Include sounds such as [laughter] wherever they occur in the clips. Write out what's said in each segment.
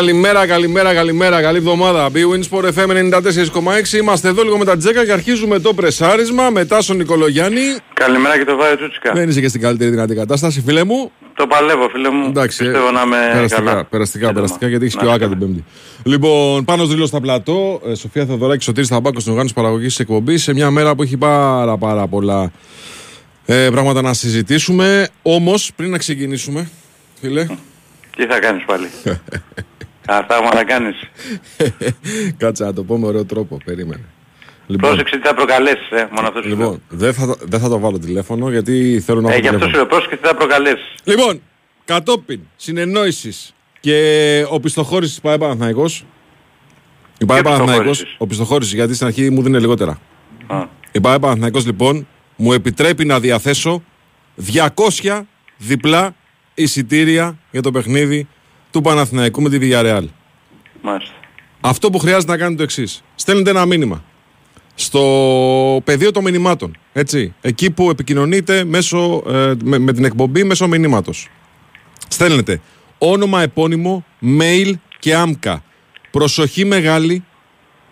Καλημέρα, καλημέρα, καλημέρα. Καλή εβδομάδα. B-Winsport FM 94,6. Είμαστε εδώ λίγο με τα τζέκα και αρχίζουμε το πρεσάρισμα μετά στον Νικολογιάννη. Καλημέρα και το Βάιο Τσούτσικα. Δεν είσαι και στην καλύτερη δυνατή κατάσταση, φίλε μου. Το παλεύω, φίλε μου. Εντάξει, Πιστεύω να είμαι περαστικά, καλά. περαστικά, Σύντομα. περαστικά, γιατί έχεις Να και ο είστε Άκα την καλά. Πέμπτη. Λοιπόν, πάνω δρύλο στα πλατό, ε, Σοφία Θεοδωράκη, Σωτήρης Θαμπάκος στην οργάνωση παραγωγής της εκπομπής. Σε μια μέρα που έχει πάρα, πάρα πολλά ε, πράγματα να συζητήσουμε. Όμως, πριν να ξεκινήσουμε, φίλε, Τι θα κάνεις πάλι; [laughs] Αυτά θα κάνεις. [laughs] κάτσε να το πω με ωραίο τρόπο. Περίμενε. Λοιπόν, Πρόσεξε τι θα προκαλέσεις, ε. Μόνο αυτό σου λέω. λοιπόν δεν, θα, το- δεν θα το βάλω τηλέφωνο γιατί θέλω να Ε, έχω γι' αυτό σου τηλέφωνο. λέω, πρόσεξε τι θα προκαλέσεις. Λοιπόν, κατόπιν συνεννόησης και ο πιστοχώρηση τη ΠαΕ Παναθηναϊκός Η ΠαΕ Παναθηναϊκός, πιστοχώρησης; ο πιστοχώρηση γιατί στην αρχή μου δίνει λιγότερα. Α, Η ΠαΕ Παναθηναϊκός λοιπόν μου επιτρέπει να διαθέσω 200 διπλά εισιτήρια για το παιχνίδι του Παναθηναϊκού με τη Villarreal. Μάλιστα. Αυτό που χρειάζεται να κάνετε το εξής. Στέλνετε ένα μήνυμα στο πεδίο των μηνυμάτων. Έτσι, εκεί που επικοινωνείτε μέσω, ε, με, με την εκπομπή μέσω μηνύματος. Στέλνετε όνομα, επώνυμο, mail και άμκα. Προσοχή μεγάλη,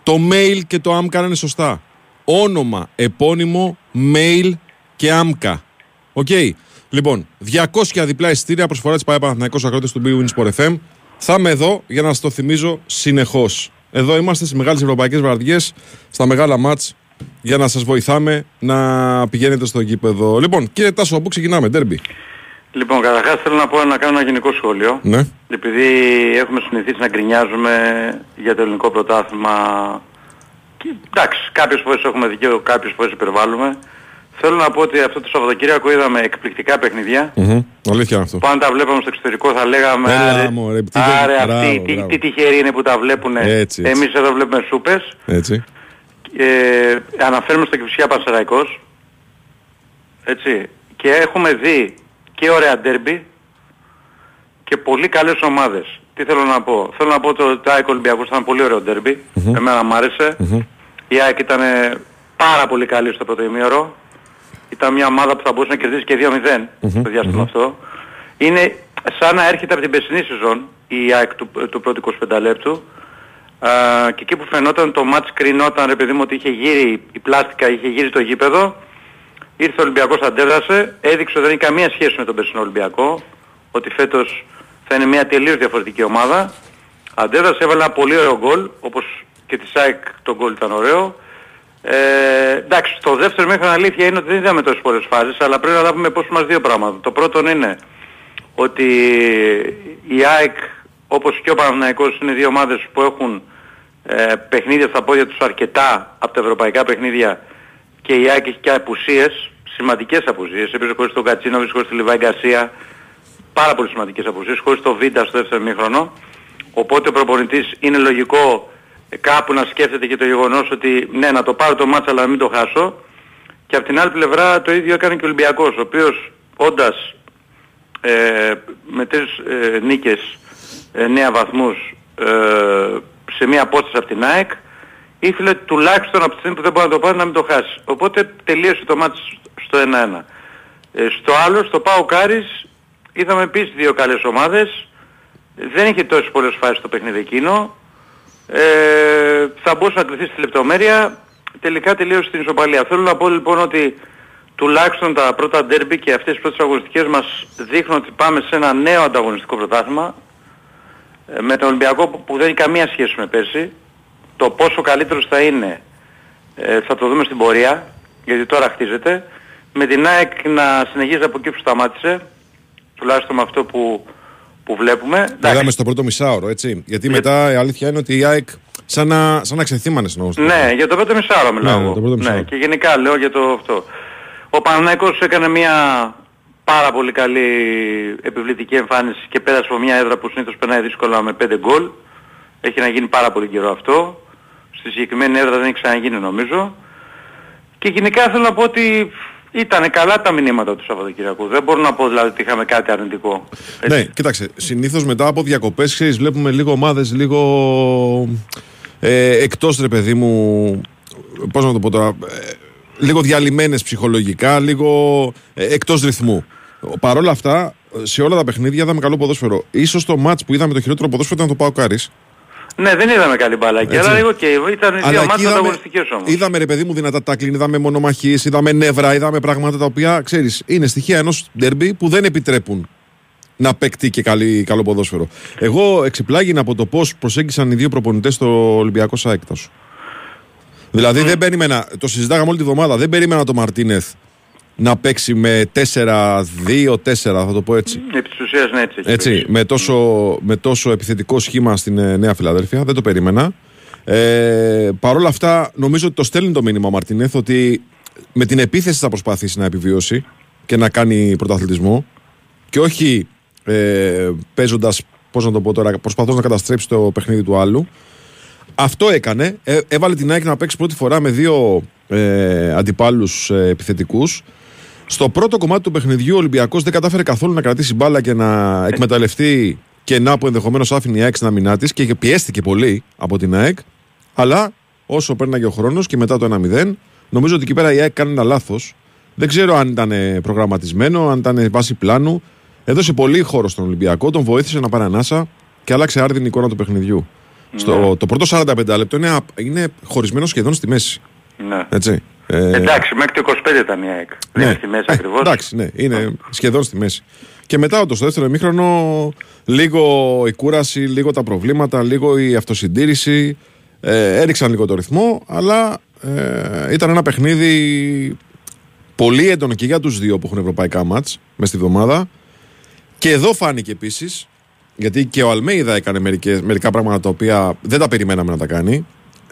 το mail και το ΑΜΚΑ να είναι σωστά. Όνομα, επώνυμο, mail και ΑΜΚΑ. Οκ. Λοιπόν, 200 διπλά εισιτήρια προσφορά της ΠΑΕ Παναθηναϊκός στους ακροατές του bwin ΣΠΟΡ FM. Θα είμαι εδώ για να σας το θυμίζω συνεχώς. Εδώ είμαστε στις μεγάλες ευρωπαϊκές βραδιές, στα μεγάλα ματς, για να σας βοηθάμε να πηγαίνετε στο γήπεδο. Λοιπόν, κύριε Τάσο, από πού ξεκινάμε, ντέρμπι; Λοιπόν, καταρχάς θέλω να πω να κάνω ένα γενικό σχόλιο. Ναι. Επειδή έχουμε συνηθίσει να γκρινιάζουμε για το ελληνικό πρωτάθλημα και εντάξει, κάποιες φορές έχουμε δικαίωμα, κάποιες φορές υπερβάλλουμε. Θέλω να πω ότι αυτό το Σαββατοκύριακο είδαμε εκπληκτικά παιχνίδια. Μμμ. Αλήθεια είναι αυτό. Που αν τα βλέπαμε στο εξωτερικό θα λέγαμε Έλα, άρε, μωρέ, τι άρε δεν- αυτοί, μπράβο, τι, μπράβο. τι τυχεροί είναι που τα βλέπουν. Έτσι, έτσι. Εμείς εδώ βλέπουμε σούπες. Έτσι. Ε, αναφέρουμε στο Κυψιά Πανσεραϊκός. Έτσι. Και έχουμε δει και ωραία ντέρμπι και πολύ καλές ομάδες. Τι θέλω να πω; Θέλω να πω το ότι ΑΕΚ Ολυμπιακός ήταν πολύ ωραίο ντέρμπι. Εμένα μου άρεσε. Η ΑΕΚ ήταν πάρα πολύ καλή στο πρώτο ημίωρο. Ήταν μια ομάδα που θα μπορούσε να κερδίσει και 2-0 στο διάστημα αυτό. Είναι σαν να έρχεται από την περσινή σεζόν η ΑΕΚ του, του πρώτου 25 λεπτού. Α, και εκεί που φαινόταν το μάτς κρινόταν ρε παιδί μου ότι είχε γύρει η πλάστικα, είχε γύρει το γήπεδο. Ήρθε ο Ολυμπιακός, αντέδρασε, έδειξε ότι δεν έχει καμία σχέση με τον περσινό Ολυμπιακό, ότι φέτος θα είναι μια τελείως διαφορετική ομάδα. Αντέδρασε, έβαλε ένα πολύ ωραίο γκολ, όπως και της ΣΑΕΚ το γκολ ήταν ωραίο. Ε, εντάξει, το δεύτερο μέχρι αλήθεια είναι ότι δεν είδαμε τόσες πολλές φάσεις, αλλά πρέπει να λάβουμε υπόψη μας δύο πράγματα. Το πρώτο είναι ότι η ΑΕΚ όπως και ο Παναθηναϊκός είναι δύο ομάδες που έχουν ε, παιχνίδια στα πόδια τους αρκετά από τα ευρωπαϊκά παιχνίδια και η ΑΕΚ έχει και απουσίες, σημαντικές απουσίες, επίσης χωρίς τον Κατσίνοβιτς, χωρίς τη Λιβάη Γκαρσία, πάρα πολύ σημαντικές απουσίες, χωρίς το Βίντα στο δεύτερο μήχρονο. Οπότε ο προπονητής είναι λογικό ε, κάπου να σκέφτεται και το γεγονός ότι ναι να το πάρω το μάτσα αλλά να μην το χάσω. Και από την άλλη πλευρά το ίδιο έκανε και ο Ολυμπιακός, ο οποίος όντας ε, με τρεις ε, νίκες, ε, νέα βαθμούς ε, σε μία απόσταση από την ΑΕΚ ήθελε τουλάχιστον από τη στιγμή που δεν μπορεί να το πάρει να μην το χάσει. Οπότε τελείωσε το μάτς στο 1-1. Ε, στο άλλο, στο Πάο Κάρις, είδαμε επίσης δύο καλές ομάδες. Δεν είχε τόσες πολλές φάσεις στο παιχνίδι εκείνο. Ε, θα μπορούσε να κρυθεί στη λεπτομέρεια. Τελικά τελείωσε στην ισοπαλία. Θέλω να πω λοιπόν ότι τουλάχιστον τα πρώτα ντέρμπι και αυτές οι πρώτες αγωνιστικές μας δείχνουν ότι πάμε σε ένα νέο ανταγωνιστικό πρωτάθλημα ε, με τον Ολυμπιακό που, που δεν έχει καμία σχέση με πέρσι. Το πόσο καλύτερος θα είναι ε, θα το δούμε στην πορεία γιατί τώρα χτίζεται. Με την ΑΕΚ να συνεχίζει από εκεί που σταμάτησε τουλάχιστον με αυτό που, που βλέπουμε. Το Εντάξει, είδαμε στο πρώτο μισάωρο, έτσι. Γιατί μετά η αλήθεια είναι ότι η ΑΕΚ σαν να, σαν να ξεθύμανε στην όγουστο. Ναι, για το πρώτο μισάωρο μιλάω Ναι, εγώ. το πρώτο μισάωρο. Ναι, και γενικά λέω για το αυτό. Ο Παναναϊκός έκανε μια πάρα πολύ καλή επιβλητική εμφάνιση και πέρασε από μια έδρα που συνήθως περνάει δύσκολα με 5 γκολ. Έχει να γίνει πάρα πολύ καιρό αυτό. Στη συγκεκριμένη έδρα δεν έχει ξαναγίνει νομίζω. Και γενικά θέλω να πω ότι ήταν καλά τα μηνύματα του Σαββατοκυριακού. Δεν μπορώ να πω δηλαδή ότι είχαμε κάτι αρνητικό. Έτσι. Ναι, κοίταξε. Συνήθως μετά από διακοπές, ξέρεις, βλέπουμε λίγο ομάδες λίγο ε, εκτός ρε παιδί μου. Πώς να το πω τώρα. Ε, λίγο διαλυμένες ψυχολογικά, λίγο ε, εκτός ρυθμού. Παρ' όλα αυτά, σε όλα τα παιχνίδια είδαμε καλό ποδόσφαιρο. Ίσως το μάτς που είδαμε το χειρότερο ποδόσφαιρο ήταν το Πάο Κάρις. Ναι, δεν είδαμε καλή μπάλα εκεί, Έτσι. αλλά εγώ και ήταν οι δύο Αλλά εκεί μάτς είδαμε, ανταγωνιστικές όμως. είδαμε ρε παιδί μου δυνατά τάκλιν, είδαμε μονομαχίες, είδαμε νεύρα, είδαμε πράγματα τα οποία ξέρεις είναι στοιχεία ενός ντερμπι που δεν επιτρέπουν να παίκτη και καλή, καλό ποδόσφαιρο. Εγώ εξεπλάγινα από το πώς προσέγγισαν οι δύο προπονητές στο Ολυμπιακό Σάικτα σου. Δηλαδή δεν περίμενα, το συζητάγαμε όλη τη βδομάδα, δεν περίμενα το Μαρτίνεθ να παίξει με 4-2-4, θα το πω έτσι. Επί της ουσίας ναι, έτσι. έχει Έτσι, παίξει. με τόσο, με τόσο επιθετικό σχήμα στην ε, Νέα Φιλαδέλφια. Δεν το περίμενα. Ε, Παρ' όλα αυτά, νομίζω ότι το στέλνει το μήνυμα ο Μαρτινέθ ότι με την επίθεση θα προσπαθήσει να επιβιώσει και να κάνει πρωταθλητισμό και όχι ε, παίζοντας, πώς να το πω τώρα, προσπαθώντας να καταστρέψει το παιχνίδι του άλλου. Αυτό έκανε. Ε, έβαλε την ΑΕΚ να παίξει πρώτη φορά με δύο ε, αντιπάλους ε, επιθετικούς. Στο πρώτο κομμάτι του παιχνιδιού ο Ολυμπιακός δεν κατάφερε καθόλου να κρατήσει μπάλα και να εκμεταλλευτεί κενά που ενδεχομένως άφηνε η ΑΕΚ στην αμυνά της και πιέστηκε πολύ από την ΑΕΚ. Αλλά όσο πέρναγε ο χρόνος και μετά το 1-0, νομίζω ότι εκεί πέρα η ΑΕΚ κάνει ένα λάθος. Δεν ξέρω αν ήταν προγραμματισμένο, αν ήταν βάση πλάνου. Έδωσε πολύ χώρο στον Ολυμπιακό, τον βοήθησε να πάρει ανάσα και άλλαξε άρδινη εικόνα του παιχνιδιού. Στο, το πρώτο 45 λεπτό είναι, α- είναι χωρισμένο σχεδόν στη μέση. Ναι. Έτσι. Ε, Εντάξει, μέχρι το 25 ήταν η ΑΕΚ. Δεν είναι στη μέση Ε, ακριβώς. Εντάξει, ναι, είναι σχεδόν στη μέση. Και μετά το στο δεύτερο ημίχρονο, λίγο η κούραση, λίγο τα προβλήματα, λίγο η αυτοσυντήρηση. Ε, έριξαν λίγο το ρυθμό, αλλά ε, ήταν ένα παιχνίδι πολύ έντονο και για τους δύο που έχουν ευρωπαϊκά μάτς μες στη βδομάδα. Και εδώ φάνηκε επίσης, γιατί και ο Αλμέιδα έκανε μερικές, μερικά πράγματα τα οποία δεν τα περιμέναμε να τα κάνει.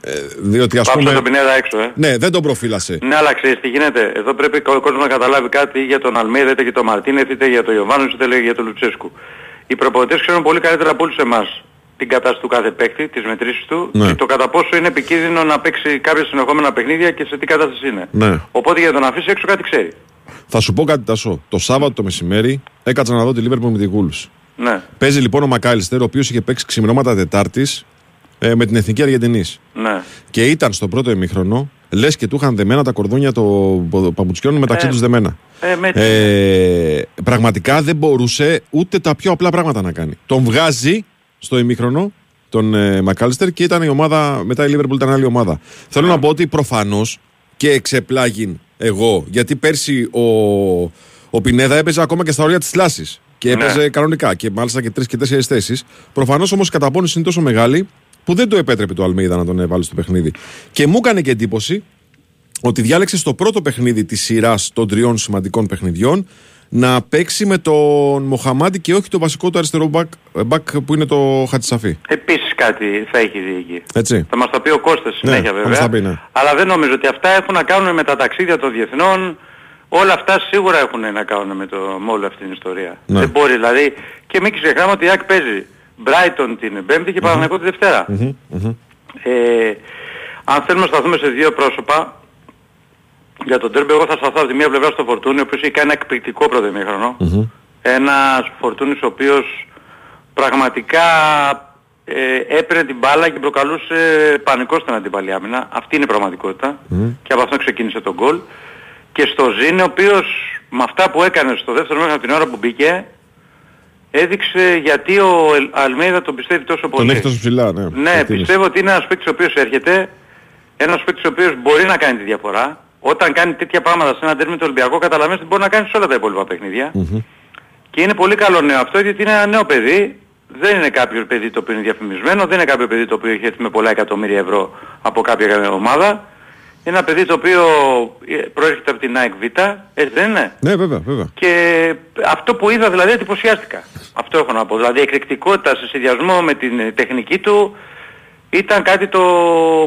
Ε, διότι ας Πάψα πούμε... τον Πινέδα έξω, ε. Ναι, δεν τον προφύλασε. Ναι, αλλά ξέρεις τι γίνεται. Εδώ πρέπει ο κόσμος να καταλάβει κάτι για τον Αλμέιδα, είτε για τον Μαρτίνεθ, είτε για τον Ιωβάνος, είτε για τον Λουτσέσκου. Οι προπονητές ξέρουν πολύ καλύτερα από όλους εμάς την κατάσταση του κάθε παίκτη, τις μετρήσεις του Ναι. και το κατά πόσο είναι επικίνδυνο να παίξει κάποια συνεχόμενα παιχνίδια και σε τι κατάσταση είναι. Ναι. Οπότε για να τον αφήσει έξω κάτι ξέρει. Θα σου πω κάτι τασό. Το Σάββατο το μεσημέρι έκατσα να δω τη Λίβερπουλ με τη Wolves. Ναι, Παίζει λοιπόν ο Μακάλιστερ, ο οποίος είχε παίξει ξημερώματα Τετάρτης ε, με την εθνική Αργεντινής. ναι. Και ήταν στο πρώτο ημίχρονο, λες και του είχαν δεμένα τα κορδόνια των παπουτσιών μεταξύ Ε, τους δεμένα. Ε, με έτσι. Ε, πραγματικά δεν μπορούσε ούτε τα πιο απλά πράγματα να κάνει. Τον βγάζει στο ημίχρονο τον ε, Μακάλιστερ και ήταν η ομάδα, μετά η Λίβερπουλ ήταν άλλη ομάδα. Θέλω να πω ότι προφανώς και εξεπλάγει εγώ, γιατί πέρσι ο, ο Πινέδα έπαιζε ακόμα και στα όρια της θλάση. Και Ναι. έπαιζε κανονικά και μάλιστα και τρεις και τέσσερις θέσεις. Προφανώς όμως η καταπώνηση είναι τόσο μεγάλη που δεν το επέτρεπε το Αλμίδα να τον βάλει στο παιχνίδι. Και μου έκανε και εντύπωση ότι διάλεξε στο πρώτο παιχνίδι της σειράς των τριών σημαντικών παιχνιδιών να παίξει με τον Μοχαμάντη και όχι το βασικό του αριστερό back, back που είναι το Χατσαφή. Επίσης κάτι θα έχει δει εκεί. Έτσι. Θα μας τα πει ο Κώστας Ναι, συνέχεια θα μας βέβαια. τα πει, ναι. Αλλά δεν νομίζω ότι αυτά έχουν να κάνουν με τα ταξίδια των διεθνών. Όλα αυτά σίγουρα έχουν να κάνουν με, το, με όλη αυτή την ιστορία. Ναι. Δεν μπορεί δηλαδή. Και μην ξεχνάμε ότι η ΑΕΚ παίζει Brighton την Πέμπτη και Παναγενικό τη Δευτέρα. Ε, αν θέλουμε να σταθούμε σε δύο πρόσωπα, για τον Τέρμπι εγώ θα σταθώ από τη μία πλευρά στο Φορτούνι, ο οποίος έχει κάνει ένα εκπληκτικό πρώτο ημίχρονο. Ένας Φορτούνης ο οποίος πραγματικά ε, έπαιρνε την μπάλα και προκαλούσε πανικό στην αντίπαλη άμυνα. Αυτή είναι η πραγματικότητα. Και από αυτό ξεκίνησε τον γκολ. Και στο Ζήνε ο οποίος με αυτά που έκανε στο δεύτερο μέχρι την ώρα που μπήκε έδειξε γιατί ο Ελ- Αλμέιδα τον πιστεύει τόσο πολύ. Τον έχει τόσο ψηλά, ναι. Ναι, Εκτίμηση. πιστεύω ότι είναι ένας παίκτης ο οποίος έρχεται, ένας παίκτης ο οποίος μπορεί να κάνει τη διαφορά. Όταν κάνει τέτοια πράγματα σε ένα τέρμι του Ολυμπιακό καταλαβαίνεις ότι μπορεί να κάνεις σε όλα τα υπόλοιπα παιχνίδια. Και είναι πολύ καλό νέο αυτό γιατί είναι ένα νέο παιδί. Δεν είναι κάποιο παιδί το οποίο είναι διαφημισμένο, δεν είναι κάποιο παιδί το οποίο έχει έρθει με πολλά εκατομμύρια ευρώ από κάποια ομάδα. Είναι ένα παιδί το οποίο ε, προέρχεται από την ΑΕΚ Β, έτσι δεν είναι; Ναι, βέβαια, βέβαια. Και αυτό που είδα δηλαδή εντυπωσιάστηκα. Αυτό έχω να πω. Δηλαδή η εκρηκτικότητα σε συνδυασμό με την ε, τεχνική του ήταν κάτι το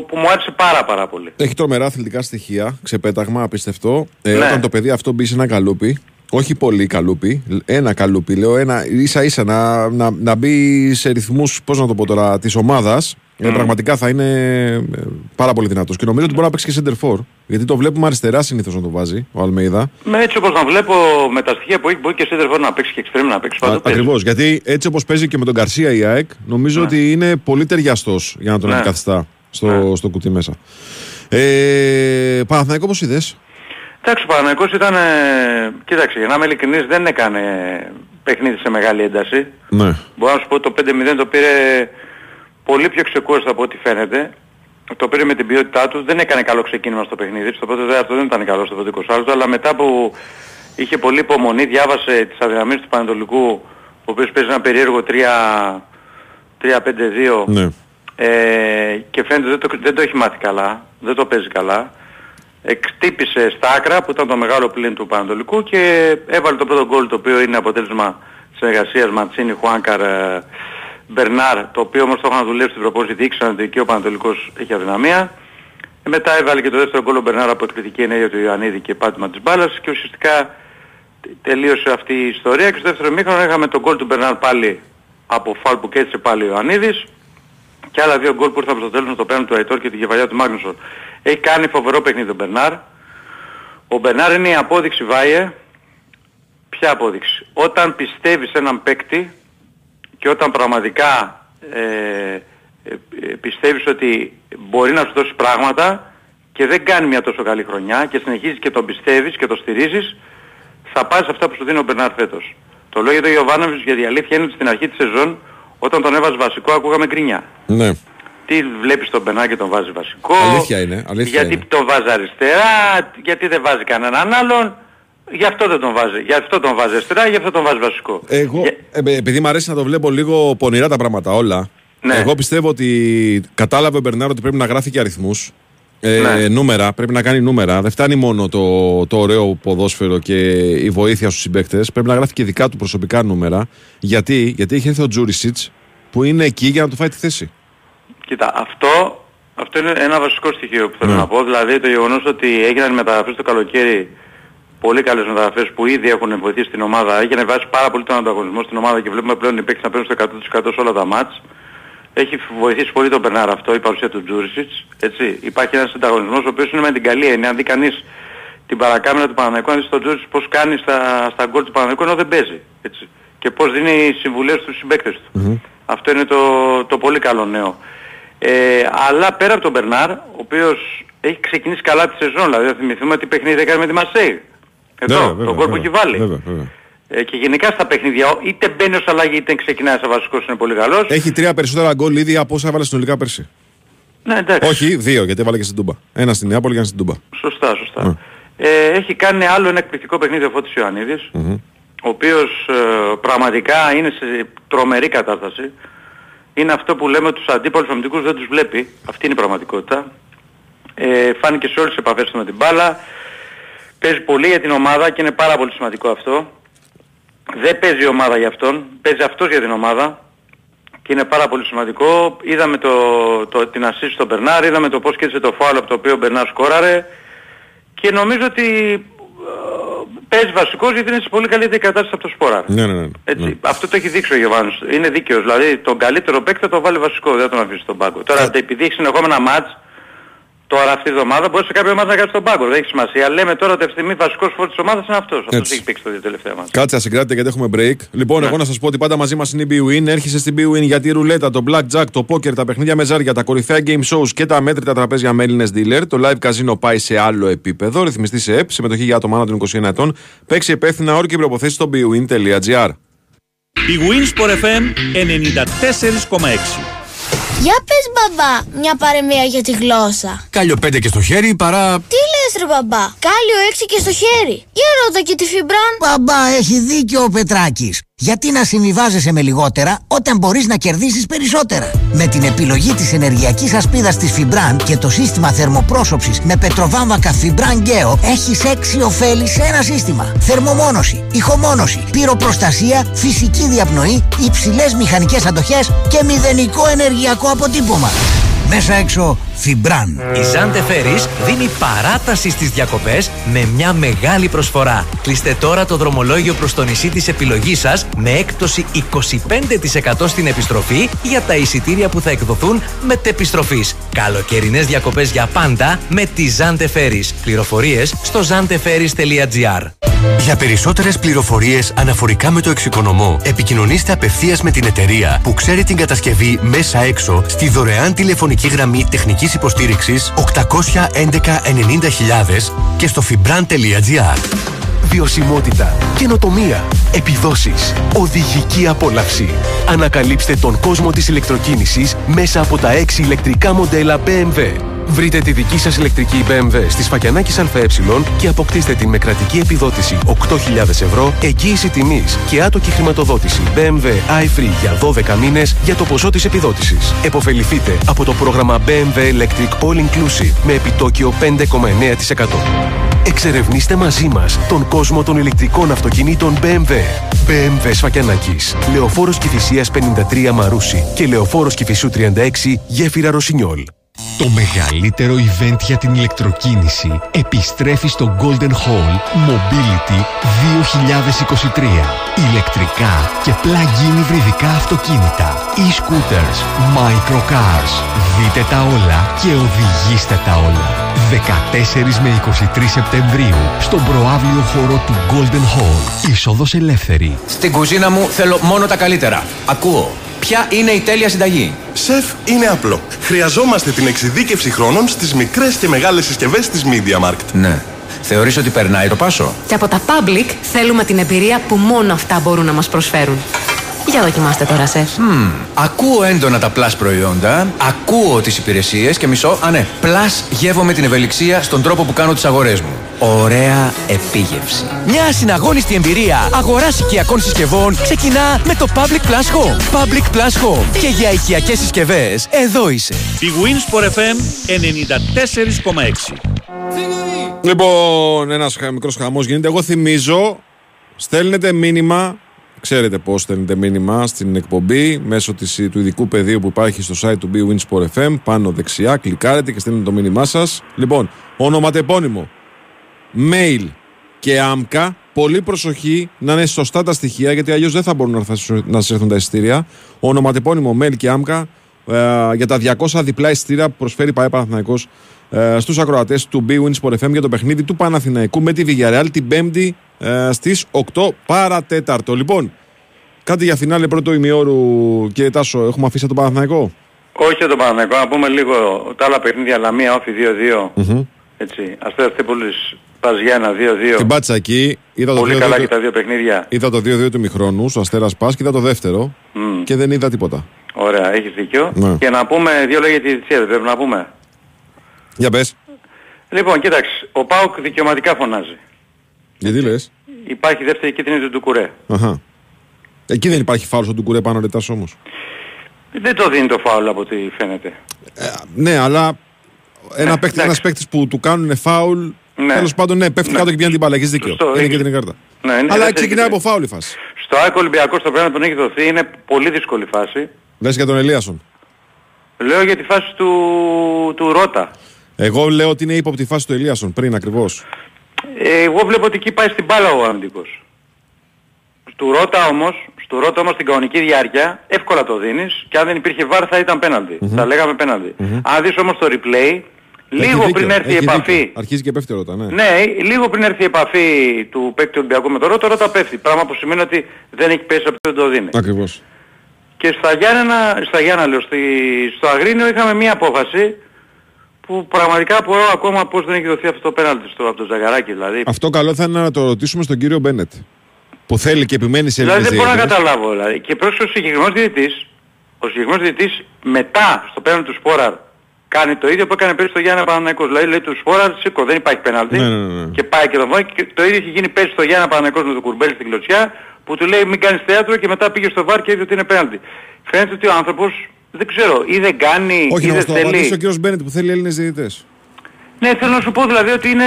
που μου άρεσε πάρα πάρα πολύ. Έχει τρομερά αθλητικά στοιχεία, ξεπέταγμα, απιστευτό. Ε, Ναι. Όταν το παιδί αυτό μπει σε ένα καλούπι, όχι πολύ καλούπι, ένα καλούπι, λέω ένα ίσα ίσα να, να, να μπει σε ρυθμούς, πώς να το πω τώρα, της ομάδας. Ε, πραγματικά θα είναι ε, πάρα πολύ δυνατός. Και νομίζω ότι μπορεί να παίξει και center for. Γιατί το βλέπουμε αριστερά συνήθως να το βάζει ο Αλμέιδα. Με έτσι όπως να βλέπω με τα στοιχεία που έχει μπορεί και σέντερ να παίξει και εξτρέμ να παίξει παντού παίζει. Ακριβώς. Γιατί έτσι όπως παίζει και με τον Καρσία η ΑΕΚ, νομίζω ότι είναι πολύ ταιριαστός για να τον Ναι. αντικαθιστά στο, στο κουτί μέσα. Ε, Παναθηναϊκός, πώ είδες; Εντάξει, ο Παναγικός ήταν, ε, κοίταξε, για να είμαι ειλικρινής, δεν έκανε παιχνίδι σε μεγάλη ένταση. Ναι. Μπορώ να σου πω ότι το 5-0 το πήρε πολύ πιο ξεκούραστο από ό,τι φαίνεται. Το πήρε με την ποιότητά του, δεν έκανε καλό ξεκίνημα στο παιχνίδι. Στο πρώτο αυτό δεν ήταν καλό στο πρώτο 20 αλλά μετά που είχε πολύ υπομονή, διάβασε τις αδυναμίες του Πανατολικού, ο οποίος παίζει ένα περίεργο 3-5-2 Ναι. ε, και φαίνεται δεν το, δεν το έχει μάθει καλά, δεν το παίζει καλά. Εκτύπησε στα άκρα που ήταν το μεγάλο πλήν του Πανατολικού και έβαλε το πρώτο γκολ το οποίο είναι αποτέλεσμα συνεργασίας Ματσίνη, Χουάνκαρ, ε, Μπερνάρ, το οποίο όμως το είχαν δουλέψει στην προπόνηση, δείξαν ότι και ο Πανατολικός έχει αδυναμία. Ε, μετά έβαλε και το δεύτερο γκολ ο Μπερνάρ από εκπληκτική ενέργεια του Ιωαννίδη και πάτημα της μπάλας και ουσιαστικά τελείωσε αυτή η ιστορία και στο δεύτερο μήχρονο είχαμε τον γκολ του Μπερνάρ πάλι από φάλ που κέτσε πάλι ο Ιωαννίδης και άλλα δύο γκολ που ήρθαν στο τέλος το πέναντι του Αϊτόρ και την κεφαλιά του Μάγνουσον. Έχει κάνει φοβερό παιχνίδι ο Μπερνάρ. Ο Μπερνάρ είναι η απόδειξη Βάιε. Ποια απόδειξη; Όταν πιστεύεις έναν παίκτη και όταν πραγματικά ε, ε, ε, πιστεύεις ότι μπορεί να σου δώσει πράγματα και δεν κάνει μια τόσο καλή χρονιά και συνεχίζεις και τον πιστεύεις και τον στηρίζεις, θα πας αυτά που σου δίνει ο Μπερνάρ φέτος. Το λέω για τον Ιωβάνοβιτς γιατί η αλήθεια είναι ότι στην αρχή της σεζόν όταν τον έβαζε βασικό ακούγαμε γκρινιά. Ναι. Τι βλέπεις τον Μπερνάρ και τον βάζει βασικό. Αλήθεια είναι. Αλήθεια γιατί είναι. τον βάζει αριστερά, γιατί δεν βάζει κανέναν άλλον. Γι' αυτό δεν τον βάζει. Γι' αυτό τον βάζει αριστερά, γι' αυτό τον βάζει βασικό. Εγώ, Για- ε, επειδή μου αρέσει να το βλέπω λίγο πονηρά τα πράγματα όλα, Ναι. εγώ πιστεύω ότι κατάλαβε ο Μπερνάρ ότι πρέπει να γράφει και αριθμούς. Ε, Ναι. Νούμερα, πρέπει να κάνει νούμερα. Δεν φτάνει μόνο το, το ωραίο ποδόσφαιρο και η βοήθεια στους συμπαίκτες. Πρέπει να γράφει και δικά του προσωπικά νούμερα. Γιατί, Γιατί έχει έρθει ο Τζούρισιτς που είναι εκεί για να του φάει τη θέση. Κοίτα, αυτό, αυτό είναι ένα βασικό στοιχείο που θέλω Ναι. να πω. Δηλαδή το γεγονός ότι έγιναν μεταγραφές το καλοκαίρι, πολύ καλές μεταγραφές που ήδη έχουν βοηθήσει την ομάδα, έχει ανεβάσει πάρα πολύ τον ανταγωνισμό στην ομάδα και βλέπουμε πλέον οι παίκτες να παίρνουν στο 100% σε όλα τα μάτς. Έχει βοηθήσει πολύ τον Μπερνάρ αυτό, η παρουσία του Τζούρισιτς. Έτσι. Υπάρχει ένας ανταγωνισμός ο οποίος είναι με την καλή έννοια. Αν δει κανείς την παρακάμερα του Παναναϊκού, αν δεις τον Τζούρισιτς πώς κάνει στα, στα γκολ του Παναναϊκού ενώ δεν παίζει. Έτσι. Και πώς δίνει συμβουλές στους συμπαίκτες του. Αυτό είναι το, το πολύ καλό νέο. Ε, αλλά πέρα από τον Μπερνάρ, ο οποίος έχει ξεκινήσει καλά τη σεζόν, δηλαδή θα θυμηθούμε τι παιχνίδι έκανε με τη Μασέη. Εδώ, Βέβαια, τον βέβαια, γκολ που βέβαια. έχει βάλει. Βέβαια, βέβαια. Ε, και γενικά στα παιχνίδια, είτε μπαίνεις ως αλλαγή είτε ξεκινάει σαν βασικός είναι πολύ καλός. Έχει τρία περισσότερα γκολ ήδη από όσα έβαλε συνολικά πέρσι. Ναι, εντάξει. Όχι, δύο, γιατί έβαλε και στην Τούμπα. Ένα στην Νεάπολη και ένα στην Τούμπα. Σωστά, σωστά. Ναι. Ε, έχει κάνει άλλο ένα εκπληκτικό παιχνίδι ο Φώτης Ιωαννίδης, ο οποίος ε, πραγματικά είναι σε τρομερή κατάσταση. Είναι αυτό που λέμε τους αντίπαλους αμυντικούς δεν τους βλέπει. Αυτή είναι η πραγματικότητα. Ε, φάνηκε σε όλες τις επαφές του με την μπάλα. Παίζει πολύ για την ομάδα και είναι πάρα πολύ σημαντικό αυτό. Δεν παίζει η ομάδα για αυτόν, παίζει αυτός για την ομάδα και είναι πάρα πολύ σημαντικό. Είδαμε το, το, την assist στον Μπερνάρ, είδαμε το πώς κέρδισε το φάουλ από το οποίο ο Μπερνάρ σκόραρε και νομίζω ότι ε, παίζει βασικός γιατί είναι σε πολύ καλύτερη κατάσταση από το Σπόρα. Ναι, ναι, ναι. Έτσι, ναι. Αυτό το έχει δείξει ο Γιωβάνος. Είναι δίκαιος. Δηλαδή τον καλύτερο παίκτη θα το βάλει βασικό, δεν θα τον αφήσει στον πάγκο. Τώρα Ε. επειδή έχει συνεχόμενα μάτς, τώρα αυτή η εβδομάδα μπορεί σε κάποια ομάδα να κάνει στον πάγκο. Δεν έχει σημασία. Λέμε τώρα ότι αυτή τη στιγμή βασικός φόρ της ομάδας είναι αυτός. Αυτός Έτσι. έχει παίξει τα δύο τελευταία μάτς. Κάτσε, ασυγκράτητε γιατί έχουμε break. Λοιπόν, εγώ να σας πω ότι πάντα μαζί μας είναι η BWIN. Έρχεσαι στην BWIN γιατί η ρουλέτα, το blackjack, το poker, τα παιχνίδια με ζάρια, τα κορυφαία game shows και τα μέτρητα τραπέζια με Έλληνες dealer. Το live casino πάει σε άλλο επίπεδο. Ρυθμιστή σε ΕΠ, συμμετοχή για άτομα άνω των 21 ετών. Παίξει υπεύθυνα όρκη προποθέσει στο bwin.gr. Η Winsport FM 94,6. Για πες μπαμπά, μια παρεμία για τη γλώσσα. Κάλιο πέντε και στο χέρι παρά. Τι λες ρε μπαμπά, κάλιο έξι και στο χέρι. Για ρώτα και τη φιμπράν. Μπαμπά, έχει δίκιο ο Πετράκης. Γιατί να συμβιβάζεσαι με λιγότερα όταν μπορείς να κερδίσεις περισσότερα; Με την επιλογή της ενεργειακής ασπίδας της Fibran και το σύστημα θερμοπρόσωψης με πετροβάμβακα Fibran Geo έχεις έξι ωφέλη σε ένα σύστημα. Θερμομόνωση, ηχομόνωση, πυροπροστασία, φυσική διαπνοή, υψηλές μηχανικές αντοχές και μηδενικό ενεργειακό αποτύπωμα. Μέσα έξω Fibran. Η Ζάντε Φέρις δίνει παράταση στις διακοπές με μια μεγάλη προσφορά. Κλείστε τώρα το δρομολόγιο προς το νησί της επιλογής σας με έκπτωση 25% στην επιστροφή για τα εισιτήρια που θα εκδοθούν μετεπιστροφής. Καλοκαιρινές διακοπές για πάντα με τη Ζάντε Φέρις. Πληροφορίες στο zanteferis.gr Για περισσότερες πληροφορίες αναφορικά με το εξοικονομό, επικοινωνήστε απευθείας με την εταιρεία που ξέρει την κατασκευή μέσα έξω στη δωρεάν τηλεφωνική γραμμή τεχνικής υποστήριξης 811 90.000 και στο fibran.gr. Βιωσιμότητα, καινοτομία, επιδόσεις, οδηγική απόλαυση. Ανακαλύψτε τον κόσμο της ηλεκτροκίνησης μέσα από τα 6 ηλεκτρικά μοντέλα BMW. Βρείτε τη δική σας ηλεκτρική BMW στη Σφακιανάκης ΑΕ και αποκτήστε την με κρατική επιδότηση 8.000 ευρώ, εγγύηση τιμής και άτοκη χρηματοδότηση BMW iFree για 12 μήνες για το ποσό της επιδότησης. Εποφεληθείτε από το πρόγραμμα BMW Electric All Inclusive με επιτόκιο 5,9%. Εξερευνήστε μαζί μας τον κόσμο των ηλεκτρικών αυτοκινήτων BMW. BMW Σφακιανάκης. Λεωφόρος Κηφισίας 53 Μαρούσι και Λεωφόρος Κηφισού 36 Γέφυρα Ρωσινιόλ. Το μεγαλύτερο event για την ηλεκτροκίνηση επιστρέφει στο Golden Hall Mobility 2023. Ηλεκτρικά και plug-in υβριδικά αυτοκίνητα, e-scooters, microcars. Δείτε τα όλα και οδηγήστε τα όλα. 14 με 23 Σεπτεμβρίου στον προάβλιο χώρο του Golden Hall. Είσοδος ελεύθερη. Στην κουζίνα μου θέλω μόνο τα καλύτερα. Ακούω. Ποια είναι η τέλεια συνταγή; Σεφ, είναι απλό. Χρειαζόμαστε την εξειδίκευση χρόνων στις μικρές και μεγάλες συσκευές της Media Markt. Ναι. Θεωρείς ότι περνάει το πάσο; Και από τα public θέλουμε την εμπειρία που μόνο αυτά μπορούν να μας προσφέρουν. Για δοκιμάστε τώρα, σεφ. Μμμ, ακούω έντονα τα plus προϊόντα, ακούω τις υπηρεσίες και μισό, α ναι, plus γεύομαι την ευελιξία στον τρόπο που κάνω τις αγορές μου. Ωραία επίγευση. Μια συναγώνιστη εμπειρία αγοράς οικιακών συσκευών ξεκινά με το Public Plus Home. Public Plus Home. Και για οικιακές συσκευές, εδώ είσαι. Η Winsport FM 94,6. Λοιπόν, ένας μικρός χαμός γίνεται. Εγώ θυμίζω, στέλνετε μήνυμα. Ξέρετε πώς στέλνετε μήνυμα στην εκπομπή μέσω της, του ειδικού πεδίου που υπάρχει στο site του BWinsport FM. Πάνω δεξιά, κλικάρετε και στέλνετε το μήνυμά σας. Λοιπόν, ονοματεπώνυμο, mail και άμκα. Πολύ προσοχή να είναι σωστά τα στοιχεία γιατί αλλιώς δεν θα μπορούν να, έρθουν- να σας έρθουν τα εισιτήρια. Ονοματεπώνυμο, mail και άμκα ε, για τα 200 διπλά εισιτήρια που προσφέρει η ΠαΕ Παναθηναϊκός ε, στους ακροατές του BWinsport FM για το παιχνίδι του Παναθηναϊκού με τη Villarreal την 5η ε, στις 8 παρατέταρτο. Λοιπόν, κάτι για φινάλε πρώτο ημιώρου κύριε Τάσο, έχουμε αφήσει τον Παναθηναϊκό; Όχι για τον Παναθηναϊκό, να πούμε λίγο τα άλλα παιχνίδια. Λαμία, Όφη 2-2. Έτσι. Αστέρας Τρίπολης, Παζιάννα 2-2. Την πάτσα εκεί, είδα το Πολύ 2-2 καλά του- και τα δύο παιχνίδια. Είδα το 2-2 του μηχρόνου, στο Αστέρας Πας και είδα το δεύτερο Μμ. και δεν είδα τίποτα. Ωραία, έχεις δίκιο. Ναι. Και να πούμε δύο λόγια για τη διετησία, δεν πρέπει να πούμε. Για πες, Λοιπόν, κοίταξε, ο Πάουκ δικαιωματικά φωνάζει. γιατί λες; Υπάρχει δεύτερη κίτρινη του Ντουκουρέ. Αχα. Εκεί δεν υπάρχει φάουλ στον Τουκουρέ πάνω ρε Τάσο όμως. Δεν το δίνει το φάουλ από ό,τι φαίνεται. Ναι, αλλά ένα Ναι, παίκτη, εντάξει. ένας παίκτης που του κάνουν φάουλ, Ναι. τέλος πάντων ναι, πέφτει Ναι. κάτω και πιάνει την μπάλα, έχεις δίκιο. Σωστό, είναι έχεις- και την κάρτα. Ναι, είναι αλλά δεύτερη ξεκινάει από κίτρινη. φάουλ η φάση. Στο ΑΕΚ Ολυμπιακός το πρέπει να τον έχει δοθεί, είναι πολύ δύσκολη φάση. Λες για τον Ελίασον. Λέω για τη φάση του, του Ρότα. Εγώ λέω ότι είναι ύποπτη φάση του Ελίασον πριν ακριβώς. Ε, εγώ βλέπω ότι εκεί πάει στην μπάλα ο αμυντικός. Του Ρότα όμως, στο Ρότα όμως την κανονική διάρκεια εύκολα το δίνεις και αν δεν υπήρχε βάρ θα ήταν πέναλτι. Θα λέγαμε πέναλτι. Αν δεις όμως το replay, Έχει λίγο δίκιο, πριν έρθει η έχει επαφή. δίκιο. Αρχίζει και πέφτει ρώτα, ναι. Ναι, λίγο πριν έρθει η επαφή του παίκτη του Ολυμπιακού με το Ρότα, ο Ρότα πέφτει. Πράγμα που σημαίνει ότι δεν έχει πέσει από το δεν το δίνει. Ακριβώς. Και στα Γιάννενα, στα Γιάννα λέω, στη, στο Αγρίνιο είχαμε μία απόφαση που πραγματικά απορώ ακόμα πώς δεν έχει δοθεί αυτό το πέναλτι στο, από το Ζαγαράκι δηλαδή. Αυτό καλό θα είναι να το ρωτήσουμε στον κύριο Μπένετ. Που θέλει και επιμένει σε Δηλαδή δεν Έλληνες μπορώ να διαιτητές. καταλάβω δηλαδή. Και πρόσεχε ο συγκεκριμένος διαιτητής, ο συγκεκριμένος διαιτητής μετά στο πέναλτι του Σπόραρ κάνει το ίδιο που έκανε πέρυσι στο Γιάννα Παναναϊκός. Δηλαδή λέει του Σπόραρ σήκω δεν υπάρχει πέναλτι Ναι, ναι, ναι. και πάει και τον βάζει και το ίδιο έχει γίνει πέρυσι στο Γιάννα Παναναϊκός με τον Κουρμπέλη στην κλωτσιά που του λέει μην κάνεις θέατρο και μετά πήγε στο βάρ και είδε ότι είναι πέναλτι. Φαίνεται ότι ο άνθρωπος δεν ξέρω ή δεν κάνει Όχι, ή να δεν μας το απαντήσει ο θέλει. κύριος Μπένετ που θέλει Έλληνες διαιτητές. Ναι, θέλω να σου πω δηλαδή ότι είναι,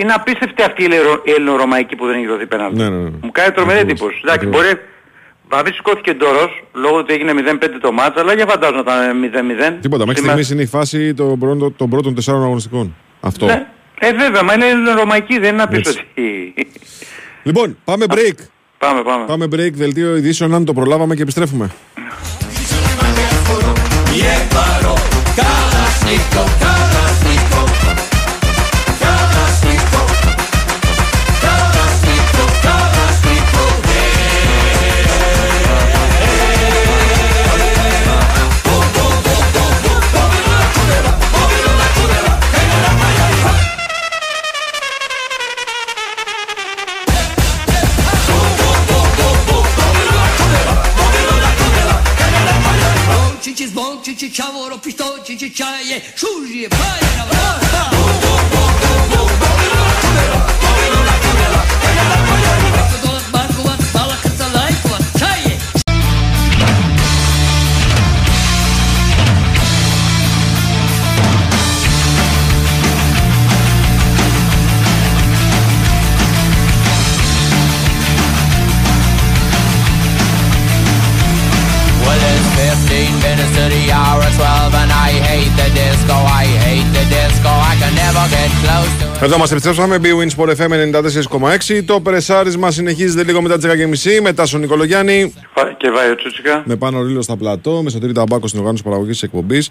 είναι απίστευτη αυτή η Ελληνο- η ελληνορωμαϊκή που δεν έχει δοθεί πέναλτι. Ναι, ναι, ναι. Μου κάνει τρομερή Ακριβώς, εντύπωση. Εντάξει, ακριβώς. μπορεί να μην σηκώθηκε ντόρος λόγω ότι έγινε 0-5 το μάτς, αλλά για φαντάζομαι να ήταν 0-0. Τίποτα, μέχρι Σήμερα- στιγμής είναι η φάση των πρώτων, των πρώτων τεσσάρων αγωνιστικών. Αυτό. Ναι. Ε, βέβαια, μα είναι ελληνορωμαϊκή, δεν είναι να πεις Έτσι. ότι... Λοιπόν, πάμε break. Πάμε, πάμε. Πάμε break, δελτίο ειδήσεων αν το προλάβαμε και επιστρέφουμε. je paro, kalašnikov, kalašnikov. cici ciavoro pisto cici ciaie ciugie paje na vrata Εδώ μας επιστρέψαμε. BWIN Sport FM 94,6. Το περεσάρισμα συνεχίζεται λίγο μετά τις 10.30. Μετά στον Νικολογιάννη. Και βάει ο Τσούτσικα. Με πάνω ρίλο στα πλατό. Με σωτήρι ταμπάκο στην οργάνωση παραγωγής της εκπομπής.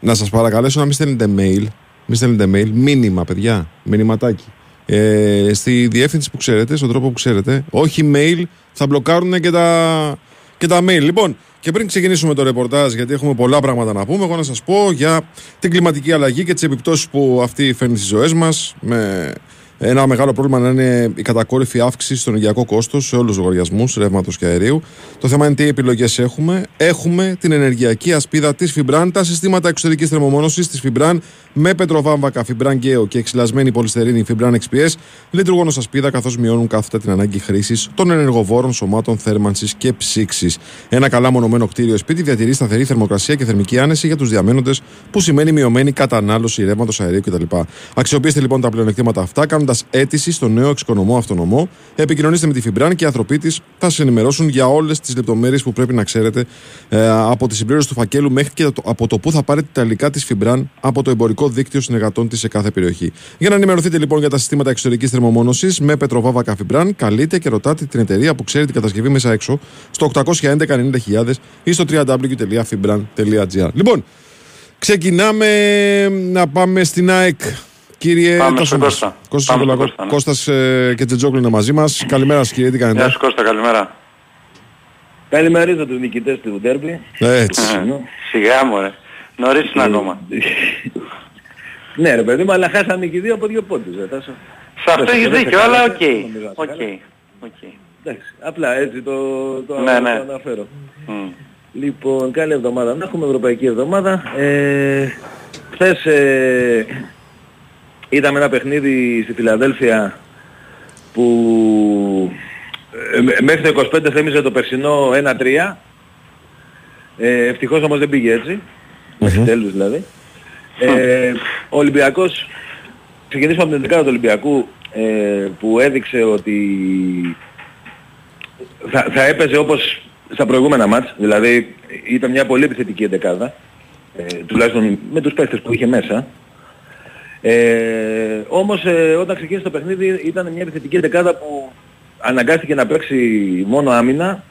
Να σας παρακαλέσω να μην στέλνετε mail. Μην στέλνετε mail. Μήνυμα, παιδιά. Μηνυματάκι. Ε, στη διεύθυνση που ξέρετε, στον τρόπο που ξέρετε. Όχι mail. Θα μπλοκάρουν και τα, και τα mail. Λοιπόν, και πριν ξεκινήσουμε το ρεπορτάζ, γιατί έχουμε πολλά πράγματα να πούμε, εγώ να σας πω για την κλιματική αλλαγή και τις επιπτώσεις που αυτή φέρνει στις ζωές μας. Με ένα μεγάλο πρόβλημα να είναι η κατακόρυφη αύξηση στο ενεργειακό κόστος σε όλους τους λογαριασμούς ρεύματος και αερίου. Το θέμα είναι τι επιλογές έχουμε. Έχουμε την ενεργειακή ασπίδα της Φιμπράν, τα συστήματα εξωτερικής θερμομόνωσης της Φιμπράν με πετροβάμβακα Φιμπράν Γκέο και εξυλασμένη πολυστερίνη Φιμπράν XPS λειτουργούν ως ασπίδα καθώς μειώνουν κάθετα την ανάγκη χρήσης των ενεργοβόρων σωμάτων θέρμανσης και ψήξης. Ένα καλά μονομένο κτίριο σπίτι διατηρεί σταθερή θερμοκρασία και θερμική άνεση για τους διαμένοντες, που σημαίνει μειωμένη κατανάλωση ρεύματος αερίου κτλ. Αξιοποιήστε λοιπόν τα πλεονεκτήματα αυτά κάνοντας αίτησης στο νέο εξοικονομό αυτονομό. Επικοινωνήστε με τη Φιμπράν και οι άνθρωποι της θα σας ενημερώσουν για όλες τις λεπτομέρειες που πρέπει να ξέρετε ε, από τη συμπλήρωση του φακέλου μέχρι και το, από το που θα πάρετε τα υλικά της Φιμπράν από το εμπορικό δίκτυο συνεργατών της σε κάθε περιοχή. Για να ενημερωθείτε λοιπόν για τα συστήματα εξωτερικής θερμομόνωσης με πετροβάβα Φιμπράν, καλείτε και ρωτάτε την εταιρεία που ξέρει την κατασκευή μέσα έξω στο 811 ή στο www.fibran.gr. Λοιπόν, ξεκινάμε να πάμε στην ΑΕΚ. Κύριε Πάμε Τάσο στον μας. Κώστα. Κώστας Πάμε στον Νικολακό- Κώστα, ναι. Κώστας ε, και Τζετζόγλου είναι μαζί μας. Καλημέρα σας κύριε, τι κάνετε; Γεια σου Κώστα, καλημέρα. Καλημερίζω τους νικητές του ντέρμπι. Έτσι. Σιγά μου ρε. Νωρίς είναι ακόμα. Ναι ρε παιδί μου, αλλά χάσαμε και οι δύο από δύο πόντους. ρε, Τάσο. Σε αυτό έχεις Δεν σε δίκιο, καλά, αλλά δεν οκ. νομίζω να σε Οκ. καλά. Οκ. Εντάξει, απλά έτσι το, το, Ναι, ναι. το αναφέρω. Μμ. Λοιπόν, καλή εβδομάδα. Να έχουμε ευρωπαϊκή εβδομάδα. Ε, χθες ε, είδαμε ένα παιχνίδι στη Φιλαδέλφια που ε, μέ- μέχρι το 25 θύμιζε το περσινό 1-3. Ε, ευτυχώς όμως δεν πήγε έτσι. Μέχρι τέλους δηλαδή. Ε, ο Ολυμπιακός, ξεκινήσουμε από την 11 του Ολυμπιακού ε, που έδειξε ότι θα, θα έπαιζε όπως στα προηγούμενα μάτς, δηλαδή ήταν μια πολύ επιθετική εντεκάδα, ε, τουλάχιστον με τους παίχτες που είχε μέσα. Ε, όμως ε, όταν ξεκίνησε το παιχνίδι ήταν μια επιθετική εντεκάδα που αναγκάστηκε να παίξει μόνο άμυνα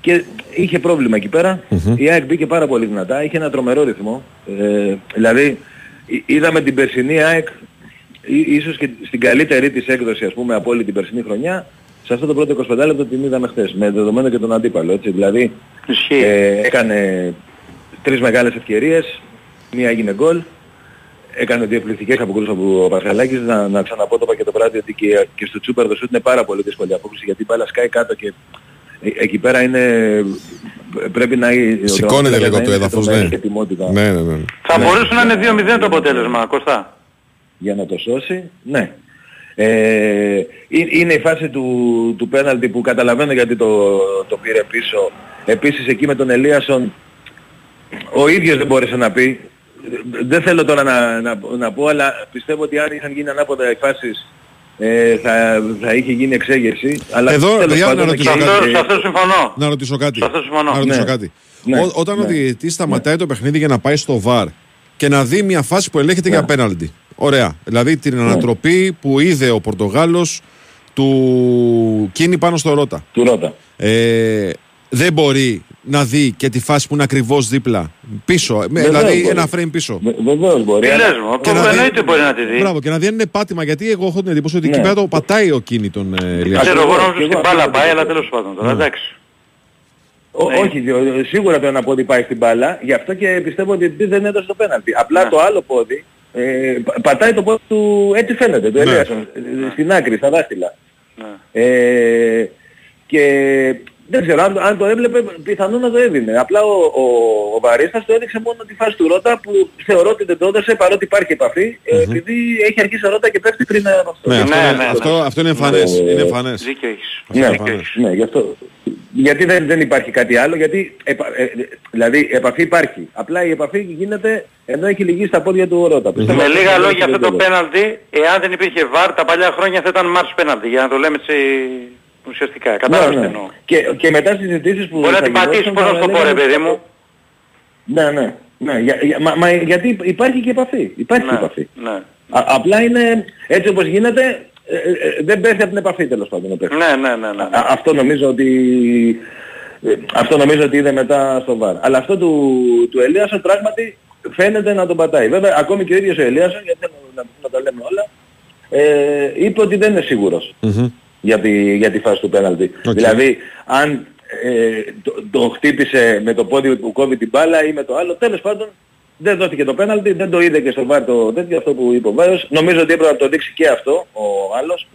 και είχε πρόβλημα εκεί πέρα. Η ΑΕΚ μπήκε πάρα πολύ δυνατά, είχε ένα τρομερό ρυθμό. Ε, δηλαδή εί- είδαμε την περσινή ΑΕΚ ή- ίσως και στην καλύτερη της έκδοση ας πούμε από όλη την περσινή χρονιά. Σε αυτό το πρώτο 25 λεπτό την είδαμε χθες με δεδομένο και τον αντίπαλο έτσι. Δηλαδή ε, έκανε τρεις μεγάλες ευκαιρίες μία έγινε γκολ έκανε δύο εκπληκτικές αποκρούσεις από ο Πασχαλάκης να, να ξαναπώ το είπα και το βράδυ ότι και, και στο Τσούπερ το σούτ είναι πάρα πολύ δύσκολη απόκριση γιατί η μπάλα σκάει κάτω και ε, εκεί πέρα είναι πρέπει να ο Σηκώνεται τερματοφύλακας λίγο να το είναι έδαφος, σε ναι. τρομερή ετοιμότητα. Ναι, ναι, ναι. Θα Ναι. μπορούσε να είναι 2-0 το αποτέλεσμα, Κώστα. για να το σώσει, ναι. Ε, ε- είναι η φάση του, του πέναλτι που καταλαβαίνω γιατί το, το πήρε πίσω. Επίσης εκεί με τον Ελίασον ο ίδιος δεν μπόρεσε να πει. Δεν θέλω τώρα να, να, να πω, αλλά πιστεύω ότι αν είχαν γίνει ανάποδα οι φάσεις ε, θα, θα είχε γίνει εξέγερση. Αλλά Εδώ, τέλος παιδιά, να πάντων, ρωτήσω εκεί- κάτι. Σε αυτό συμφωνώ. Να ρωτήσω κάτι. Σε αυτό συμφωνώ. Να ρωτήσω Ναι. κάτι. Ναι. Ό- όταν ο Ναι. διαιτητής σταματάει το παιχνίδι για να πάει στο VAR και να δει μια φάση που ελέγχεται για πέναλτι. Ωραία. Δηλαδή την Ναι. ανατροπή που είδε ο Πορτογάλος του κίνη πάνω στο Ρότα. Του Ρότα. Ε, δεν μπορεί να δει και τη φάση που είναι ακριβώς δίπλα. Πίσω. Ε, Βεβαίως δηλαδή μπορεί. ένα frame πίσω. Βε- Βεβαίως μπορεί. Τι αλλά- λες μου, Και να δει- εννοείται μπορεί να τη δει. Μπράβο, και να δει αν είναι πάτημα. Γιατί εγώ έχω την εντύπωση ότι εκεί Ναι. πέρα το πατάει ο κίνη τον ε, Ηλιάκη. Ξέρω εγώ Ακριβώς, νόμιζα και στην εγώ μπάλα αυτό πάει, το αλλά πιστεύω. τέλος πάντων τώρα, εντάξει. Ό, Ναι. Όχι, διο- σίγουρα το να πω ότι πάει στην μπάλα, γι' αυτό και πιστεύω ότι δεν έδωσε το πέναλτι. Απλά Ναι. το άλλο πόδι ε, πα- πατάει το πόδι του, έτσι φαίνεται, το Ελίασον, ε, στην άκρη, στα δάχτυλα. Ναι. Ε, και Δεν ξέρω, αν, αν το έβλεπε πιθανόν να το έδινε. Απλά ο, ο, ο Βαρίστας το έδειξε μόνο τη φάση του Ρότα που θεωρώ ότι δεν το έδωσε παρότι υπάρχει επαφή ε, επειδή έχει αρχίσει ο Ρότα και πέφτει πριν από αυτό. Ναι, αυτό, είναι- αυτό, αυτό είναι εμφανές. Ε, είναι εμφανές. Δίκιο έχεις. Αυτό είναι Ναι, εμφανές. ναι, γι' αυτό. Γιατί δεν, δεν υπάρχει κάτι άλλο, γιατί επα, ε, ε, δηλαδή επαφή υπάρχει. Απλά η επαφή γίνεται ενώ έχει λυγίσει στα πόδια του ο Ρότα. Πιστεύω Με ότι λίγα δεν λόγια έχει αυτό το λόγο. πέναλτι, εάν δεν υπήρχε βάρ, τα παλιά χρόνια θα ήταν μάτς πέναλτι, για να το λέμε έτσι ουσιαστικά. Κατάλαβες Ναι, τι ναι. εννοώ. Και, και μετά στις συζητήσεις που Μπορεί να θα την πατήσεις, γινόταν, πώς να θα σου το πω ρε λέγανε- παιδί μου. Ναι, ναι. ναι για, για- μα, μα, γιατί υπάρχει και επαφή. Υπάρχει Ναι, επαφή. ναι. Α, απλά είναι έτσι όπως γίνεται, ε, ε, ε, δεν πέφτει από την επαφή τέλος πάντων. ο παίκτης. Ναι, ναι, ναι, ναι. Α, αυτό νομίζω ότι ε, αυτό νομίζω ότι είδε μετά στο βαρ. Αλλά αυτό του, του Ελίασον πράγματι φαίνεται να τον πατάει. Βέβαια ακόμη και ο ίδιος ο Ελίασον, γιατί δεν να, να τα λέμε όλα, ε, είπε ότι δεν είναι σίγουρος για, τη, για τη φάση του πέναλτι. Δηλαδή αν ε, το, το χτύπησε με το πόδι που κόβει την μπάλα ή με το άλλο, τέλος πάντων δεν δόθηκε το πέναλτι, δεν το είδε και στο βάρ το τέτοιο αυτό που είπε ο Βάιος. Νομίζω ότι έπρεπε να το δείξει και αυτό ο άλλος.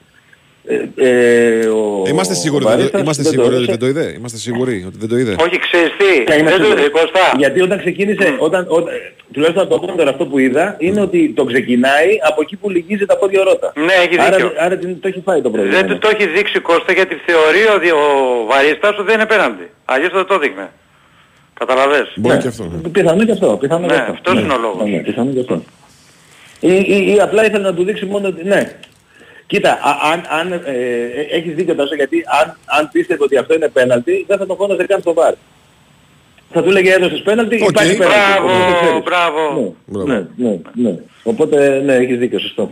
Ε, ε, ο, Είμαστε ο σίγουροι, ότι δεν- Βαρίστας είμαστε δεν το σίγουροι ότι έδωσε. δεν το είδε; Είμαστε σίγουροι ότι δεν το είδε; Όχι, ξέρεις τι, Θα είμαι δεν το σίγουρος. είδε, Κώστα. Γιατί όταν ξεκίνησε, όταν, όταν, τουλάχιστον από το κόντορ αυτό που είδα, είναι ότι το ξεκινάει από εκεί που λυγίζει τα πόδια ο Ρότα. Ναι, έχει άρα, δίκιο. άρα την- το έχει φάει το πρόβλημα. Δεν του το έχει δείξει Κώστα γιατί θεωρεί ο, δι- ο Βαρίστας ότι δεν είναι πέναλτι. Αλλιώς θα το δείχνε. Καταλαβες; Μπορεί και αυτό. Πιθανό και αυτό. Πιθανό Ναι, και αυτός. αυτός είναι ο λόγος. Ναι, πιθανό και αυτό. Ή, ή, ή απλά ήθελε να του δείξει μόνο ότι ναι. Κοίτα, α- αν, αν ε, ε, έχεις δίκιο τόσο γιατί αν, αν πίστευε ότι αυτό είναι πέναλτι, δεν θα τον φώναζε καν στο VAR. Θα του λέγε έδωσες πέναλτι, Οκ. υπάρχει πέναλτι. Μπράβο, Οπότε ξέρεις. μπράβο. Ναι, ναι, ναι. Οπότε ναι, έχεις δίκιο, σωστό.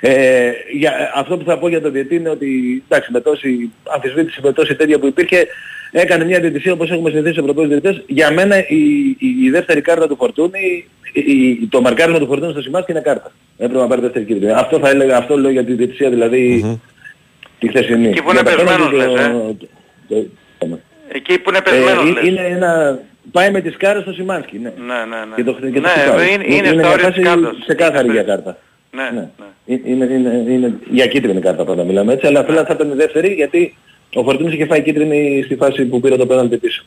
Ε, για, αυτό που θα πω για τον διαιτητή είναι ότι εντάξει με τόση αμφισβήτηση, με τόση τέτοια που υπήρχε έκανε μια διαιτησία όπως έχουμε συνηθίσει στους Ευρωπαίους διαιτητές. Για μένα η, η, η δεύτερη κάρτα του Φορτούνη, η, η- το μαρκάρισμα του Φορτούνη στο σημάδι είναι κάρτα. Έπρεπε να πάρει δεύτερη κίτρινη. Αυτό θα έλεγα, αυτό λέω για τη διαιτησία δηλαδή τη χθεσινή. Εκεί που είναι Για τα πεσμένος, πέναλτι, λες, ε. το- το- το- Εκεί που είναι ε, πεσμένος ε, λες. είναι ένα... Πάει με τις κάρες στο Σιμάνσκι, ναι. Ναι, ναι, ναι. Και το, και το ναι, χτυπάει. είναι, είναι, είναι στα μια όρια της φάση κάρτας. ξεκάθαρη για κάρτα. Ναι, Ναι. ναι. Ε, Είναι, είναι, είναι, για κίτρινη κάρτα πάντα μιλάμε έτσι, αλλά απλά θα ήταν η δεύτερη γιατί ο Φορτούνης είχε φάει κίτρινη στη φάση που πήρε το πέναλτι πίσω.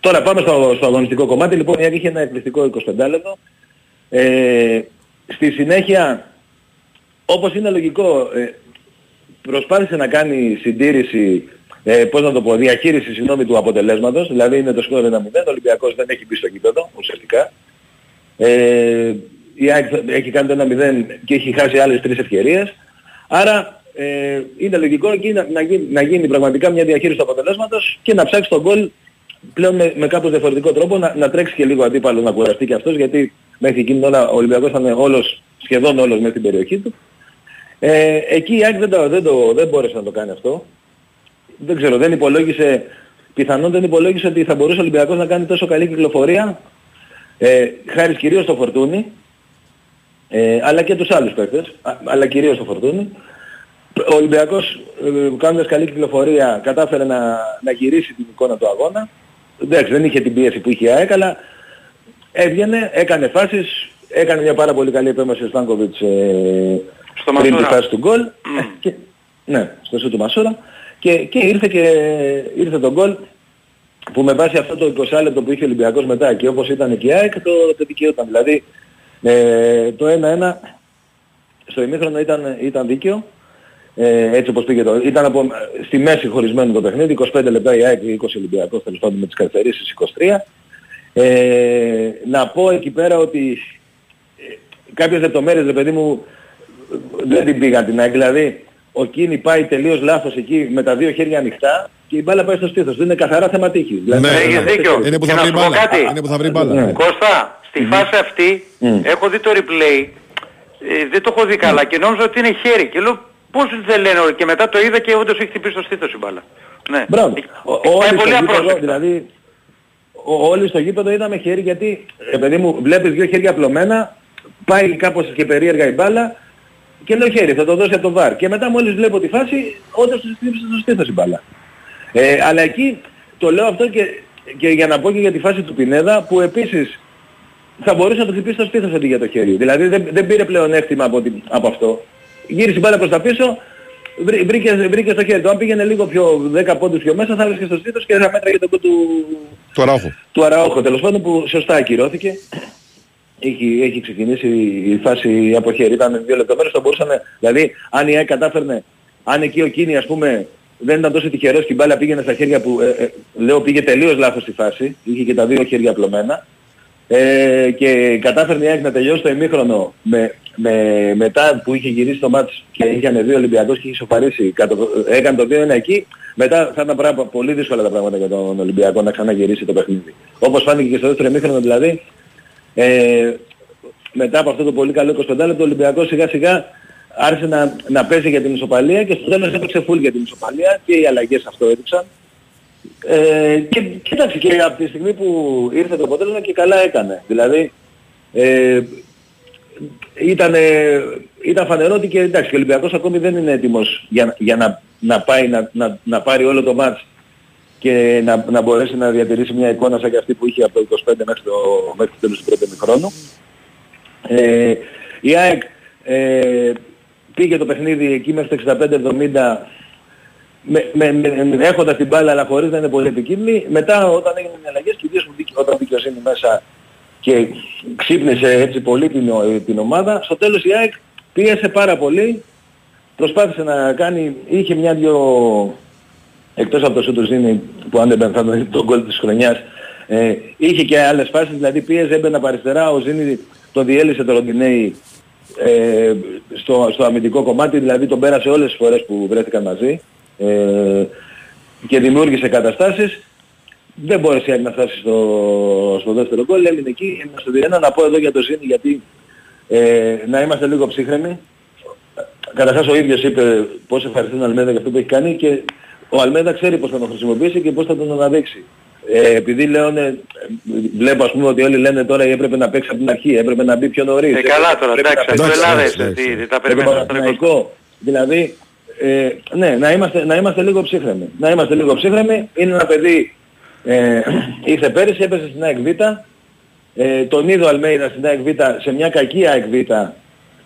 Τώρα πάμε στο, στο αγωνιστικό κομμάτι. Λοιπόν, η Άκη είχε ένα εκπληκτικό 25 λεπτό. Ε, στη συνέχεια, όπως είναι λογικό, ε, προσπάθησε να κάνει συντήρηση, ε, πώς να το πω, διαχείριση συγγνώμη του αποτελέσματος. Δηλαδή είναι το σκορ 1-0, ο Ολυμπιακός δεν έχει μπει στο γήπεδο ουσιαστικά. Ε, η ΑΕΚ έχει κάνει το 1-0 και έχει χάσει άλλες τρεις ευκαιρίες. Άρα ε, είναι λογικό εκεί να, να, γίνει, να γίνει πραγματικά μια διαχείριση του αποτελέσματος και να ψάξει τον γκολ πλέον με, με κάπως διαφορετικό τρόπο, να, να τρέξει και λίγο αντίπαλο να κουραστεί και αυτός γιατί μέχρι εκείνη την ώρα ο Ολυμπιακός ήταν όλος, σχεδόν όλος μέσα στην περιοχή του. Ε, εκεί η ΑΕΚ δεν, το, δεν, το, δεν μπόρεσε να το κάνει αυτό. Δεν ξέρω, δεν υπολόγισε, πιθανόν δεν υπολόγισε ότι θα μπορούσε ο Ολυμπιακός να κάνει τόσο καλή κυκλοφορία ε, χάρη κυρίως στο Φορτούνι, ε, αλλά και τους άλλους παίκτες, α- αλλά κυρίως στο Φορτούνι. Ο Ολυμπιακός ε, κάνοντας καλή κυκλοφορία κατάφερε να, να γυρίσει την εικόνα του αγώνα. Εντάξει, δεν είχε την πίεση που είχε η ΑΕΚ, αλλά έβγαινε, έκανε φάσεις, έκανε μια πάρα πολύ καλή επέμβαση ο Στάνκοβιτς ε, Στο πριν τη Μασούρα. φάση του γκολ. Ε, και, ναι, στο σου του Μασούρα. Και, και ήρθε και ήρθε το γκολ που με βάση αυτό το 20 λεπτό που είχε ο Ολυμπιακός μετά και όπως ήταν και η ΑΕΚ το, το δικαιούταν. Δηλαδή ε, το 1-1 στο ημίχρονο ήταν, ήταν δίκαιο. Ε, έτσι όπως πήγε το. Ήταν από, στη μέση χωρισμένο το παιχνίδι, 25 λεπτά η ΑΕΚ, 20 Ολυμπιακός τέλος πάντων με τις καθυστερήσεις 23. Ε, να πω εκεί πέρα ότι ε, κάποιες λεπτομέρειες, ρε παιδί μου, δεν την πήγαν την ΑΕΚ. Δηλαδή, ο Κίνη πάει τελείως λάθος εκεί με τα δύο χέρια ανοιχτά και η μπάλα πάει στο στήθος. Δεν είναι καθαρά θέμα τύχης. Δηλαδή, Έχεις δίκιο. Είναι που Και θα να βρει σου πω μπάλα. κάτι. Είναι που θα βρει μπάλα. Ναι. Κώστα, στη φάση αυτή έχω δει το replay, ε, δεν το έχω δει καλά και νόμιζα ότι είναι χέρι και λέω πώς δεν λένε όλοι και μετά το είδα και όντως έχει χτυπήσει στο στήθος η μπάλα. Ναι. Μπράβο. Έχει- Ο- έχει πάει Όλοι στο πολύ γήπεδο, απρόσεκτα. δηλαδή, ο- όλοι στο γήπεδο είδαμε χέρι γιατί, ε, παιδί μου, βλέπεις δύο χέρια απλωμένα, πάει κάπως και περίεργα η μπάλα και λέω χέρι, θα το δώσει από το βαρ. Και μετά μόλις βλέπω τη φάση, όντως του χτύπησε στο στήθος η μπάλα. Ε, αλλά εκεί το λέω αυτό και, και για να πω και για τη φάση του Πινέδα που επίσης θα μπορούσε να το χτυπήσει στο στήθος αντί για το χέρι. Δηλαδή δεν, δεν πήρε πλέον από, την- από αυτό. Γύρισε η μπάλα προς τα πίσω, βρή- βρήκε, βρήκε στο χέρι του. Αν πήγαινε λίγο πιο 10 πόντους πιο μέσα θα βρίσκε στο στήθος και θα μέτραγε τον κόλ του, Το ράχο. του Αραόχο τέλος πάντων που σωστά ακυρώθηκε. Έχει, έχει ξεκινήσει η φάση από χέρι. Ήταν δύο λεπτομέρειες θα μπορούσαν, δηλαδή αν η ΑΕΚ κατάφερνε, αν εκεί ο Κίνη ας πούμε δεν ήταν τόσο τυχερός και η μπάλα πήγαινε στα χέρια που, ε, ε, λέω πήγε τελείως λάθος στη φάση, είχε και τα δύο χέρια απλωμένα ε, και κατάφερνε η ΑΕΚ να τελειώσει το ημίχρονο με, με, μετά που είχε γυρίσει το μάτς και είχε δύο Ολυμπιακός και είχε σοφαρίσει, κατω- έκανε το 2-1 εκεί, μετά θα ήταν πράγμα, πολύ δύσκολα τα πράγματα για τον Ολυμπιακό να ξαναγυρίσει το παιχνίδι. Όπως φάνηκε και στο δεύτερο ημίχρονο δηλαδή, ε, μετά από αυτό το πολύ καλό 25 λεπτό ο Ολυμπιακός σιγά σιγά άρχισε να, να παίζει για την ισοπαλία και στο τέλος έπαιξε full για την ισοπαλία και οι αλλαγές αυτό έδειξαν. Ε, και κοίταξε και από τη στιγμή που ήρθε το αποτέλεσμα και καλά έκανε. Δηλαδή ε, ήταν, ήταν φανερό ότι και εντάξει, και ο Ολυμπιακός ακόμη δεν είναι έτοιμος για, για να, να πάει να, να, να πάρει όλο το μάτς και να, να μπορέσει να διατηρήσει μια εικόνα σαν και αυτή που είχε από το 25 μέχρι το, μέχρι το τέλος του πρώτου χρόνου. Ε, η ΑΕΚ ε, πήγε το παιχνίδι εκεί μέχρι το 65-70 με, με, με, έχοντας την μπάλα αλλά χωρίς να είναι πολύ επικίνδυνη. Μετά όταν έγιναν οι αλλαγές και ιδίως που μπήκε- όταν μπήκε ο Ζήνη μέσα και ξύπνησε έτσι πολύ την, ο- την ομάδα, στο τέλος η ΑΕΚ πίεσε πάρα πολύ, προσπάθησε να κάνει, είχε μια-δυο εκτός από το σου του Ζήνη που αν δεν πενθάνε τον γκολ της χρονιάς ε, είχε και άλλες φάσεις, δηλαδή πίεζε, έμπαινε από αριστερά, ο Ζήνη τον διέλυσε το Ροντινέη ε, στο, στο αμυντικό κομμάτι, δηλαδή τον πέρασε όλες τις φορές που βρέθηκαν μαζί ε, και δημιούργησε καταστάσεις. Δεν μπόρεσε η ΑΕΚ να φτάσει στο, στο δεύτερο γκολ, έμεινε εκεί, έμεινε στο 2-1. Να πω εδώ για το Ζήνη γιατί ε, να είμαστε λίγο ψύχρεμοι. Καταρχάς ο ίδιος είπε πώς ευχαριστεί τον Αλμέδα για αυτό που έχει κάνει και ο Αλμέδα ξέρει πώς θα τον χρησιμοποιήσει και πώς θα τον αναδείξει. Ε, επειδή λέω, ναι, βλέπω ας πούμε ότι όλοι λένε τώρα έπρεπε να παίξει από την αρχή, έπρεπε να μπει πιο νωρίς. Ε, καλά τώρα, έπρεπε εντάξει, να αυτό παίξει- Ελλάδες, εντάξει, τι- τι τα με τον περιμένεις στον Παναθηναϊκό. Δηλαδή, ε, ναι, να είμαστε, να είμαστε λίγο ψύχρεμοι. Να είμαστε λίγο ψύχρεμοι. Είναι ένα παιδί, ε, ήρθε πέρυσι, έπεσε στην ΑΕΚ Β. Ε, τον είδε ο Αλμέιδας στην ΑΕΚ Β, σε μια κακή ΑΕΚ Β,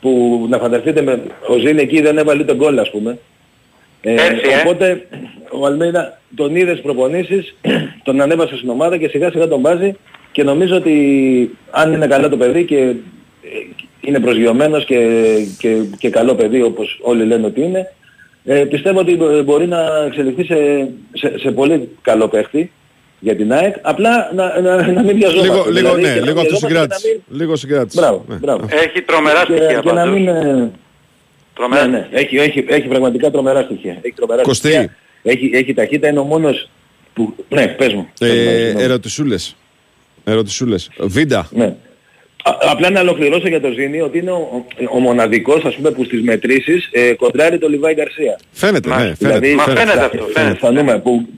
που να φανταστείτε με, ο Ζήνη εκεί δεν έβαλε τον γκολ ας πούμε. Ε, Έτσι, ε. οπότε ο Αλμέιδα τον είδε στις προπονήσεις, [clears throat] τον ανέβασε στην ομάδα και σιγά σιγά τον βάζει και νομίζω ότι αν είναι καλά το παιδί και ε, είναι προσγειωμένος και, και, και καλό παιδί όπως όλοι λένε ότι είναι, ε, πιστεύω ότι μπο- μπορεί να εξελιχθεί σε, σε, σε πολύ καλό παίχτη για την ΑΕΚ, απλά να, να, να μην βιαζόμαστε. Λίγο, λίγο, δηλαδή, ναι, και να λίγο βιαζόμαστε και να αυτοσυγκράτηση. Λίγο συγκράτηση. Μπράβο, Ναι. μπράβο. Έχει τρομερά Και, στοιχεία και να πάντως. μην... ε, Τρομερά. Ναι, ναι, έχει, έχει, έχει πραγματικά τρομερά στοιχεία. Έχει τρομερά Κωστή. στοιχεία. Έχει, έχει ταχύτητα, είναι ο μόνος που... Ναι, πες μου. Πες μου, Ε, συγγνώμη. ερωτησούλες. Ερωτησούλες. Βίντα. Ναι. Α- απλά να ολοκληρώσω για το Ζήνη ότι είναι ο, ο, ο μοναδικός ας πούμε που στις μετρήσεις ε, κοντράρει το Λιβάη Γκαρσία. Φαίνεται, ναι, φαίνεται. Δηλαδή, Μα φαίνεται. φαίνεται αυτό, φαίνεται. Αισθανόμαι που,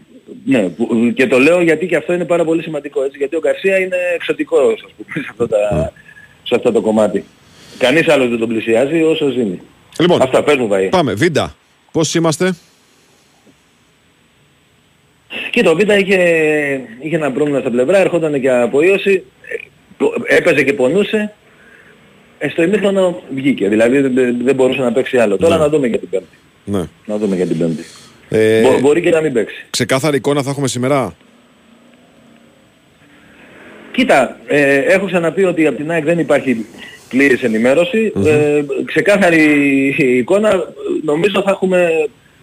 ναι, που, και το λέω γιατί και αυτό είναι πάρα πολύ σημαντικό έτσι, γιατί ο Γκαρσία είναι εξωτικός ας πούμε σε αυτό, τα, σε αυτό το κομμάτι. Κανείς άλλος δεν τον πλησιάζει όσο Ζήνη. Λοιπόν, Αυτά πες μου Βαΐ. πάμε. Βίντα. Πώς είμαστε; Και το Β είχε, είχε ένα πρόβλημα στα πλευρά, ερχόταν και από ίωση, ε, πο- έπαιζε και πονούσε. Ε, στο ημίχρονο βγήκε, δηλαδή δεν, δεν- δεν μπορούσε να παίξει άλλο. Τώρα να δούμε για την Πέμπτη. Ναι. Να δούμε για την Πέμπτη. Ε, Μπο- μπορεί και να μην παίξει. ξεκάθαρη εικόνα θα έχουμε σήμερα; Κοίτα, ε, έχω ξαναπεί ότι από την ΑΕΚ δεν υπάρχει πλήρης ενημέρωση. Ε, ξεκάθαρη εικόνα νομίζω θα έχουμε...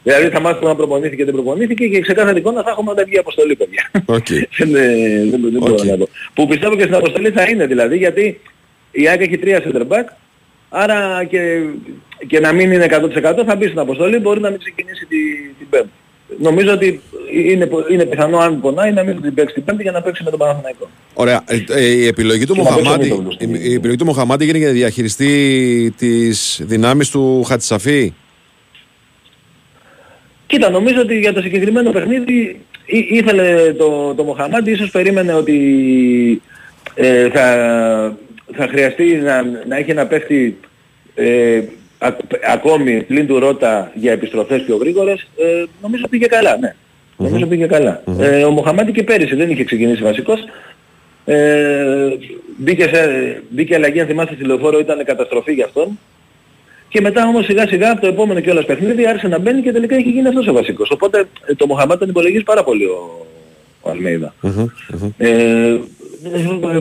Δηλαδή θα μάθουμε αν προπονήθηκε δεν προπονήθηκε και ξεκάθαρη εικόνα θα έχουμε όταν βγει η αποστολή παιδιά. Οκ. [laughs] δεν, ε, δεν, δεν μπορώ Οκ. να πω. Που πιστεύω και στην αποστολή θα είναι δηλαδή γιατί η ΑΕΚ έχει τρία center back άρα και, και να μην είναι 100% θα μπει στην αποστολή μπορεί να μην ξεκινήσει τη, την πέμπτη. Νομίζω ότι είναι, πο- είναι πιθανό αν πονάει να μην την παίξει την πέμπτη για να παίξει με τον Παναθηναϊκό. Ωραία. Ε, ε, η επιλογή του Και να παίξει ο Μοχαμαντί, Μήτογλου στην- η, η επιλογή του Μοχαμαντί έγινε για να διαχειριστεί τις δυνάμεις του Χατζισαφί. Κοίτα, νομίζω ότι για το συγκεκριμένο παιχνίδι ή- ήθελε το, το Μοχαμάντι, ίσως περίμενε ότι ε, θα, θα χρειαστεί να, να έχει ένα παίχτη ε, α- ακόμη πλην του Ρότα για επιστροφές πιο γρήγορες. Ε, νομίζω πήγε καλά, ναι. Νομίζω πήγε καλά. Ε, ο Μοχαμάντι και πέρυσι δεν είχε ξεκινήσει βασικός. Ε, μπήκε, σε, μπήκε αλλαγή, αν θυμάστε, στη λεωφόρο ήταν καταστροφή για αυτόν. Και μετά όμως σιγά σιγά από το επόμενο κιόλας παιχνίδι άρχισε να μπαίνει και τελικά έχει γίνει αυτός ο βασικός. Οπότε ε, το Μοχαμάτ τον υπολογίζει πάρα πολύ ο, ο αλμειδα Ε, ε,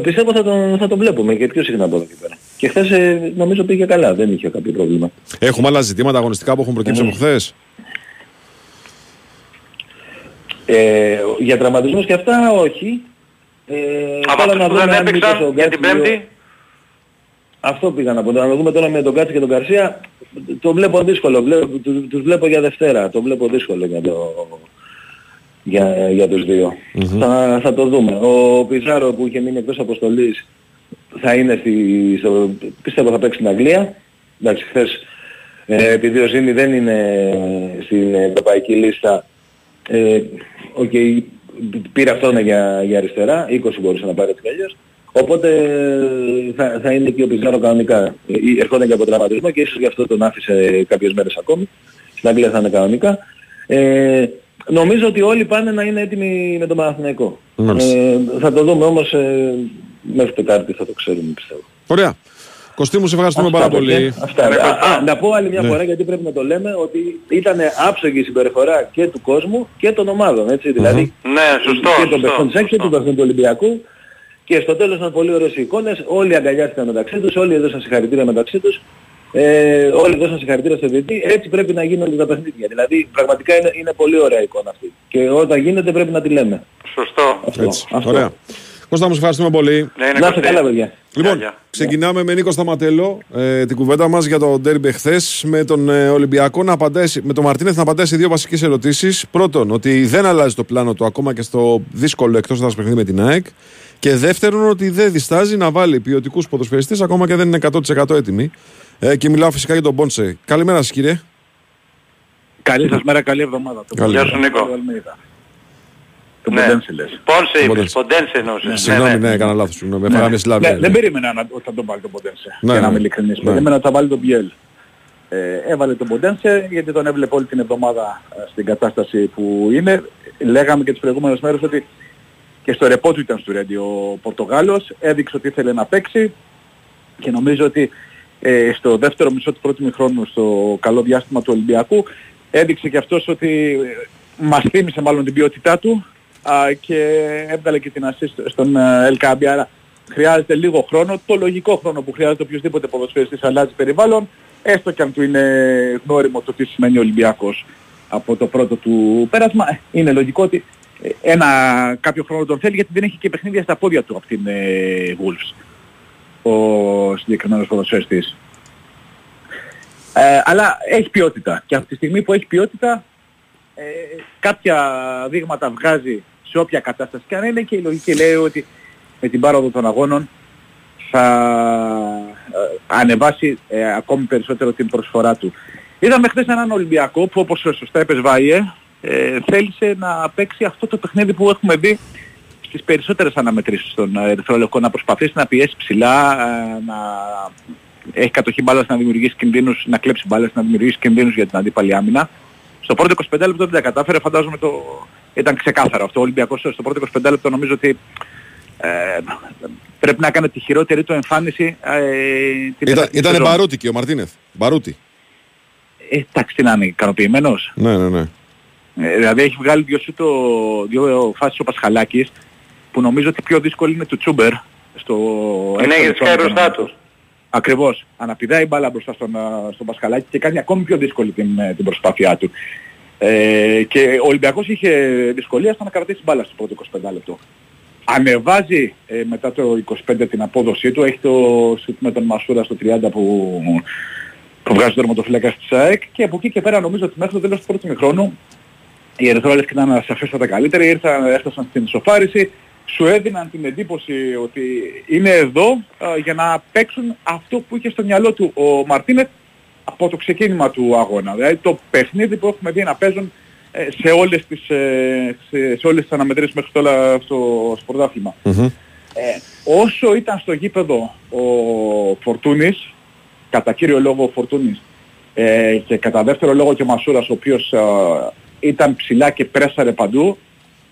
πιστεύω θα τον, θα τον βλέπουμε και πιο συχνά από εδώ και πέρα. Και χθες ε, νομίζω πήγε καλά, δεν είχε κάποιο πρόβλημα. Έχουμε άλλα ζητήματα αγωνιστικά που έχουν προκύψει από χθες; Ε, για τραυματισμούς και αυτά όχι. Ε, Από τώρα αυτούς που δούμε δεν αν μήπως έπαιξαν ο για την Γκάτσιο- Πέμπτη. Αυτό πήγα να πω. Να δούμε τώρα με τον Κάτση και τον Καρσία. Το βλέπω δύσκολο. Βλέπω, τους, τους βλέπω για Δευτέρα. Το βλέπω δύσκολο για, το, για, για τους δυο θα, θα το δούμε. Ο Πιζάρο που είχε μείνει εκτός αποστολής θα είναι στη, στο, πιστεύω θα παίξει στην Αγγλία. Εντάξει, χθες ε, επειδή ο Ζήνη δεν είναι στην ευρωπαϊκή λίστα, ε, okay, πήρε αυτόν για, για αριστερά, 20 μπορούσε να πάρει έτσι κι αλλιώς. Οπότε ε, θα, θα είναι και ο Πιζάρο κανονικά. Ε, Ερχόταν και από τραυματισμό και ίσως γι' αυτό τον άφησε κάποιες μέρες ακόμη. Στην Αγγλία θα είναι κανονικά. Ε, νομίζω ότι όλοι πάνε να είναι έτοιμοι με τον Παναθηναϊκό. Μάλιστα. Ε, θα το δούμε όμως ε, μέχρι Τετάρτη θα το ξέρουμε πιστεύω. Ωραία. Κωστή μου, σε ευχαριστούμε Αυτά, πάρα παιδιά. πολύ. Αυτά. Α, α, να πω άλλη μια Ναι. φορά γιατί πρέπει να το λέμε ότι ήταν άψογη η συμπεριφορά και του κόσμου και των ομάδων. Έτσι, δηλαδή Ναι, σωστό. και των σωστό. παιχτών της ΑΕΚ και των παιχτών του Ολυμπιακού. Και στο τέλος ήταν πολύ ωραίες οι εικόνες. Όλοι αγκαλιάστηκαν μεταξύ τους, όλοι έδωσαν συγχαρητήρια μεταξύ τους. Ε, όλοι δώσαν συγχαρητήρια στο διετή. Έτσι πρέπει να γίνονται τα παιχνίδια. Δηλαδή πραγματικά είναι, είναι πολύ ωραία εικόνα αυτή. Και όταν γίνεται πρέπει να τη λέμε. Σωστό. Αυτό. Έτσι. Αυτό. Ωραία. Κώστα μου, σε ευχαριστούμε πολύ. Ναι, είναι Να είστε Κωστή. καλά παιδιά. Λοιπόν, γεια. ξεκινάμε με Νίκο Σταματέλο ε, την κουβέντα μας για το ντέρμπι εχθέ. Με τον ε, Ολυμπιακό να απαντάει, με τον Μαρτίνεθ να απαντάει σε δύο βασικές ερωτήσεις. Πρώτον, ότι δεν αλλάζει το πλάνο του ακόμα και στο δύσκολο εκτός έδρα παιχνίδι με την ΑΕΚ. Και δεύτερον, ότι δεν διστάζει να βάλει ποιοτικούς ποδοσφαιριστές ακόμα και δεν είναι 100% έτοιμοι. Ε, και μιλάω φυσικά για τον Μπόνσε. Καλημέρα σας, κύριε. Καλή σας μέρα, καλή εβδομάδα. Το Καλή. Γεια σου Νίκο. Το Ναι. Ποντένσε λες. Πόνσε είπες, Ποντένσε. Ποντένσε εννοούσες. Ναι, Συγγνώμη, ναι. ναι, έκανα λάθος. Συγγνώμη, έφαγα μια συλλάβη. Ναι, δεν περίμενα να, ότι θα τον βάλει τον Ποντένσε. Ναι, για να ναι. είμαι ειλικρινής. Ναι. Περίμενα ότι θα βάλει τον Πιέλ. Ε, έβαλε τον Ποντένσε γιατί τον έβλεπε όλη την εβδομάδα ε, στην κατάσταση που είναι. Λέγαμε και τις προηγούμενες μέρες ότι και στο ρεπό του ήταν στο Ρέντι ο Πορτογάλος. Έδειξε ότι ήθελε να παίξει και νομίζω ότι ε, στο δεύτερο μισό του πρώτου μηχρόνου στο καλό διάστημα του Ολυμπιακού έδειξε και αυτός ότι ε, μας θύμισε μάλλον την ποιότητά του α, και έβγαλε και την assist στον ε, Ελκάμπη. Άρα χρειάζεται λίγο χρόνο, το λογικό χρόνο που χρειάζεται οποιοδήποτε ποδοσφαιριστής αλλάζει περιβάλλον, έστω και αν του είναι γνώριμο το τι σημαίνει Ολυμπιακός από το πρώτο του πέρασμα. Ε, Είναι λογικό ότι ε, ένα κάποιο χρόνο τον θέλει γιατί δεν έχει και παιχνίδια στα πόδια του από την ε, Wolves ο συγκεκριμένος ποδοσφαιριστής. Ε, αλλά έχει ποιότητα και από τη στιγμή που έχει ποιότητα ε, κάποια δείγματα βγάζει σε όποια κατάσταση και αν είναι και η λογική λέει ότι με την πάροδο των αγώνων θα ε, ανεβάσει ε, ακόμη περισσότερο την προσφορά του. Είδαμε χθες έναν Ολυμπιακό που όπως σωστά είπες Βάιε ε, θέλησε να παίξει αυτό το παιχνίδι που έχουμε δει στις περισσότερες αναμετρήσεις των ε, Ερυθρόλευκων να προσπαθήσει να πιέσει ψηλά, ε, να έχει κατοχή μπάλας να δημιουργήσει κινδύνους, να κλέψει μπάλας να δημιουργήσει κινδύνους για την αντίπαλη άμυνα. Στο πρώτο 25 λεπτό δεν τα κατάφερε, φαντάζομαι το... ήταν ξεκάθαρο αυτό. Ο Ολυμπιακός στο πρώτο 25 λεπτό νομίζω ότι ε, πρέπει να κάνει τη χειρότερη του εμφάνιση ε, την Ήταν, επόμενη ήτανε σεζόν. μπαρούτι και ο Μαρτίνεθ. Μπαρούτι. Ε, εντάξει, τι να είναι, ικανοποιημένος. Ναι, ναι, ναι. Ε, δηλαδή έχει βγάλει δύο, σου το, δύο φάσεις ο Πασχαλάκης που νομίζω ότι πιο δύσκολη είναι του Τσούμπερ στο Ναι, έξω γιατί λεπτό σκάει με τον μπροστά τους. Ακριβώς. Αναπηδάει η μπάλα μπροστά στον, α, στον Πασχαλάκη και κάνει ακόμη πιο δύσκολη την, ε, την προσπάθειά του. Ε, και ο Ολυμπιακός είχε δυσκολία στο να κρατήσει μπάλα στο πρώτο 25 λεπτό. Ανεβάζει ε, μετά το 25 την απόδοσή του, έχει το σουτ με τον Μασούρα στο 30 που, που βγάζει το τερματοφύλακα της ΑΕΚ και από εκεί και πέρα νομίζω ότι μέχρι το τέλος του πρώτου μηχρόνου οι Ερυθρόλες ήταν σαφέστατα καλύτεροι, ήρθαν, έφτασαν στην ισοφάριση, σου έδιναν την εντύπωση ότι είναι εδώ α, για να παίξουν αυτό που είχε στο μυαλό του ο Μαρτίνετ από το ξεκίνημα του αγώνα. Δηλαδή το παιχνίδι που έχουμε δει να παίζουν ε, σε όλες τις, ε, σε, σε όλες τις αναμετρήσεις μέχρι τώρα στο, στο πρωτάθλημα. Ε, όσο ήταν στο γήπεδο ο Φορτούνης, κατά κύριο λόγο ο Φορτούνης, ε, και κατά δεύτερο λόγο και ο Μασούρας, ο οποίος ε, ήταν ψηλά και πρέσαρε παντού,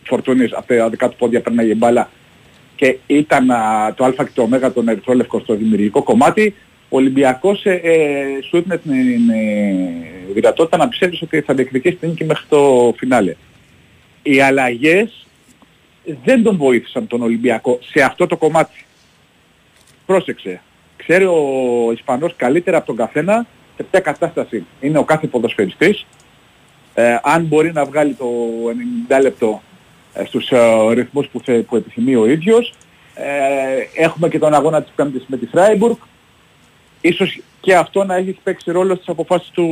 Φορτούνης από τα δικά του πόδια περνάει μπάλα και ήταν α, το α και το ω των ερυθρόλευκων στο δημιουργικό κομμάτι, ο Ολυμπιακός ε, ε, σου έδινε την ε, δυνατότητα να πιστεύεις ότι θα διεκδικήσει την νίκη μέχρι το φινάλε. Οι αλλαγές δεν τον βοήθησαν τον Ολυμπιακό σε αυτό το κομμάτι. Πρόσεξε. Ξέρει ο Ισπανός καλύτερα από τον καθένα σε ποια κατάσταση είναι ο κάθε ποδοσφαιριστής. Ε, αν μπορεί να βγάλει το 90 λεπτό ε, στους ε, ρυθμούς που, θε, που επιθυμεί ο ίδιος. Ε, έχουμε και τον αγώνα της Πέμπτης με τη Φράιμπουργκ. Ίσως και αυτό να έχει παίξει ρόλο στις αποφάσεις του,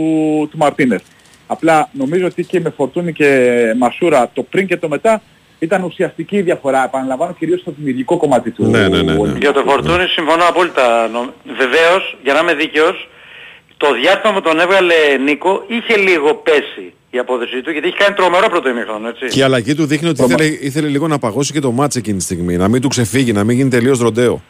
του Μαρτίνες. Απλά νομίζω ότι και με Φορτούνη και Μασούρα το πριν και το μετά ήταν ουσιαστική η διαφορά. Επαναλαμβάνω κυρίως στο δημιουργικό κομμάτι του. Ναι, ναι, ναι, ναι. Για το Φορτούνη συμφωνώ απόλυτα. Νο- Βεβαίως, για να είμαι δίκαιος, το διάστημα που τον έβγαλε Νίκο είχε λίγο πέσει η απόδοσή του γιατί έχει κάνει τρομερό πρώτο ημίχρονο, έτσι. Και η αλλαγή του δείχνει ότι ήθελε, ήθελε λίγο να παγώσει και το μάτς εκείνη τη στιγμή. Να μην του ξεφύγει, να μην γίνει τελείως ροντέο.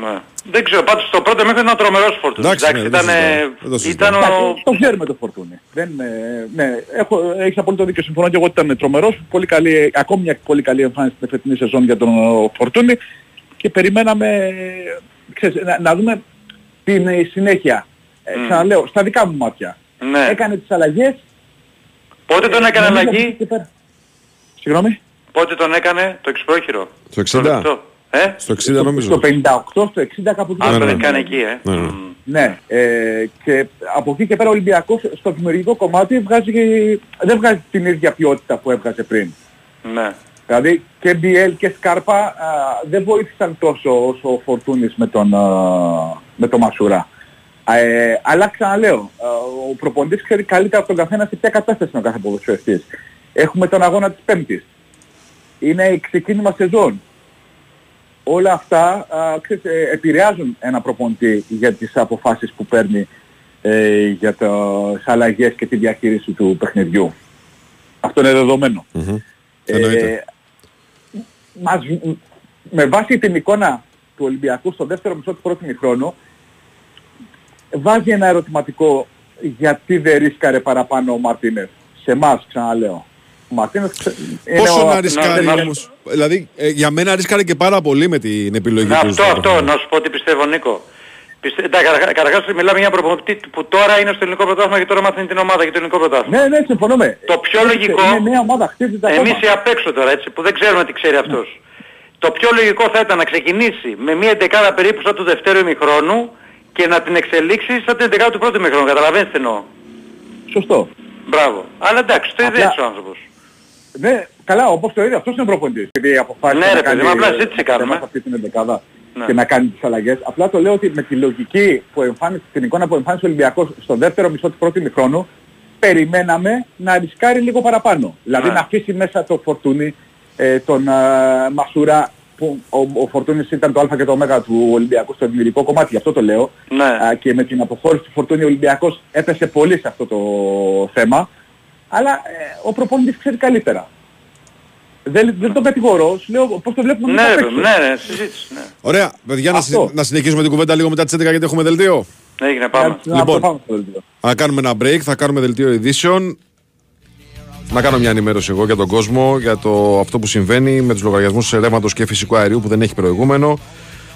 Ναι. Δεν ξέρω, πάντως το πρώτο ημίχρονο ήταν τρομερός Φορτούνης. Εντάξει, ναι, δεν το ήταν, συζητάω. Δεν το συζητάω. ήταν ο... Το ξέρουμε το Φορτούνη. Δεν, ε, ναι, έχω, έχεις απόλυτο δίκιο. Συμφωνώ και εγώ ότι ήταν τρομερός. Πολύ καλή, ακόμη μια πολύ καλή εμφάνιση στην φετινή σεζόν για τον ε, Φορτούνη και περιμέναμε ε, ξέρεις, να, να δούμε την ε, συνέχεια. Ε, Μμ. Ξαναλέω, στα δικά μου μάτια. Ναι. Έκανε τις αλλαγές. Πότε τον έκανε νομίζω αλλαγή, ότι και πέρα. Συγγνώμη. πότε τον έκανε; Το εξπρόχειρο. Στο 60. λεπτό. Ε; Στο 60 νομίζω. Στο 58, στο 60 κάπου εκεί. Α, Ναι, τον ναι, έκανε εκεί, ε. Ναι, ναι. Ναι, ε, και από εκεί και πέρα ο Ολυμπιακός στο δημιουργικό κομμάτι βγάζει, δεν βγάζει την ίδια ποιότητα που έβγαζε πριν. Ναι. Δηλαδή και BL και Σκάρπα α, δεν βοήθησαν τόσο όσο ο Φορτούνης με τον, α, με τον Μασούρα. Ε, αλλά ξαναλέω, α, ο προποντής ξέρει καλύτερα από τον καθένα σε ποια κατάσταση είναι ο κάθε ποδοσφαιριστής. Έχουμε τον αγώνα της Πέμπτης. Είναι ξεκίνημα σεζόν. Όλα αυτά α, ξέρεις, ε, επηρεάζουν ένα προπονητή για τις αποφάσεις που παίρνει ε, για τις αλλαγές και τη διαχείριση του παιχνιδιού. Αυτό είναι δεδομένο. Εννοείται. Ε, μας, με βάση την εικόνα του Ολυμπιακού στο δεύτερο μισό του πρώτου χρόνου βάζει ένα ερωτηματικό γιατί δεν ρίσκαρε παραπάνω ο Μαρτίνες. Σε εμάς ξαναλέω. Ο Μαρτίνες ξε- είναι Πόσο ο- να ρισκάρει να- όμως; Δηλαδή, ε, για μένα ρίσκαρε και πάρα πολύ με την επιλογή Ναι, του. αυτό, στο αυτό, παιχνίδι. να σου πω τι πιστεύω Νίκο. Πιστε... τα- καταρχά- Καταρχάς μιλάμε για ένα προπονητή που τώρα είναι στο ελληνικό πρωτάθλημα και τώρα μάθαίνει την ομάδα για το ελληνικό πρωτάθλημα. Ναι, ναι, συμφωνούμε. Το πιο Είναι- λογικό, Είναι μια ομάδα, χτίζεται ακόμα. εμείς οι απ' έξω τώρα έτσι, που δεν ξέρουμε τι ξέρει αυτός. Το πιο λογικό θα ήταν να ξεκινήσει με μια εντεκάδα περίπου σαν του δευτέρου ημιχρόνου και να την εξελίξεις σαν την εντεκάδα του πρώτου ημιχρόνου. Καταλαβαίνεις τι εννοώ. Σωστό. Μπράβο. Αλλά εντάξει, το είδε Απλά- έτσι ο άνθρωπος. Ναι, καλά, όπως το είδε, αυτός είναι ο προπονητής. Επειδή αποφάσισε Ναι, να ρε παιδί κάνει, μου, απλά ε, ζήτησε σε κάνουμε. εμάς αυτή την εντεκάδα Ναι. και να κάνει τις αλλαγές. Απλά το λέω ότι με τη λογική που εμφάνισε, την εικόνα που εμφάνισε ο Ολυμπιακός στο δεύτερο μισό του πρώτου ημιχρόνου, περιμέναμε να ρισκάρει λίγο παραπάνω. Δηλαδή Ναι. να αφήσει μέσα το Φορτούνι, ε, τον ε, Μασούρα, που ο, ο Φορτούνης ήταν το α και το ω του Ολυμπιακού στο δημιουργικό κομμάτι, γι' αυτό το λέω. Ναι. Α, και με την αποχώρηση του Φορτούνη ο Ολυμπιακός έπεσε πολύ σε αυτό το θέμα. Αλλά ε, ο προπονητής ξέρει καλύτερα. Δεν, δεν τον κατηγορώ, σου λέω πώς το βλέπουμε Ναι, εμείς απ' ρε, έξω. ναι, ναι, συζήτηση, ναι. Ωραία, παιδιά, να, Αυτό. συ- να συνεχίσουμε την κουβέντα λίγο μετά τις 11 γιατί έχουμε δελτίο. Έγινε, πάμε. Να Λοιπόν. το πάμε στο δελτίο. Θα κάνουμε ένα break, θα κάνουμε δελτίο ειδήσεων. Να κάνω μια ενημέρωση εγώ για τον κόσμο, για το, αυτό που συμβαίνει με τους λογαριασμούς ρεύματος και φυσικού αερίου που δεν έχει προηγούμενο.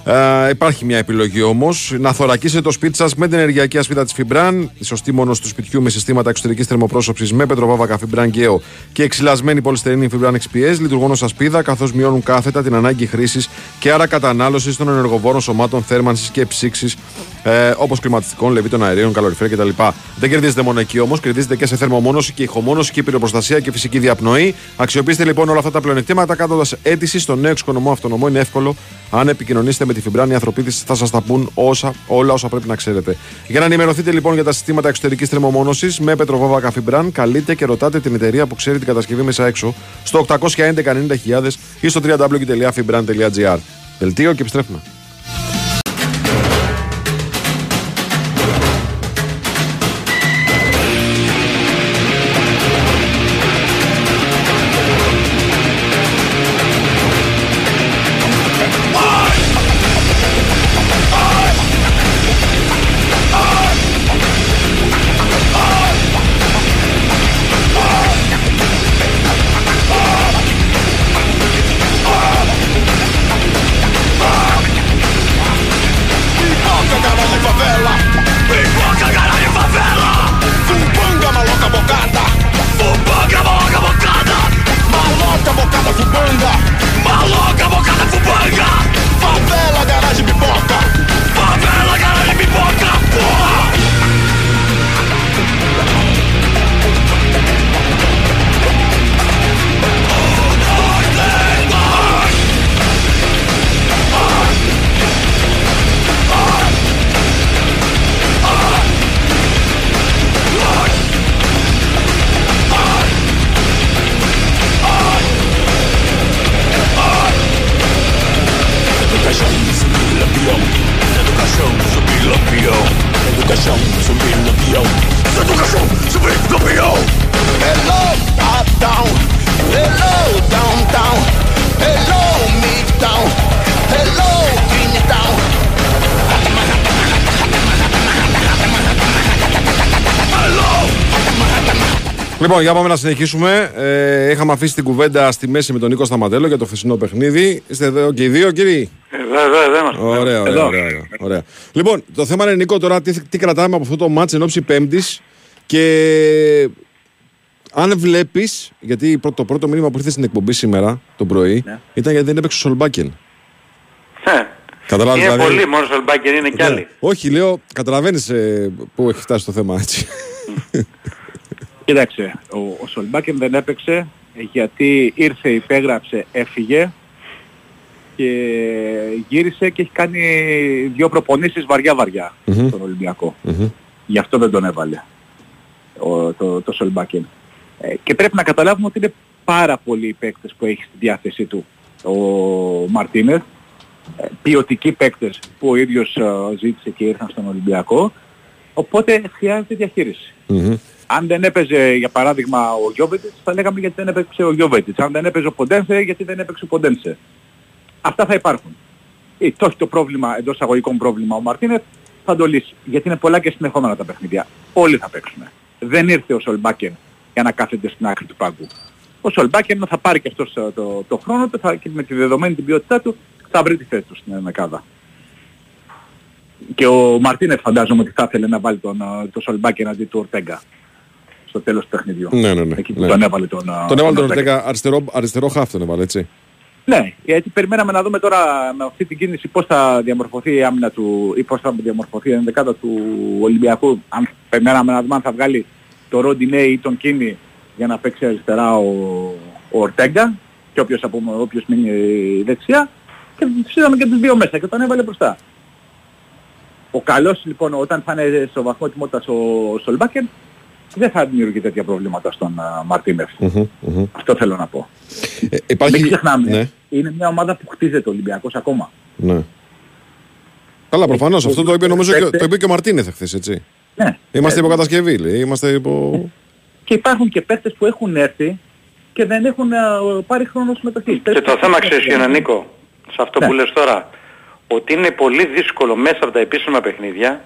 Ε, υπάρχει μια επιλογή όμως. Να θωρακίσετε το σπίτι σας με την ενεργειακή ασπίδα της Φιμπραν. Η σωστή μόνος του σπιτιού με συστήματα εξωτερικής θερμοπρόσωψης με πετροβάβακα Φιμπραν Γκέο και εξυλασμένη πολυστερίνη Φιμπραν XPS λειτουργούν ως ασπίδα καθώς μειώνουν κάθετα την ανάγκη χρήσης και άρα κατανάλωσης των ενεργοβόρων σωμάτων θέρμανσης και ψήξης ε, όπως κλιματιστικών, λεβίτων αερίων, καλοριφέρ κτλ. Δεν κερδίζετε μόνο εκεί όμως, κερδίζετε και σε θερμομόνωση και ηχομόνωση και πυροπροστασία και φυσική διαπνοή. Αξιοποιήστε λοιπόν όλα αυτά τα πλεονεκτήματα κάνοντα αίτηση στο νέο εξοικονομώ αυτονομό. Είναι εύκολο. Αν επικοινωνήσετε με τη Φιμπράν, οι ανθρωποί της θα σας τα πούν όσα, όλα όσα πρέπει να ξέρετε. Για να ενημερωθείτε λοιπόν για τα συστήματα εξωτερικής θερμομόνωσης με πετροβόβακα Φιμπράν, καλείτε και ρωτάτε την εταιρεία που ξέρει την κατασκευή μέσα έξω στο 811 90.000 ή στο www.fibran.gr. Δελτίο και επιστρέφουμε. Λοιπόν, για πάμε να συνεχίσουμε. Ε, είχαμε αφήσει την κουβέντα στη μέση με τον Νίκο Σταματέλο για το χθεσινό παιχνίδι. Είστε εδώ και οι δύο, κύριοι; Βέβαια, βέβαια, είμαστε. Ωραία, ωραία, Εδώ. ωραία, ωραία, ωραία. Λοιπόν, το θέμα είναι, Νίκο, τώρα τι, τι κρατάμε από αυτό το μάτς εν ώψη Πέμπτης και αν βλέπεις, γιατί πρω- το πρώτο μήνυμα που ήρθε στην εκπομπή σήμερα το πρωί Ναι. ήταν γιατί δεν έπαιξε ο Σολμπάκεν. Ε, Καταλάβεις, Είναι δηλαδή- πολύ, μόνο ο Σολμπάκερ είναι κι Ναι. άλλοι. Όχι, λέω, καταλαβαίνεις ε, πού έχει φτάσει το θέμα έτσι. [laughs] Κοίταξε, ο, ο Σολμπάκεν δεν έπαιξε γιατί ήρθε, υπέγραψε, έφυγε και γύρισε και έχει κάνει δύο προπονήσεις βαριά-βαριά Μμμ. στον Ολυμπιακό. Γι' αυτό δεν τον έβαλε ο, το, το Σολμπάκεν. Ε, και πρέπει να καταλάβουμε ότι είναι πάρα πολλοί οι παίκτες που έχει στη διάθεσή του ο Μαρτίνεθ. Ε, ποιοτικοί παίκτες που ο ίδιος ε, ζήτησε και ήρθαν στον Ολυμπιακό. Οπότε χρειάζεται διαχείριση. Αν δεν έπαιζε για παράδειγμα ο Γιώβετιτς θα λέγαμε γιατί δεν έπαιξε ο Γιώβετιτς. Αν δεν έπαιζε ο Ποντένσε γιατί δεν έπαιξε ο Ποντένσε. Αυτά θα υπάρχουν. Ή το έχει το πρόβλημα, εντός αγωγικών πρόβλημα ο Μαρτίνεθ θα το λύσει. Γιατί είναι πολλά και συνεχόμενα τα παιχνίδια. Όλοι θα παίξουν. Δεν ήρθε ο Σολμπάκεν για να κάθεται στην άκρη του πάγκου. Ο Σολμπάκεν θα πάρει και αυτός ε, το, το χρόνο του θα, και με τη δεδομένη την ποιότητά του θα βρει τη θέση του στην Μεκάδα. Και ο Μαρτίνεφ φαντάζομαι ότι θα ήθελε να βάλει τον, ε, το Σολμπάκεν αντί του Ορτέγκα στο τέλος του παιχνιδιού. ναι, ναι, ναι. Εκεί που ναι. τον έβαλε τον, ε, Τον έβαλε τον Ορτέγκα. Ορτέγα αριστερό, αριστερό χάφ τον έβαλε, έτσι. Ναι, γιατί περιμέναμε να δούμε τώρα με αυτή την κίνηση πώς θα διαμορφωθεί η άμυνα του ή πώς θα διαμορφωθεί η ενδεκάδα του Ολυμπιακού. Αν περιμέναμε να δούμε αν θα βγάλει το Ροντινέ ή τον Κίνη για να παίξει αριστερά ο, ο Ορτέγκα και όποιος, από, όποιος μείνει δεξιά και τους είδαμε και τους δύο μέσα και τον έβαλε μπροστά. Ο καλός λοιπόν όταν θα είναι στο βαθμό τιμότητας ο Σολμπάκεν δεν θα δημιουργεί τέτοια προβλήματα στον uh, Μαρτίνεφ. Μμμ, μμμ. Αυτό θέλω να πω. Ε, υπάρχει... Μην ξεχνάμε, Ναι, είναι μια ομάδα που χτίζεται ο Ολυμπιακός ακόμα. ναι. Καλά, προφανώς. Αυτό το είπε νομίζω και, το είπε και ο Μαρτίνεθ χθε, έτσι. Ναι. Είμαστε υποκατασκευή, λέει. Είμαστε υπό. Και υπάρχουν και παίκτες που έχουν έρθει και δεν έχουν ε, πάρει χρόνος συμμετοχής. Και το θέμα ξέρεις ποιο είναι Νίκο, σε αυτό Ναι. που λες τώρα, ότι είναι πολύ δύσκολο μέσα από τα επίσημα παιχνίδια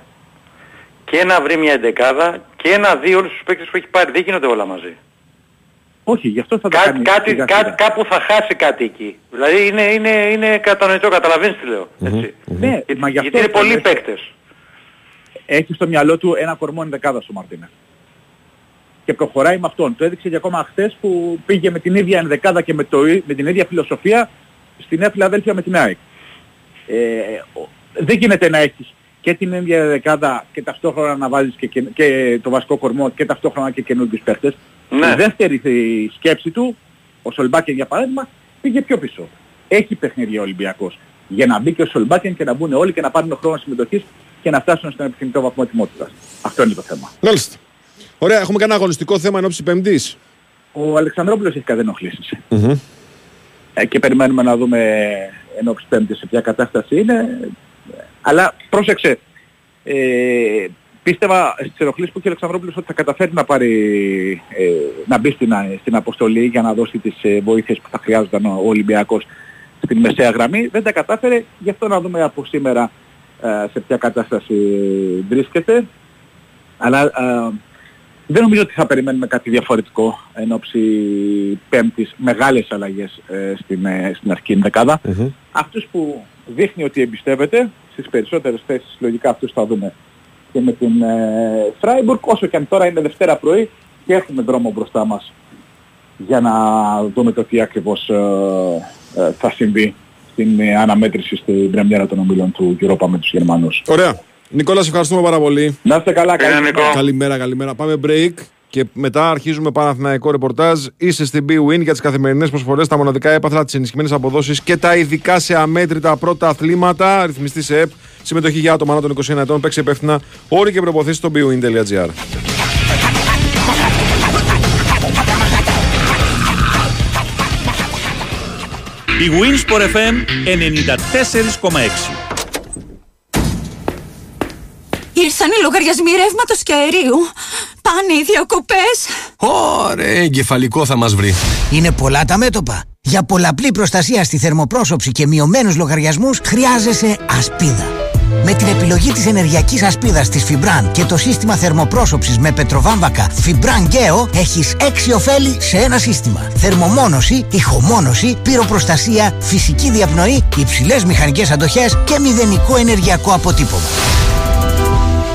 και να βρει μια εντεκάδα και να δει όλους τους παίκτες που έχει πάρει. Δεν γίνονται όλα μαζί. Όχι, γι' αυτό θα το Κά, κάνει. κάτι, σιγά κά, σιγά. κάπου θα χάσει κάτι εκεί. Δηλαδή είναι, είναι, είναι κατανοητό, καταλαβαίνεις τι λέω. Έτσι. Ναι, μα γι' αυτό Γιατί είναι το πολλοί λες. παίκτες. Έχει στο μυαλό του ένα κορμό ενδεκάδας ο Μαρτίνες. Και προχωράει με αυτόν. Το έδειξε και ακόμα χθες που πήγε με την ίδια ενδεκάδα και με, το, ί- με την ίδια φιλοσοφία στη Νέα Φιλαδέλφια με την ΑΕΚ. Ε, ο- δεν γίνεται να έχεις και την ίδια ενδεκάδα και ταυτόχρονα να βάζεις και, και, και το βασικό κορμό και ταυτόχρονα και καινούργιους παίχτες. Ναι. Η δεύτερη ε, σκέψη του, ο Σολμπάκεν για παράδειγμα, πήγε πιο πίσω. Έχει παιχνίδια ο Ολυμπιακός. Για να μπει και ο Σολμπάκεν και να μπουν όλοι και να πάρουν χρόνο συμμετοχής και να φτάσουν στον επιθυμητό βαθμό ετοιμότητας. Αυτό είναι το θέμα. Μάλιστα. Ωραία, έχουμε κανένα αγωνιστικό θέμα εν ώψη Πέμπτης; Ο Αλεξανδρόπουλος έχει κάτι ενοχλήσεις. Ε, και περιμένουμε να δούμε εν ώψη πέμπτης σε ποια κατάσταση είναι. Αλλά πρόσεξε, ε, πίστευα στις ενοχλήσεις που είχε ο Αλεξανδρόπουλος ότι θα καταφέρει να πάρει, ε, να μπει στην, α- στην αποστολή για να δώσει τις ε, βοήθειες που θα χρειάζονταν ο, ο Ολυμπιακός στην μεσαία γραμμή. Δεν τα κατάφερε, γι' αυτό να δούμε από σήμερα ε, σε ποια κατάσταση βρίσκεται. Αλλά ε, δεν νομίζω ότι θα περιμένουμε κάτι διαφορετικό εν ώψη πέμπτης μεγάλες αλλαγές ε, στην, ε, στην αρχική δεκάδα. Αυτούς που δείχνει ότι εμπιστεύεται στις περισσότερες θέσεις λογικά αυτούς θα δούμε και με την ε, Φράιμπουργκ όσο και αν τώρα είναι Δευτέρα πρωί και έχουμε δρόμο μπροστά μας για να δούμε το τι ακριβώς ε, ε, θα συμβεί στην ε, αναμέτρηση στην πρεμιέρα των ομίλων του Europa με τους Γερμανούς. Ωραία. Νικόλα, σε ευχαριστούμε πάρα πολύ. Να είστε καλά, καλή συνέχεια. Καλημέρα, καλημέρα. Πάμε break και μετά αρχίζουμε Παναθηναϊκό ρεπορτάζ. Είσαι στην B-Win για τις καθημερινές προσφορές, τα μοναδικά έπαθλα, τις ενισχυμένες αποδόσεις και τα ειδικά σε αμέτρητα πρώτα αθλήματα. Ρυθμιστή σε ΕΠ. Συμμετοχή για άτομα άνω των 21 ετών. Παίξει υπεύθυνα. Όροι και προποθέσει στο bwin.gr. Η Winsport FM 94,6 Ήρθα Πέσανε οι λογαριασμοί ρεύματος και αερίου. Πάνε οι διακοπές. Ωραία, εγκεφαλικό θα μας βρει. Είναι πολλά τα μέτωπα. Για πολλαπλή προστασία στη θερμοπρόσωψη και μειωμένους λογαριασμούς χρειάζεσαι ασπίδα. Με την επιλογή της ενεργειακής ασπίδας της Fibran και το σύστημα θερμοπρόσωψης με πετροβάμβακα Fibran Geo έχεις έξι ωφέλη σε ένα σύστημα. Θερμομόνωση, ηχομόνωση, πυροπροστασία, φυσική διαπνοή, υψηλές μηχανικές αντοχές και μηδενικό ενεργειακό αποτύπωμα.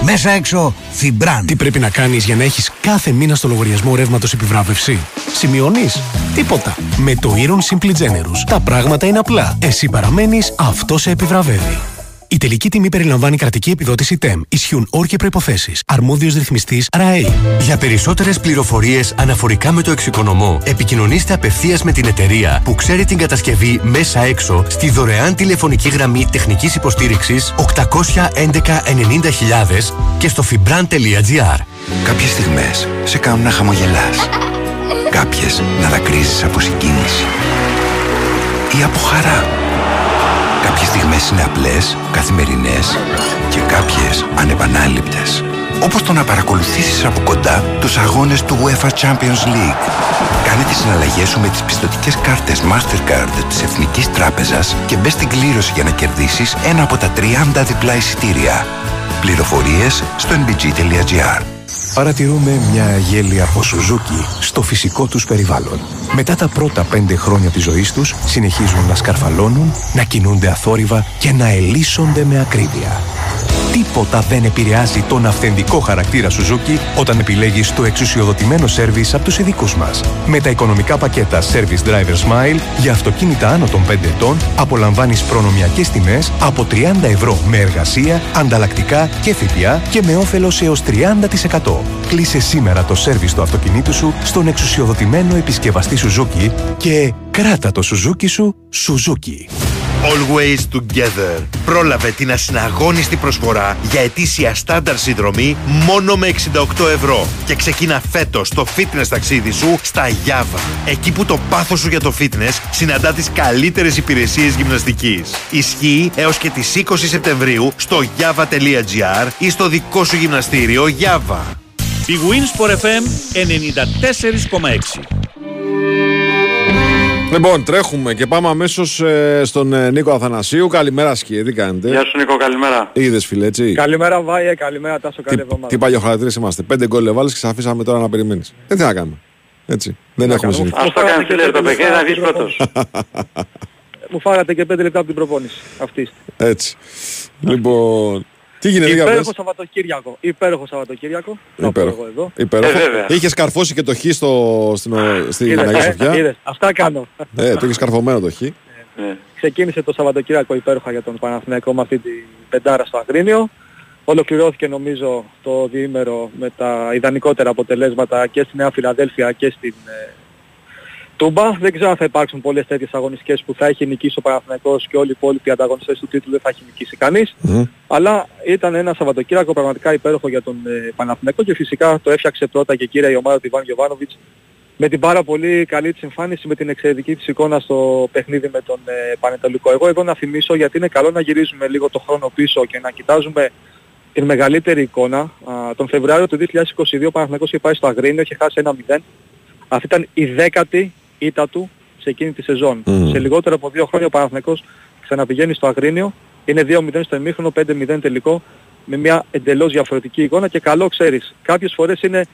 Μέσα έξω Fibran. Τι πρέπει να κάνεις για να έχεις κάθε μήνα στο λογαριασμό ρεύματος επιβράβευση; Σημειώνεις; Τίποτα. Με το Iron Simply Generous τα πράγματα είναι απλά. Εσύ παραμένεις, αυτό σε επιβραβεύει. Η τελική τιμή περιλαμβάνει κρατική επιδότηση TEM. Ισχύουν όροι και προποθέσει. Αρμόδιος ρυθμιστής ΡΑΕ. Για περισσότερες πληροφορίες αναφορικά με το εξοικονομώ, επικοινωνήστε απευθείας με την εταιρεία που ξέρει την κατασκευή μέσα έξω στη δωρεάν τηλεφωνική γραμμή τεχνικής υποστήριξης 811 90.000 και στο fibran.gr. Κάποιες στιγμές σε κάνουν να χαμογελάς. [laughs] Κάποιες να δακρύζεις από συγκίνηση. Ή από χαρά. Κάποιες στιγμές είναι απλές, καθημερινές και κάποιες ανεπανάληπτες. Όπως το να παρακολουθήσεις από κοντά τους αγώνες του UEFA Champions League. Κάνε τις συναλλαγές σου με τις πιστοτικές κάρτες Mastercard της Εθνικής Τράπεζας και μπες στην κλήρωση για να κερδίσεις ένα από τα 30 διπλά εισιτήρια. Πληροφορίες στο nbg.gr Παρατηρούμε μια γέλια από Σουζούκι στο φυσικό τους περιβάλλον. Μετά τα πρώτα πέντε χρόνια της ζωής τους, συνεχίζουν να σκαρφαλώνουν, να κινούνται αθόρυβα και να ελίσσονται με ακρίβεια. Τίποτα δεν επηρεάζει τον αυθεντικό χαρακτήρα Suzuki όταν επιλέγεις το εξουσιοδοτημένο σέρβις από τους ειδικούς μας. Με τα οικονομικά πακέτα Service Driver Smile για αυτοκίνητα άνω των 5 ετών απολαμβάνεις προνομιακές τιμές από 30 ευρώ με εργασία, ανταλλακτικά και ΦΠΑ και με όφελος έως 30%. Κλείσε σήμερα το σέρβις του αυτοκινήτου σου στον εξουσιοδοτημένο επισκευαστή Suzuki και κράτα το Suzuki σου Suzuki. Always Together. Πρόλαβε την ασυναγώνιστη προσφορά για ετήσια στάνταρ συνδρομή μόνο με 68 ευρώ. Και ξεκίνα φέτος το fitness ταξίδι σου στα Java. Εκεί που το πάθος σου για το fitness συναντά τις καλύτερες υπηρεσίες γυμναστικής. Ισχύει έως και τις 20 Σεπτεμβρίου στο java.gr ή στο δικό σου γυμναστήριο Java. Η Wins for FM 94,6. Λοιπόν, τρέχουμε και πάμε αμέσως στον ε, Νίκο Αθανασίου. Καλημέρα, Σκιέ, τι κάνετε; Γεια σου Νίκο, καλημέρα. Είδες, φίλε, έτσι; Καλημέρα, Βάιε, καλημέρα, Τάσο, καλή εβδομάδα. Τι παλιοχαρακτήρε είμαστε. Πέντε γκολ εβάλε και σε αφήσαμε τώρα να περιμένεις. Δεν τι να κάνουμε. Έτσι; Δεν έχουμε συνήθεια. Αυτό κάνεις φίλε το παιχνίδι να βγεις πρώτος. Μου φάγατε και πέντε λεπτά από την προπόνηση αυτής. Έτσι. Λοιπόν, τι γίνεται για Υπέροχο Σαββατοκύριακο. Υπέροχο Σαββατοκύριακο. Υπέροχο. Εγώ εδώ. Υπέροχο. Ε, βέβαια. Είχες καρφώσει και το χ στο, στην, στην Είδες, Αγία ε, Σοφιά; είδες. Αυτά κάνω. Ε, το είχε καρφωμένο το χ. Ξεκίνησε το Σαββατοκύριακο υπέροχα για τον Παναθηναϊκό με αυτή την πεντάρα στο Αγρίνιο. Ολοκληρώθηκε νομίζω το διήμερο με τα ιδανικότερα αποτελέσματα και στη Νέα Φιλαδέλφια και στην ε, Τούμπα. Δεν ξέρω αν θα υπάρξουν πολλές τέτοιες αγωνιστικές που θα έχει νικήσει ο Παναθηναϊκός και όλοι οι υπόλοιποι ανταγωνιστές του τίτλου δεν θα έχει νικήσει κανείς. Αλλά ήταν ένα Σαββατοκύριακο πραγματικά υπέροχο για τον ε, Παναθηναϊκό και φυσικά το έφτιαξε πρώτα και κύρια η ομάδα του Ιβάν Γιωβάνοβιτς με την πάρα πολύ καλή της εμφάνιση, με την εξαιρετική της εικόνα στο παιχνίδι με τον ε, Πανετολικό. Εγώ εδώ να θυμίσω γιατί είναι καλό να γυρίζουμε λίγο το χρόνο πίσω και να κοιτάζουμε την μεγαλύτερη εικόνα. Α, τον Φεβρουάριο του 2022 ο Παναθηναϊκός είχε πάει στο Αγρίνιο, είχε χάσει 1-0. Αυτή ήταν η δέκατη ήττα του σε εκείνη τη σεζόν. Μμμ. Σε λιγότερο από δύο χρόνια ο Παναθηναϊκός ξαναπηγαίνει στο Αγρίνιο, είναι 2-0 στο ημίχρονο, 5-0 τελικό, με μια εντελώς διαφορετική εικόνα και καλό ξέρεις. Κάποιες φορές είναι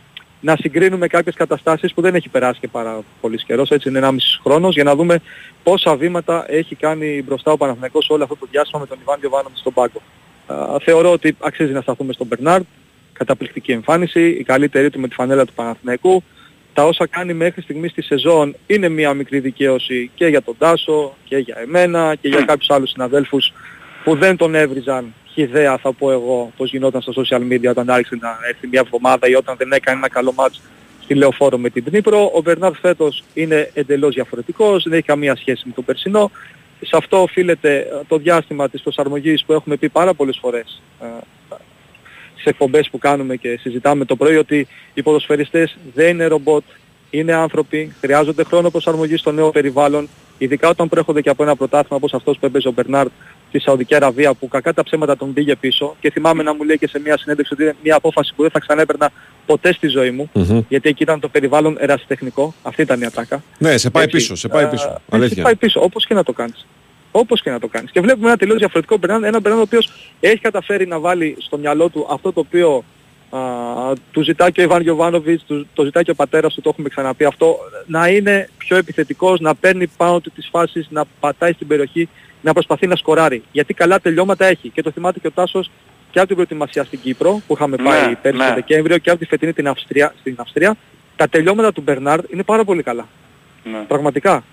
να συγκρίνουμε κάποιες καταστάσεις που δεν έχει περάσει και πάρα πολύ καιρός, έτσι είναι 1,5 χρόνος, για να δούμε πόσα βήματα έχει κάνει μπροστά ο Παναθηναϊκός όλο αυτό το διάστημα με τον Ιβάν Γιωβάνοβιτς στον πάγκο. Α, θεωρώ ότι αξίζει να σταθούμε στον Μπερνάρντ, καταπληκτική εμφάνιση, η καλύτερη του με τη φανέλα του Παναθηναϊκού. Τα όσα κάνει μέχρι στιγμής στη σεζόν είναι μια μικρή δικαίωση και για τον Τάσο και για εμένα και για κάποιους άλλους συναδέλφους που δεν τον έβριζαν χιδέα θα πω εγώ πως γινόταν στα social media όταν άρχισε να έρθει μια εβδομάδα ή όταν δεν έκανε ένα καλό μάτς στη Λεωφόρο με την Δνήπρο. Ο Μπερνάρ φέτος είναι εντελώς διαφορετικός, δεν έχει καμία σχέση με τον περσινό. Σε αυτό οφείλεται ε, το διάστημα της προσαρμογής που έχουμε πει πάρα πολλές φορές ε, στις εκπομπές που κάνουμε και συζητάμε το πρωί ότι οι ποδοσφαιριστές δεν είναι ρομπότ, είναι άνθρωποι, χρειάζονται χρόνο προσαρμογής στο νέο περιβάλλον, ειδικά όταν προέρχονται και από ένα πρωτάθλημα όπως αυτός που έπαιζε ο Μπερνάρτ στη Σαουδική Αραβία που κακά τα ψέματα τον πήγε πίσω και θυμάμαι να μου λέει και σε μια συνέντευξη ότι είναι μια απόφαση που δεν θα ξανέπαιρνα ποτέ στη ζωή μου Μμμ. γιατί εκεί ήταν το περιβάλλον ερασιτεχνικό. Αυτή ήταν η ατάκα. Ναι, σε πάει Έτσι. πίσω, σε πάει Α, πίσω. ναι, σε Αλήθεια. πάει πίσω, όπως και να το κάνεις. Όπως και να το κάνεις. Και βλέπουμε ένα τελείως διαφορετικό Μπερνάν, ένα Μπερνάν ο οποίος έχει καταφέρει να βάλει στο μυαλό του αυτό το οποίο α, του ζητάει και ο Ιβάν Γιωβάνοβιτς, του, το ζητάει και ο πατέρας του, το έχουμε ξαναπεί αυτό, να είναι πιο επιθετικός, να παίρνει πάνω του τις φάσεις, να πατάει στην περιοχή, να προσπαθεί να σκοράρει. Γιατί καλά τελειώματα έχει. Και το θυμάται και ο Τάσος και από την προετοιμασία στην Κύπρο, που είχαμε Ναι, πάει πέρσι ναι. το Δεκέμβριο, και από τη φετινή την Αυστρία, στην Αυστρία, τα τελειώματα του Μπερνάρντ είναι πάρα πολύ καλά. Ναι. Πραγματικά.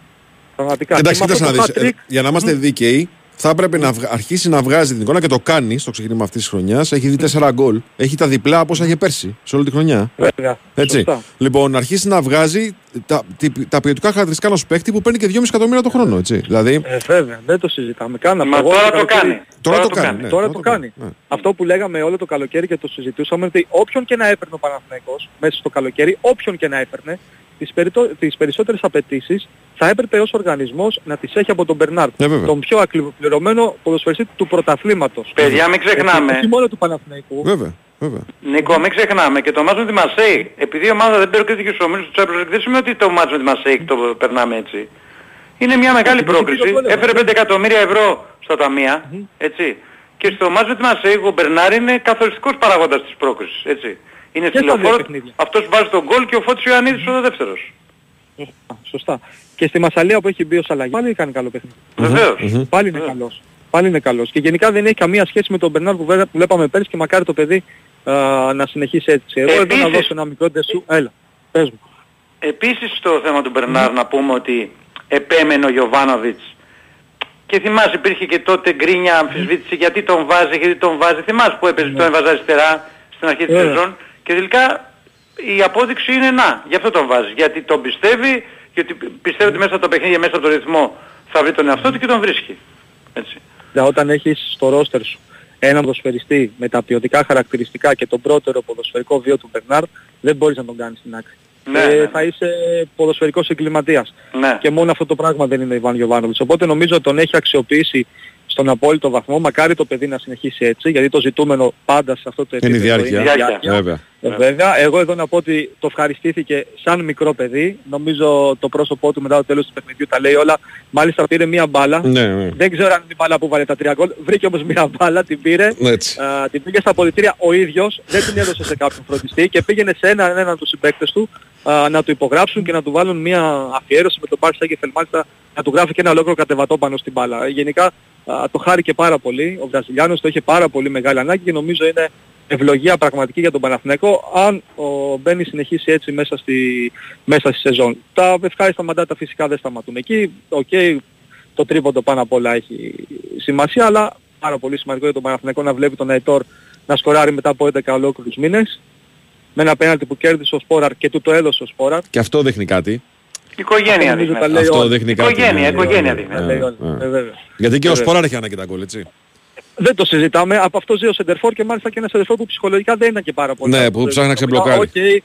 Πραγματικά. Εντάξει, Και με κοίταξε να αυτό το δεις, hat-trick, ε, για να είμαστε δίκαιοι, θα έπρεπε να βγα- αρχίσει να βγάζει την εικόνα και το κάνει στο ξεκίνημα αυτής της χρονιάς. Έχει δει 4 γκολ. Έχει τα διπλά από όσα είχε πέρσι σε όλη τη χρονιά. Βέβαια. Έτσι. Σωστά. Λοιπόν, να αρχίσει να βγάζει τα, τι- τα ποιοτικά χαρακτηριστικά ενός παίκτη που παίρνει και 2,5 εκατομμύρια το χρόνο. Έτσι. Δηλαδή, Ε, βέβαια, δεν το συζητάμε καν. Μα αυτό. Εγώ τώρα το καλοκαίρι- κάνει. Τώρα το κάνει, ναι, τώρα τώρα το το κάνει. κάνει, ναι. Αυτό που λέγαμε όλο το καλοκαίρι και το συζητούσαμε ότι όποιον και να έπαιρνε ο Παναθηναϊκός μέσα στο καλοκαίρι, όποιον και να έπαιρνε, τις, περιτο... τις περισσότερες απαιτήσεις θα έπρεπε ως οργανισμός να τις έχει από τον Μπερνάρτ. Ναι, βέβαια. τον πιο ακριβοπληρωμένο ποδοσφαιριστή του πρωταθλήματος. Παιδιά, μην ξεχνάμε. Όχι μόνο του Παναθηναϊκού. βέβαια. βέβαια. Νίκο, μην ξεχνάμε και το μάτς με τη Μασέη. Επειδή η ομάδα δεν προκρίθηκε στους ομίλους του Champions League, δεν σημαίνει ότι το μάτς με τη Μασέη το περνάμε έτσι. Είναι μια μεγάλη Όχι, δεν πρόκριση. είναι το Έφερε 5 εκατομμύρια ευρώ στα ταμεία, έτσι. Και στο μάτς με τη Μασέη ο Μπερνάρ είναι καθοριστικός παραγόντας της πρόκρισης, έτσι. Είναι Και στη στα δύο λεωφόρο, παιχνίδια. αυτός που βάζει τον γκολ και ο Φώτης Ιωαννίδης ο δεύτερος. Α, Σωστά. Και στη Μασαλία που έχει μπει ο Σαλαγή πάλι κάνει καλό παιχνίδι. Βεβαίως. Πάλι είναι καλός. Πάλι είναι καλός. Και γενικά δεν έχει καμία σχέση με τον Μπερνάρ που βέβαια- που βλέπαμε πέρυσι και μακάρι το παιδί α, να συνεχίσει έτσι. Εγώ εδώ να Επίσης- δώσω ένα μικρό τεσού. Έλα, πες μου. Επίσης στο θέμα του Μπερνάρ να πούμε ότι επέμενε ο Γιωβάνοβιτς και θυμάσαι υπήρχε και τότε γκρίνια αμφισβήτηση γιατί τον βάζει, γιατί τον βάζει. Θυμάσαι που έπαιζε τον έβαζε αριστερά στην αρχή της Βέβαια. σεζόν και τελικά η απόδειξη είναι να, γι' αυτό τον βάζει. Γιατί τον πιστεύει, γιατί πιστεύει ότι μέσα από το παιχνίδι, μέσα από το ρυθμό θα βρει τον εαυτό του και τον βρίσκει. Έτσι. Δηλαδή, όταν έχεις στο ρόστερ σου έναν ποδοσφαιριστή με τα ποιοτικά χαρακτηριστικά και τον πρώτερο ποδοσφαιρικό βίο του Μπερνάρ, δεν μπορείς να τον κάνεις στην άκρη. Ναι, Ε, ναι, ναι. θα είσαι ποδοσφαιρικός εγκληματίας. Ναι. Και μόνο αυτό το πράγμα δεν είναι ο Ιβάν Γιωβάνοβιτς. Οπότε νομίζω ότι τον έχει αξιοποιήσει στον απόλυτο βαθμό. Μακάρι το παιδί να συνεχίσει έτσι, γιατί το ζητούμενο πάντα σε αυτό το Είναι η επίπεδο διάρκεια. είναι η διάρκεια. Βέβαια. Ε, Βέβαια, εγώ εδώ να πω ότι το ευχαριστήθηκε σαν μικρό παιδί. Νομίζω το πρόσωπό του μετά το τέλος του παιχνιδιού τα λέει όλα. Μάλιστα πήρε μία μπάλα. Ναι, ναι. Δεν ξέρω αν είναι η μπάλα που βάλε τα τρία γκολ. Βρήκε όμως μία μπάλα, την πήρε. Έτσι. Α, την πήγε στα αποδητήρια ο ίδιος, δεν την έδωσε σε κάποιον φροντιστή και πήγαινε σε έναν έναν τους συμπαίκτες του α, να του υπογράψουν και να του βάλουν μία αφιέρωση με τον Πάρ Σέγκεφελ μάλιστα να του γράφει και ένα ολόκληρο κατεβατό πάνω στην μπάλα. Ε, Γενικά α, το χάρηκε πάρα πολύ. Ο Βραζιλιάνος το είχε πάρα πολύ μεγάλη ανάγκη και νομίζω είναι ευλογία πραγματική για τον Παναθηναϊκό αν ο Μπένι συνεχίσει έτσι μέσα στη, μέσα στη σεζόν. Τα ευχάριστα μαντάτα φυσικά δεν σταματούν εκεί. Οκ, το τρίποντο πάνω απ' όλα έχει σημασία, αλλά πάρα πολύ σημαντικό για τον Παναθηναϊκό να βλέπει τον Αϊτόρ να σκοράρει μετά από 11 ολόκληρους μήνες με ένα πέναλτι που κέρδισε ο Σπόραρ και του το έδωσε ο Σπόραρ. Και αυτό δείχνει κάτι. Οικογένεια Αυτό νομίζω δείχνει. τα λέει Αυτό όλα. δείχνει κάτι. Οικογένεια, ναι, οικογένεια ναι, δείχνει. ναι, Τα λέει όλα. ναι. Ε, βέβαια. Γιατί και ο Βέβαια. Σπόραρ έχει ανάγκη τα γκολ, έτσι. Δεν το συζητάμε. Από αυτό ζει ο Σεντερφόρ και μάλιστα και ένας σέντερ φορ που ψυχολογικά δεν ήταν και πάρα πολύ. Ναι, καλός. που ψάχνει να Οκ, ξεμπλοκάρει.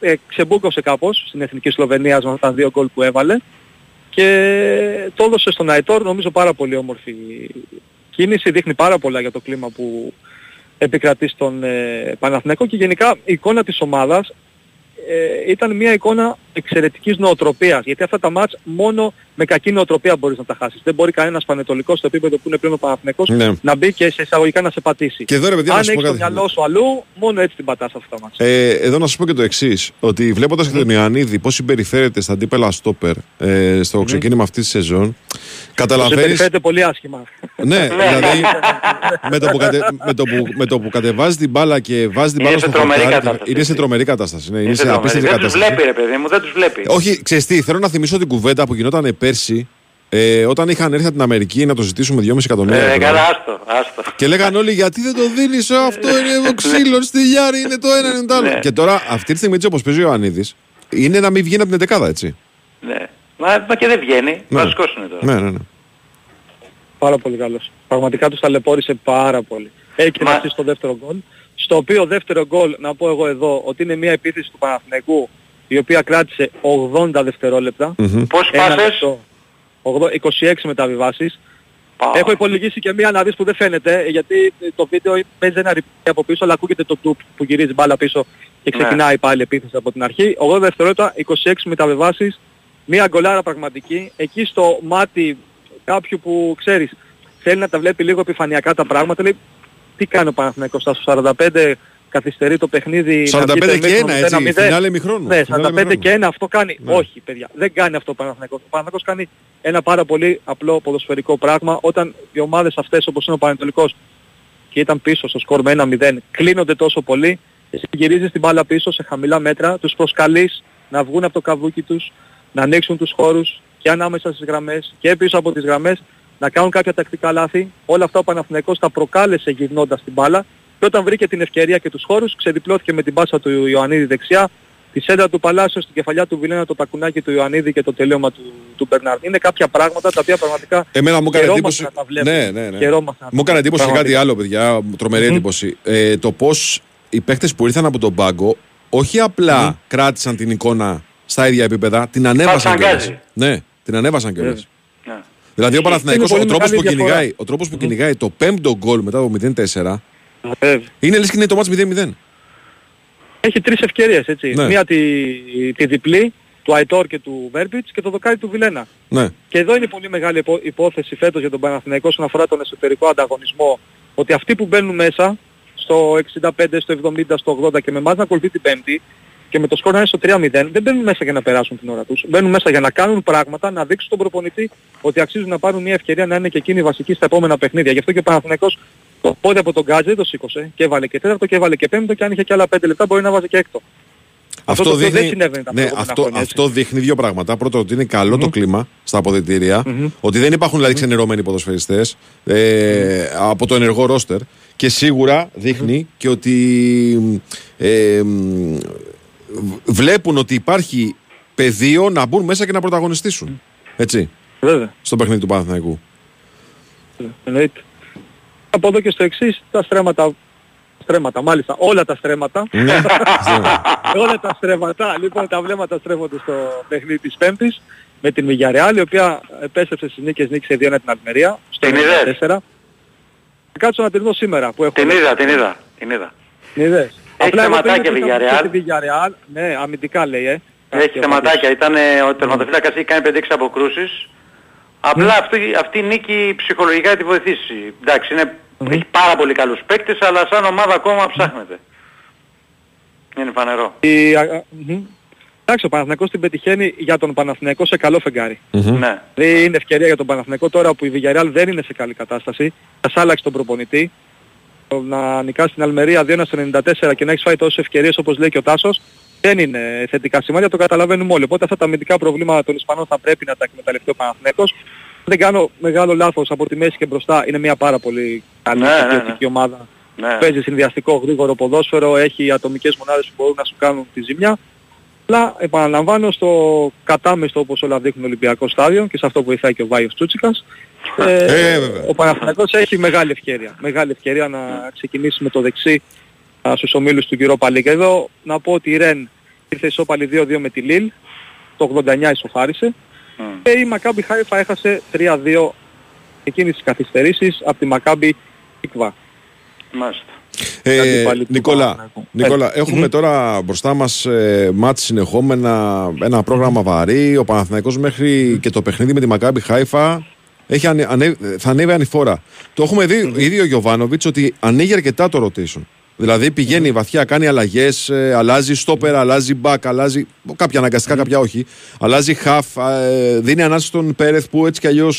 ε, ξεμπούκωσε κάπως στην Εθνική Σλοβενία με αυτά τα δύο γκολ που έβαλε και το έδωσε στον Αϊτόρ νομίζω πάρα πολύ όμορφη κίνηση. Δείχνει πάρα πολλά για το κλίμα που επικρατεί στον ε, Παναθηναϊκό και γενικά η εικόνα της ομάδας ε, ήταν μια εικόνα εξαιρετικής νοοτροπίας. Γιατί αυτά τα μάτς μόνο με κακή νοοτροπία μπορείς να τα χάσεις. Δεν μπορεί κανένας πανετολικός στο επίπεδο που είναι πλέον ο Παναθηναϊκός Ναι. να μπει και σε εισαγωγικά να σε πατήσει. Και εδώ, ρε παιδιά, να Αν σου πω έχεις το κάτι. μυαλό σου αλλού, μόνο έτσι την πατάς αυτά τα μάτς. Ε, εδώ να σα πω και το εξής: Ότι βλέποντας και τον Ιωαννίδη πώς συμπεριφέρεται στα αντίπελα στόπερ ε, στο ξεκίνημα αυτής της σεζόν, καταλαβαίνει. Συμπεριφέρεται πολύ άσχημα. [laughs] Ναι, δηλαδή με το, που κατε, με, το που, με το που κατεβάζει την μπάλα και βάζει την Είναι μπάλα σε στο τρομερή χορτάρι, κατάσταση. είναι σε τρομερή κατάσταση. Ναι, είναι Είναι σε τρομερή. απίστευτη Δεν τους κατάσταση. βλέπει ρε παιδί μου, δεν τους βλέπει. Όχι, ξέρεις τι, θέλω να θυμίσω την κουβέντα που γινόταν πέρσι ε, όταν είχαν έρθει από την Αμερική να το ζητήσουμε 2,5 εκατομμύρια Ε, ευρώ. καλά, άστο, άστο. Και λέγανε όλοι γιατί δεν το δίνεις αυτό είναι ο ξύλο στη Γιάρη, είναι το ένα, είναι το άλλο. Ναι. Και τώρα αυτή τη στιγμή έτσι όπως παίζει ο Ιωαννίδης είναι να μην βγαίνει από την 11 έτσι. Ναι. Μα, μα και δεν βγαίνει. Ναι. Βασικός είναι τώρα. Ναι, ναι, ναι. Πάρα πολύ καλός. Πραγματικά τους ταλαιπώρησε πάρα πολύ. Έχει και Μα- να στήσει το δεύτερο γκολ. Στο οποίο δεύτερο γκολ, να πω εγώ εδώ, ότι είναι μια επίθεση του Παναθηναϊκού η οποία κράτησε 80 δευτερόλεπτα. Μμμ. Πόσες Ένα πάσες; λεπτό. 80 26 μεταβιβάσεις. Έχω υπολογίσει και μία αναδύση που δεν φαίνεται, γιατί το βίντεο παίζει ένα replay από πίσω, αλλά ακούγεται το τουπ που γυρίζει μπάλα πίσω και Ναι. ξεκινάει πάλι επίθεση από την αρχή. 80 δευτερόλεπτα, 26 μεταβεβάσεις, μία γκολάρα πραγματική. Εκεί στο μάτι κάποιου που ξέρεις, θέλει να τα βλέπει λίγο επιφανειακά τα πράγματα, λέει τι κάνει ο Παναθηναϊκός στα 45 καθυστερεί το παιχνίδι 45 να βγει το και ημίχρονο ένα, έτσι, 0-0. φινάλε ημιχρόνου. Ναι, Φινάλε 45 ημιχρόνου. και ένα αυτό κάνει. Ναι. Όχι παιδιά, δεν κάνει αυτό ο Παναθηναϊκός. Ο Παναθηναϊκός κάνει ένα πάρα πολύ απλό ποδοσφαιρικό πράγμα όταν οι ομάδες αυτές όπως είναι ο Πανετολικός και ήταν πίσω στο σκορ με 1-0 κλείνονται τόσο πολύ εσύ γυρίζεις την μπάλα πίσω σε χαμηλά μέτρα, τους προσκαλείς να βγουν από το καβούκι τους, να ανοίξουν τους χώρους και ανάμεσα στις γραμμές και πίσω από τις γραμμές να κάνουν κάποια τακτικά λάθη. Όλα αυτά ο Παναθηναϊκός τα προκάλεσε γυρνώντας την μπάλα και όταν βρήκε την ευκαιρία και τους χώρους ξεδιπλώθηκε με την πάσα του Ιωαννίδη δεξιά, τη σέντρα του Παλάσιο στην κεφαλιά του Βιλένα, το τακουνάκι του Ιωαννίδη και το τελείωμα του, του Μπερνάρντ. Είναι κάποια πράγματα τα οποία πραγματικά Εμένα μου έκανε χαιρόμαστε εντύπωση. να τα βλέπουμε. Ναι, ναι, ναι. Χαιρόμαστε να τα Μου έκανε εντύπωση και κάτι πραγματικά. άλλο, παιδιά. Τρομερή εντύπωση. Ε, το πώς οι παίχτε που ήρθαν από τον πάγκο όχι απλά κράτησαν την εικόνα στα ίδια επίπεδα, την ανέβασαν Μας κιόλας. αγκάζει. Ναι, την ανέβασαν κιόλας. Ναι. Δηλαδή ο Είναι Παναθηναϊκός, πολύ ο τρόπος μεγάλη που, διαφορά. κυνηγάει, ο τρόπος που κυνηγάει το πέμπτο γκολ μετά το 0-4 Βέβαια. είναι λες και είναι το μάτς 0-0. Έχει τρεις ευκαιρίες έτσι. Ναι. Μία τη, τη διπλή του Αϊτόρ και του Βέρμπιτς και το δοκάρι του Βιλένα. Ναι. Και εδώ είναι πολύ μεγάλη υπό- υπόθεση φέτος για τον Παναθηναϊκό όσον αφορά τον εσωτερικό ανταγωνισμό ότι αυτοί που μπαίνουν μέσα στο 65, στο 70, στο 80 και με εμάς να ακολουθεί την πέμπτη και με το σκορ να είναι στο 3-0 δεν μπαίνουν μέσα για να περάσουν την ώρα τους. Μπαίνουν μέσα για να κάνουν πράγματα, να δείξουν στον προπονητή ότι αξίζουν να πάρουν μια ευκαιρία να είναι και εκείνοι βασικοί στα επόμενα παιχνίδια. Γι' αυτό και ο Παναθηναϊκός το πόδι από τον Γκάτζε δεν το σήκωσε και έβαλε και τέταρτο και έβαλε και πέμπτο και αν είχε και άλλα πέντε λεπτά μπορεί να βάζει και έκτο. Αυτό, το οποίο δεν συνέβαινε τα ναι, προηγούμενα αυτό, χρόνια, έτσι. αυτό δείχνει δύο πράγματα. Πρώτον, ότι είναι καλό το κλίμα στα αποδητήρια. Ότι δεν υπάρχουν δηλαδή ξενερώμενοι ποδοσφαιριστές ε, από το ενεργό ρόστερ. Και σίγουρα δείχνει και ότι ε, μ, βλέπουν ότι υπάρχει πεδίο να μπουν μέσα και να πρωταγωνιστήσουν. Έτσι. Βέβαια. Στο παιχνίδι του Παναθηναϊκού. Εννοείται. Από εδώ και στο εξής, τα στρέμματα, στρέμματα μάλιστα, όλα τα στρέμματα, Ναι. [laughs] όλα τα στρέμματα, λοιπόν τα βλέμματα στρέφονται στο παιχνίδι της Πέμπτης με την Βιγιαρεάλ, η οποία επέστρεψε στις νίκες, νίκησε 2-1 την Αλμερία, στο Την είδες; 94. Θα κάτσω να την δω σήμερα που έχω. Την είδα, την είδα, την είδα. Την είδες; Έχει Απλά εγώ θεματάκια πήρα και Villarreal. τη Villarreal. Ναι, αμυντικά λέει, ε. Έχει θεματάκια. Ήταν ε, ο τερματοφύλακας έχει κάνει 5-6 αποκρούσεις. Απλά αυτή, αυτή η νίκη ψυχολογικά θα τη βοηθήσει. Εντάξει, είναι, έχει πάρα πολύ καλούς παίκτες, αλλά σαν ομάδα ακόμα ψάχνεται. Είναι φανερό. Η, α, α, μμμ. Εντάξει, ο Παναθηναϊκός την πετυχαίνει για τον Παναθηναϊκό σε καλό φεγγάρι. Ναι. Δηλαδή είναι ευκαιρία για τον Παναθηναϊκό τώρα που η Villarreal δεν είναι σε καλή κατάσταση. Ας άλλαξε τον προπονητή. Το Να νικάς την Αλμερία 2-1 στο 94 και να έχεις φάει τόσες ευκαιρίες όπως λέει και ο Τάσος δεν είναι θετικά σημάδια, το καταλαβαίνουμε όλοι. Οπότε αυτά τα αμυντικά προβλήματα των Ισπανών θα πρέπει να τα εκμεταλλευτεί ο Παναθηναϊκός. Δεν κάνω μεγάλο λάθος από τη μέση και μπροστά. Είναι μια πάρα πολύ καλή Ναι, ναι, ναι. στρατιωτική ομάδα. Ναι. Παίζει συνδυαστικό γρήγορο ποδόσφαιρο, έχει ατομικές μονάδες που μπορούν να σου κάνουν τη ζημιά. Αλλά επαναλαμβάνω στο κατάμεστο όπως όλα δείχνουν Ολυμπιακό στάδιο και σε αυτό βοηθάει και ο Βάιος Τσούτσικας. Ε, ο Παναθηναϊκός έχει μεγάλη ευκαιρία. Μεγάλη ευκαιρία να ξεκινήσει με το δεξί α, στους ομίλους του Europa League. Εδώ να πω ότι η Ρεν ήρθε ισόπαλη 2-2 με τη Λίλ, το 89 ισοφάρισε και η Μακάμπι Χάιφα έχασε 3-2 εκείνης της καθυστερήσεις από τη Μακάμπι Ικβά. Μάλιστα. Ε, αντίπαλοι του Νικόλα, Παναθηναϊκού. Νικόλα Ε, έχουμε μμμ. τώρα μπροστά μας ε, μάτς συνεχόμενα, ένα πρόγραμμα βαρύ. Ο Παναθηναϊκός μέχρι και το παιχνίδι με τη Μακάμπι Χάιφα έχει ανε, ανε- θα ανέβει ανηφόρα. Το έχουμε δει ήδη ο Γιωβάνοβιτς ότι ανοίγει αρκετά το rotation. Δηλαδή πηγαίνει βαθιά, κάνει αλλαγές, αλλάζει στόπερα, αλλάζει μπακ, αλλάζει. κάποια αναγκαστικά, κάποια όχι. Αλλάζει half, ε, δίνει ανάσα στον Πέρεθ που έτσι κι αλλιώ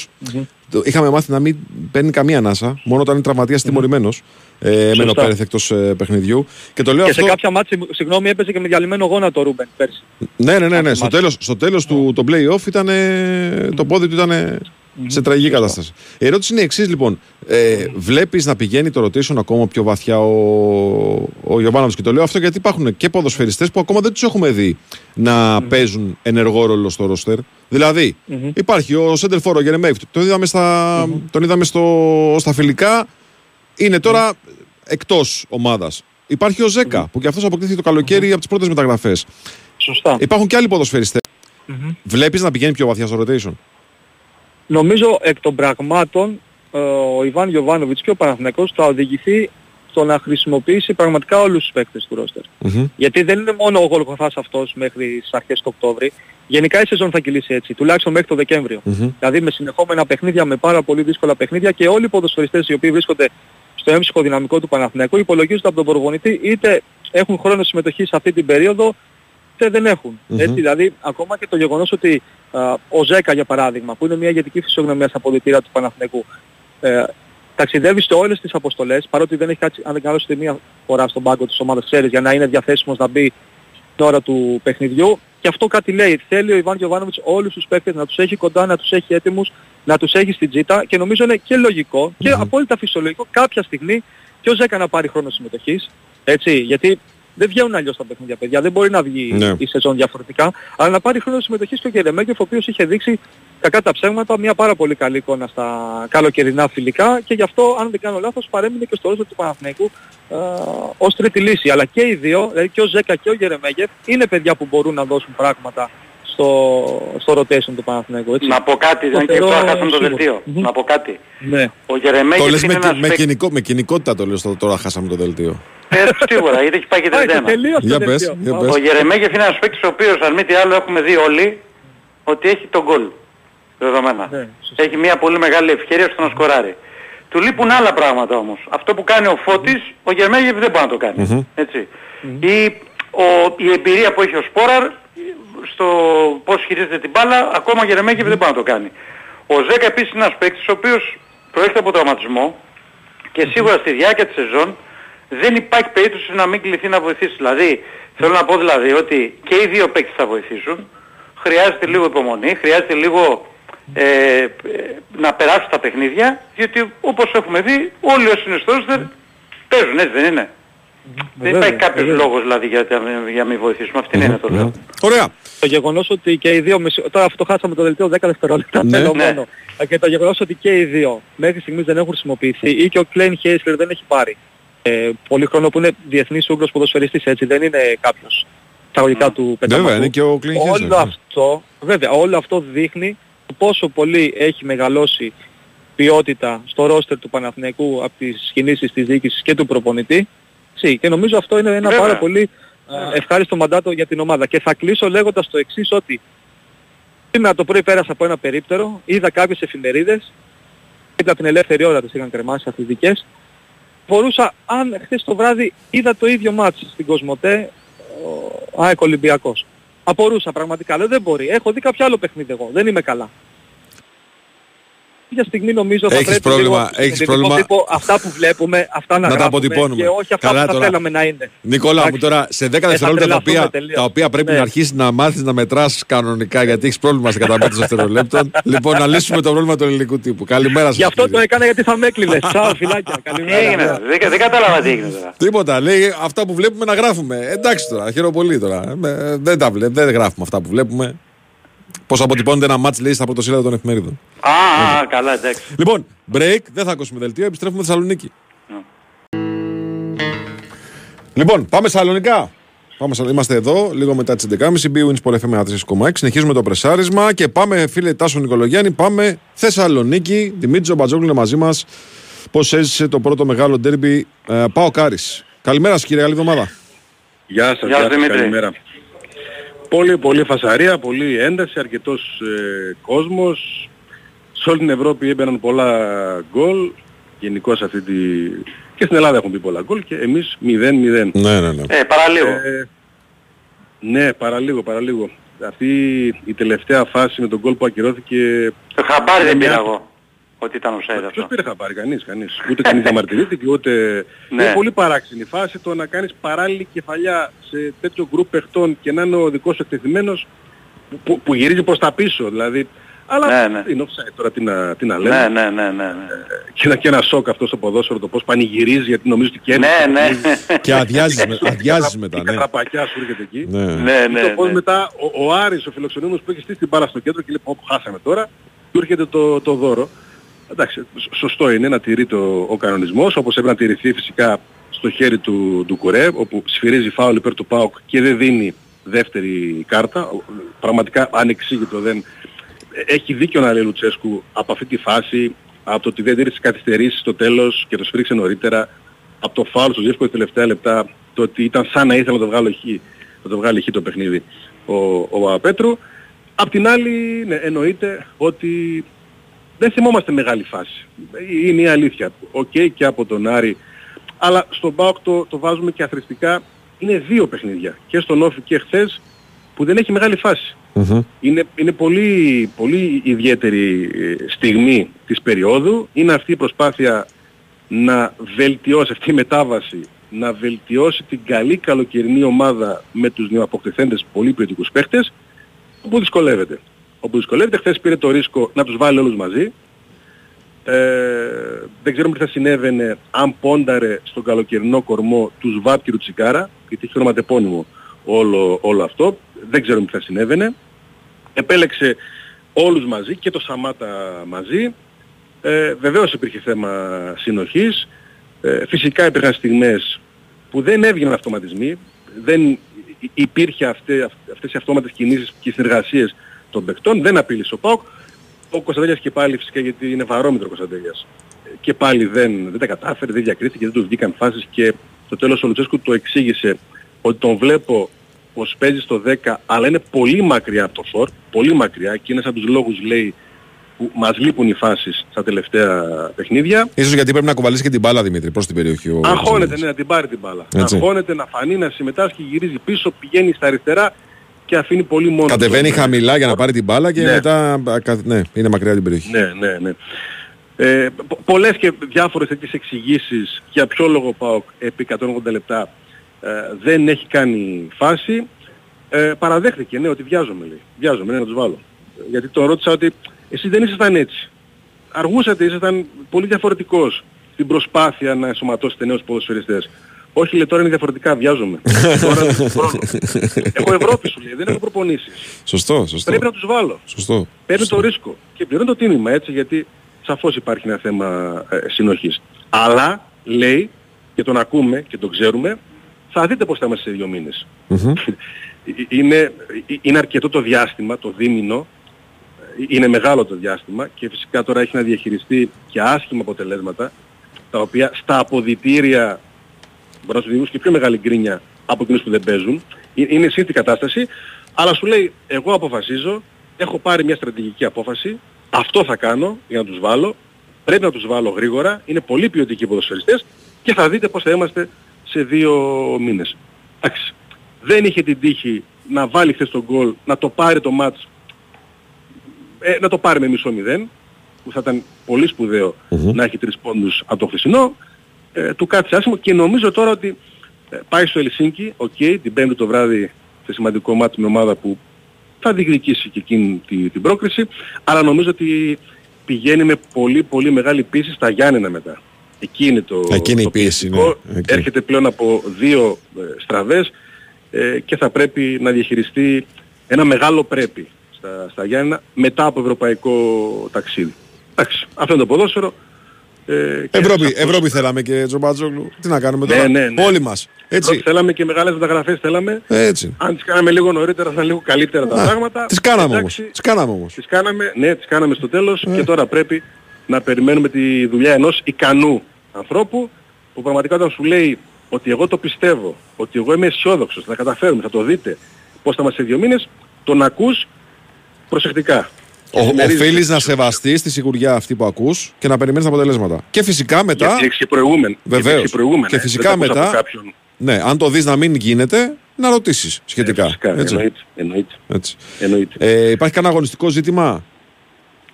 είχαμε μάθει να μην παίρνει καμία ανάσα, μόνο όταν είναι τραυματίας τιμωρημένος. Ε, μένει ο Σωστά. Πέρεθ εκτός παιχνιδιού. Και το λέω Και αυτό. σε κάποια μάτια, συγγνώμη, έπαιζε και με διαλυμένο γόνατο ο Ρούμπεν πέρσι. Ναι, ναι, ναι. ναι. Στο θυμάσαι. τέλο στο τέλος του το play-off ήταν. Το πόδι του ήταν σε τραγική κατάσταση. Η ερώτηση είναι η εξής λοιπόν. Ε, Βλέπεις να πηγαίνει το rotation ακόμα πιο βαθιά ο, ο Γιωβάνοβιτς και το λέω αυτό γιατί υπάρχουν και ποδοσφαιριστές που ακόμα δεν τους έχουμε δει να παίζουν ενεργό ρόλο στο ρόστερ. Δηλαδή, υπάρχει ο Σέντερ Φόρο, ο Γερεμέιφ, τον είδαμε, στα, τον είδαμε στο, στα φιλικά, είναι τώρα εκτός ομάδας. Υπάρχει ο ζεκα που και αυτός αποκτήθηκε το καλοκαίρι από τις πρώτες μεταγραφές. Σωστά. Υπάρχουν και άλλοι ποδοσφαιριστές. Βλέπεις να πηγαίνει πιο βαθιά στο rotation; Νομίζω εκ των πραγμάτων ε, ο Ιβάν Γιωβάνοβιτς και ο Παναθηναϊκός θα οδηγηθεί στο να χρησιμοποιήσει πραγματικά όλους τους παίκτες του ρόστερ. Γιατί δεν είναι μόνο ο Γολγοθάς αυτός μέχρι τις αρχές του Οκτώβρη. Γενικά η σεζόν θα κυλήσει έτσι, τουλάχιστον μέχρι το δεκεμβριο Δηλαδή με συνεχόμενα παιχνίδια, με πάρα πολύ δύσκολα παιχνίδια και όλοι οι ποδοσφαιριστές οι οποίοι βρίσκονται στο έμψυχο δυναμικό του Παναθηναϊκού υπολογίζονται από τον προπονητή είτε έχουν χρόνο συμμετοχή σε αυτή την περίοδο είτε δεν έχουν. Έτσι, δηλαδή ακόμα και το γεγονός ότι α, ο Ζέκα για παράδειγμα που είναι μια ηγετική φυσιογνωμία στα αποδητήρια του Παναθηναϊκού ε, ταξιδεύει σε όλες τις αποστολές παρότι δεν έχει κάτσει αν δεν κάνω ούτε μία φορά στον πάγκο της ομάδας ξέρεις για να είναι διαθέσιμος να μπει την ώρα του παιχνιδιού και αυτό κάτι λέει. Θέλει ο Ιβάν Γιωβάνοβιτς όλους τους παίκτες να τους έχει κοντά, να τους έχει έτοιμους, να τους έχει στην τζίτα και νομίζω είναι και λογικό και απόλυτα φυσιολογικό κάποια στιγμή και ο Ζέκα να πάρει χρόνο συμμετοχής. Έτσι, γιατί δεν βγαίνουν αλλιώς τα παιχνίδια παιδιά, δεν μπορεί να βγει Ναι. η σεζόν διαφορετικά, αλλά να πάρει χρόνο συμμετοχής και ο Γερεμέγεφ ο οποίος είχε δείξει κακά τα ψέματα μια πάρα πολύ καλή εικόνα στα καλοκαιρινά φιλικά και γι' αυτό αν δεν κάνω λάθος παρέμεινε και στο ρόλο του Παναθηναϊκού ε, ως τρίτη λύση. Αλλά και οι δύο, δηλαδή και ο Ζέκα και ο Γερεμέγεφ είναι παιδιά που μπορούν να δώσουν πράγματα στο, στο rotation του Παναθηναϊκού. Έτσι. Να πω κάτι, Το δεν και θεωρώ τώρα χάσαμε το σίγουρο. δελτίο. Να πω κάτι. Ναι. Ο Το Γερεμέγεφ λες είναι με, ένας με, παίκτης- κοινικό, με κοινικότητα το λες το- τώρα χάσαμε το δελτίο. Ε, σίγουρα, γιατί έχει πάει και 31. Για πες, για πες. Ο Γερεμέγεφ είναι ένας παίκτης ο οποίος αν μη τι άλλο έχουμε δει όλοι ότι έχει τον γκολ δεδομένα. Ναι, έχει μια πολύ μεγάλη ευκαιρία στο να σκοράρει. Του λείπουν άλλα πράγματα όμως. Αυτό που κάνει ο Φώτης, ο Γερεμέγεφ δεν μπορεί να το κάνει. Έτσι. Ή ο, η εμπειρία που έχει ο Σπόραρ στο πώς χειρίζεται την μπάλα, ακόμα ο Γερεμέγεφ δεν μπορεί να το κάνει. Ο Ζέκα επίσης είναι ένας παίκτης ο οποίος προέρχεται από τραυματισμό και σίγουρα στη διάρκεια της σεζόν δεν υπάρχει περίπτωση να μην κληθεί να βοηθήσει. Δηλαδή, θέλω να πω δηλαδή ότι και οι δύο παίκτες θα βοηθήσουν. Χρειάζεται λίγο υπομονή, χρειάζεται λίγο ε, ε, να περάσουν τα παιχνίδια, διότι όπως έχουμε δει όλοι όσοι είναι στο roster παίζουν, έτσι δεν είναι; Δεν υπάρχει κάποιος λόγος δηλαδή για, για να μην βοηθήσουμε. Αυτή είναι το λέω. Ωραία. Το γεγονός ότι και οι δύο, μισο- τώρα αυτό χάσαμε το δελτίο 10 δευτερόλεπτα, Ναι. θέλω Ναι. μόνο. Και το γεγονός ότι και οι δύο μέχρι στιγμής δεν έχουν χρησιμοποιηθεί ή και ο Κλέιν Χέισλερ δεν έχει πάρει ε, πολύ χρόνο που είναι διεθνής Ούγγρος ποδοσφαιριστής έτσι, δεν είναι κάποιος εισαγωγικά του πεντάματου. Βέβαια, είναι και ο Κλίν Όλο Χέσλερ. αυτό, βέβαια, όλο αυτό δείχνει πόσο πολύ έχει μεγαλώσει ποιότητα στο ρόστερ του Παναθηναϊκού από τις κινήσεις της διοίκησης και του προπονητή. Τσι, Και νομίζω αυτό είναι ένα Βέβαια. πάρα πολύ ε, ευχάριστο μαντάτο για την ομάδα. Και θα κλείσω λέγοντας το εξής ότι σήμερα το πρωί πέρασα από ένα περίπτερο, είδα κάποιες εφημερίδες, είδα την ελεύθερη ώρα τις είχαν κρεμάσει αθλητικές, μπορούσα, αν χθες το βράδυ είδα το ίδιο μάτς στην Κοσμοτέ, ο ΑΕΚ Ολυμπιακός. Απορούσα πραγματικά, λέω δεν μπορεί. Έχω δει κάποιο άλλο παιχνίδι εγώ, δεν είμαι καλά. Για στιγμή νομίζω θα Έχεις πρέπει πρόβλημα- λίγο, έχεις με πρόβλημα- τύπο, αυτά που βλέπουμε, αυτά να, Να τα γράφουμε αποτυπώνουμε. και όχι αυτά Καλά που θα τώρα. θέλαμε να είναι. Νικόλα μου Εντάξει. τώρα σε 10 Ε, θα δευτερόλεπτα τα τρελαθούμε οποία, τελείως. τα οποία πρέπει Ναι. να αρχίσεις να μάθεις να μετράς κανονικά γιατί έχεις πρόβλημα στην καταμέτρηση δευτερολέπτων. [laughs] λοιπόν, να λύσουμε το πρόβλημα του ελληνικού τύπου. Καλημέρα σας. Γι' αυτό κύριε. το έκανα γιατί θα με έκλειλες. [laughs] Τσάου φιλάκια. Τι Καλημέρα. έγινε, δεν, δεν κατάλαβα τι έγινε τώρα. Τίποτα. Λέει αυτά που βλέπουμε να γράφουμε. Εντάξει τώρα, χαίρομαι πολύ τώρα. Ε, δεν τα βλέπουμε, δεν γράφουμε αυτά που βλέπουμε. Πώς αποτυπώνεται ένα μάτς λέει στα πρωτοσύλλαβα των εφημερίδων. Α, α, καλά εντάξει. Λοιπόν, break, δεν θα ακούσουμε δελτίο, επιστρέφουμε Θεσσαλονίκη. Λοιπόν, πάμε σαλονικά. Πάμε, στα- είμαστε εδώ, λίγο μετά τις 11.30. Bwins Sport FM 4,6. Συνεχίζουμε το πρεσάρισμα και πάμε, φίλε Τάσο Νικολογιάννη, πάμε Θεσσαλονίκη. Δημήτρη Μπατζόγλου είναι μαζί μας. Πώς έζησε το πρώτο μεγάλο ντέρμπι ε, Πάο Κάρις. Καλημέρα σας, κύριε, καλή εβδομάδα. Γεια σας, Γεια γεια σας, σας, Δημήτρη. καλημέρα. Πολύ, πολύ φασαρία, πολύ ένταση, αρκετός ε, κόσμος. Σε όλη την Ευρώπη έμπαιναν πολλά γκολ. Γενικώς αυτή τη... Και στην Ελλάδα έχουν πει πολλά γκολ και εμείς 0-0. Ναι, ναι, ναι. Ε, παραλίγο. Ε, ναι, παραλίγο, παραλίγο. Αυτή η τελευταία φάση με τον γκολ που ακυρώθηκε... Το χαμπάρι δεν μια- πήρα εγώ. Ότι ήταν ο Σέιδ Ποιος αυτό. πήρε χαμπάρι, κανείς, κανείς. Ούτε κανείς [laughs] διαμαρτυρήθηκε, ούτε... Ναι. Είναι πολύ παράξενη φάση το να κάνεις παράλληλη κεφαλιά σε τέτοιο γκρουπ παιχτών και να είναι ο δικός σου εκτεθειμένος που, που γυρίζει προς τα πίσω. Δηλαδή, αλλά Ναι, ναι. είναι offside τώρα τι να, τι να λέμε. Ναι, ναι, ναι, ναι. ναι. Και, ένα, και ένα σοκ αυτό στο ποδόσφαιρο το πώς πανηγυρίζει γιατί νομίζω ότι και Ναι, ναι. [laughs] Και αδειάζει με, αδειάζεις μετά, Η ναι. κατραπακιά σου έρχεται εκεί. ναι. Ναι, ναι, Και το πώς ναι. μετά ο, ο Άρης, ο φιλοξενούμενος που έχει στήσει την μπάλα στο κέντρο και λέει πω πω, χάσαμε τώρα, του έρχεται το, το δώρο. Εντάξει, σ- σωστό είναι να τηρείται ο, ο κανονισμός, όπως έπρεπε να τηρηθεί φυσικά στο χέρι του, του Κουρέ, όπου σφυρίζει φάουλ υπέρ του ΠΑΟΚ και δεν δίνει δεύτερη κάρτα. Ο- Πραγματικά ανεξήγητο δεν... Έχει δίκιο να λέει ο Λουτσέσκου από αυτή τη φάση από το ότι δεν τήρησε καθυστερήσεις στο τέλος και το σφίριξε νωρίτερα, από το φάουλ στο Ζεύκο τελευταία λεπτά, το ότι ήταν σαν να ήθελε να το βγάλει χ, να το βγάλει χ το παιχνίδι ο, ο Παπαπέτρου. Απ' την άλλη, ναι, εννοείται ότι δεν θυμόμαστε μεγάλη φάση. Είναι η αλήθεια. Οκ και από τον Άρη. Αλλά στον ΠΑΟΚ το, το βάζουμε και αθροιστικά. Είναι δύο παιχνίδια. Και στον ΟΦΗ και χθες που δεν έχει μεγάλη φάση. Είναι, είναι πολύ, πολύ ιδιαίτερη ε, στιγμή της περίοδου. Είναι αυτή η προσπάθεια να βελτιώσει αυτή η μετάβαση, να βελτιώσει την καλή καλοκαιρινή ομάδα με τους νεοαποκτηθέντες πολύ ποιοτικούς παίχτες, όπου δυσκολεύεται. Όπου δυσκολεύεται, χθες πήρε το ρίσκο να τους βάλει όλους μαζί. Ε, δεν ξέρουμε τι θα συνέβαινε αν πόνταρε στον καλοκαιρινό κορμό τους Βάπ και Ρουτσικάρα, γιατί έχει ονοματεπώνυμο όλο, όλο αυτό. Δεν ξέρουμε τι θα συνέβαινε. Επέλεξε όλους μαζί και το Σαμάτα μαζί. Ε, βεβαίως υπήρχε θέμα συνοχής. Ε, φυσικά υπήρχαν στιγμές που δεν έβγαιναν αυτοματισμοί. Δεν υπήρχε αυτές, αυτές οι αυτόματες κινήσεις και συνεργασίες των παικτών. Δεν απείλησε ο ΠΑΟΚ. Ο Κωνσταντέλιας και πάλι φυσικά γιατί είναι βαρόμετρο ο Κωνσταντέλιας. Και πάλι δεν, δεν τα κατάφερε, δεν διακρίθηκε, δεν τους βγήκαν φάσεις και στο τέλος ο Λουτσέσκου το εξήγησε ότι τον βλέπω πως παίζει στο 10 αλλά είναι πολύ μακριά από το φορ, πολύ μακριά και είναι σαν τους λόγους λέει που μας λείπουν οι φάσεις στα τελευταία παιχνίδια. Ίσως γιατί πρέπει να κουβαλήσει και την μπάλα Δημήτρη προς την περιοχή. Ο Αγχώνεται ναι, να την πάρει την μπάλα. Έτσι. Αγχώνεται να φανεί, να συμμετάσχει, γυρίζει πίσω, πηγαίνει στα αριστερά και αφήνει πολύ μόνο. Κατεβαίνει του. χαμηλά για να πάρει την μπάλα και Ναι. μετά α, κα- ναι, είναι μακριά την περιοχή. Ναι, ναι, ναι. Ε, πο- πολλές και διάφορες τέτοιες εξηγήσεις για ποιο λόγο πάω επί 180 λεπτά ε, δεν έχει κάνει φάση. Ε, παραδέχτηκε, ναι, ότι βιάζομαι λέει. Βιάζομαι, ναι, να τους βάλω. Ε, Γιατί τον ρώτησα ότι εσείς δεν ήσασταν έτσι. Αργούσατε, ήσασταν πολύ διαφορετικός στην προσπάθεια να ενσωματώσετε νέους ποδοσφαιριστές. Όχι, λέει, τώρα είναι διαφορετικά, βιάζομαι. [laughs] τώρα δεν έχω χρόνο. έχω Ευρώπη σου λέει, δεν έχω προπονήσεις. Σωστό, σωστό. Πρέπει να τους βάλω. Σωστό. Παίρνει το ρίσκο και πληρώνει το τίμημα έτσι γιατί σαφώς υπάρχει ένα θέμα ε, συνοχής. Αλλά λέει και τον ακούμε και τον ξέρουμε θα δείτε πώς θα είμαστε σε δύο μήνες. [laughs] είναι, είναι αρκετό το διάστημα, το δίμηνο, είναι μεγάλο το διάστημα και φυσικά τώρα έχει να διαχειριστεί και άσχημα αποτελέσματα τα οποία στα αποδητήρια μπορεί να σου δημιουργήσουν και πιο μεγάλη γκρίνια από εκείνους που δεν παίζουν. Ε- Είναι σύνθη κατάσταση, αλλά σου λέει εγώ αποφασίζω, έχω πάρει μια στρατηγική απόφαση, αυτό θα κάνω για να τους βάλω, πρέπει να τους βάλω γρήγορα, είναι πολύ ποιοτικοί ποδοσφαιριστές και θα δείτε πώς θα είμαστε σε δύο μήνες. Εντάξει. Δεν είχε την τύχη να βάλει χθες τον γκολ, να το πάρει το ματς, ε, να το πάρει με μισό μηδέν, που θα ήταν πολύ σπουδαίο να έχει τρεις πόντους από το χθεσινό, ε, του κάτσε άσχημο και νομίζω τώρα ότι ε, πάει στο Ελσίνκι, οκ, την πέμπτη το βράδυ σε σημαντικό ματς με ομάδα που θα διεκδικήσει και εκείνη τη- την πρόκριση, αλλά νομίζω ότι πηγαίνει με πολύ πολύ μεγάλη πίεση στα Γιάννενα μετά. Εκεί είναι το, Εκεί είναι η το πίεση, πιεστικό. ναι. Εκεί. Έρχεται πλέον από δύο ε, στραβές ε, και θα πρέπει να διαχειριστεί ένα μεγάλο πρέπει στα, στα Γιάννενα μετά από ευρωπαϊκό ταξίδι. Εντάξει, αυτό είναι το ποδόσφαιρο. Ε, και Ευρώπη, σαφώς- Ευρώπη θέλαμε και Τζομπάτζογλου. Τι να κάνουμε Ναι, τώρα; ναι, ναι. Όλοι μας. Έτσι. Ευρώπη θέλαμε και μεγάλες μεταγραφές θέλαμε. Έτσι. Αν τις κάναμε λίγο νωρίτερα θα ήταν λίγο καλύτερα τα Α, πράγματα. Τις κάναμε όμως. Εντάξει, Τις κάναμε όμως. Τις κάναμε, ναι, τις κάναμε στο τέλος Ε. και τώρα πρέπει να περιμένουμε τη δουλειά ενός ικανού ανθρώπου που πραγματικά όταν σου λέει ότι εγώ το πιστεύω, ότι εγώ είμαι αισιόδοξος, θα τα καταφέρουμε, θα το δείτε πώς θα είμαστε σε δύο μήνες, τον ακούς προσεκτικά. Ο, συμμερίζεσαι. οφείλεις να σεβαστείς τη σιγουριά αυτή που ακούς και να περιμένεις τα αποτελέσματα. Και φυσικά μετά... Γιατί έχεις και προηγούμενα. Γιατί Βεβαίως. έχεις προηγούμενα. Και Δεν φυσικά τα ακούς από μετά, κάποιον. ναι, αν το δεις να μην γίνεται, να ρωτήσεις σχετικά. Ε, φυσικά, έτσι. εννοείται, εννοείται. Έτσι. εννοείται. Ε, υπάρχει κανένα αγωνιστικό ζήτημα;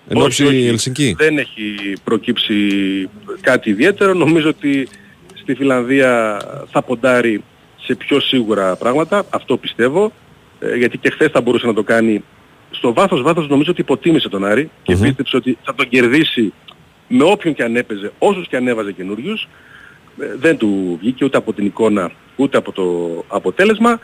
Εν Όχι, ώψη όχι. Ελσινκή; Δεν έχει προκύψει κάτι ιδιαίτερο. Νομίζω ότι στη Φιλανδία θα ποντάρει σε πιο σίγουρα πράγματα. Αυτό πιστεύω. Ε, γιατί και χθες θα μπορούσε να το κάνει. Στο βάθος βάθος νομίζω ότι υποτίμησε τον Άρη και Μμμ. πίστεψε ότι θα τον κερδίσει με όποιον και αν έπαιζε, όσους και αν έβαζε καινούριους. Ε, δεν του βγήκε ούτε από την εικόνα ούτε από το αποτέλεσμα.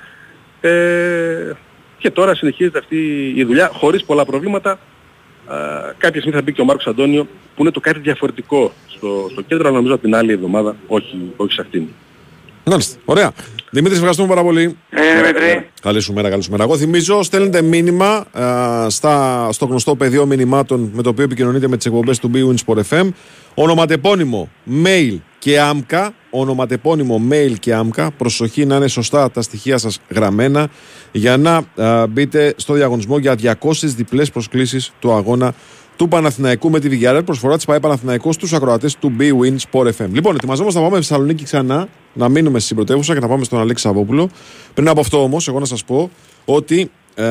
Ε, και τώρα συνεχίζεται αυτή η δουλειά χωρίς πολλά προβλήματα. Α, κάποια στιγμή θα μπει και ο Μάρκος Αντώνιο που είναι το κάτι διαφορετικό στο, στο κέντρο, αλλά νομίζω από την άλλη εβδομάδα όχι, όχι σε αυτήν. Μάλιστα. Ωραία. Δημήτρης, σε ευχαριστούμε πάρα πολύ. Ε, Δημήτρη. Καλή σου μέρα, καλή σου μέρα. Εγώ θυμίζω, στέλνετε μήνυμα α, στα, στο γνωστό πεδίο μηνυμάτων με το οποίο επικοινωνείτε με τις εκπομπές του BWIN Sport FM. Ονοματεπώνυμο, mail και άμκα. Ονοματεπώνυμο, mail και άμκα. Προσοχή να είναι σωστά τα στοιχεία σας γραμμένα για να α, μπείτε στο διαγωνισμό για 200 διπλές προσκλήσεις του αγώνα του Παναθηναϊκού με τη VRL. Προσφορά της ΠαΕ Παναθηναϊκού στους ακροατές του BWIN Sport FM. Λοιπόν, ετοιμαζόμαστε να πάμε στη Θεσσαλονίκη ξανά, να μείνουμε στην πρωτεύουσα και να πάμε στον Αλέξη Σαββόπουλο. Πριν από αυτό όμως, εγώ να σας πω ότι ε,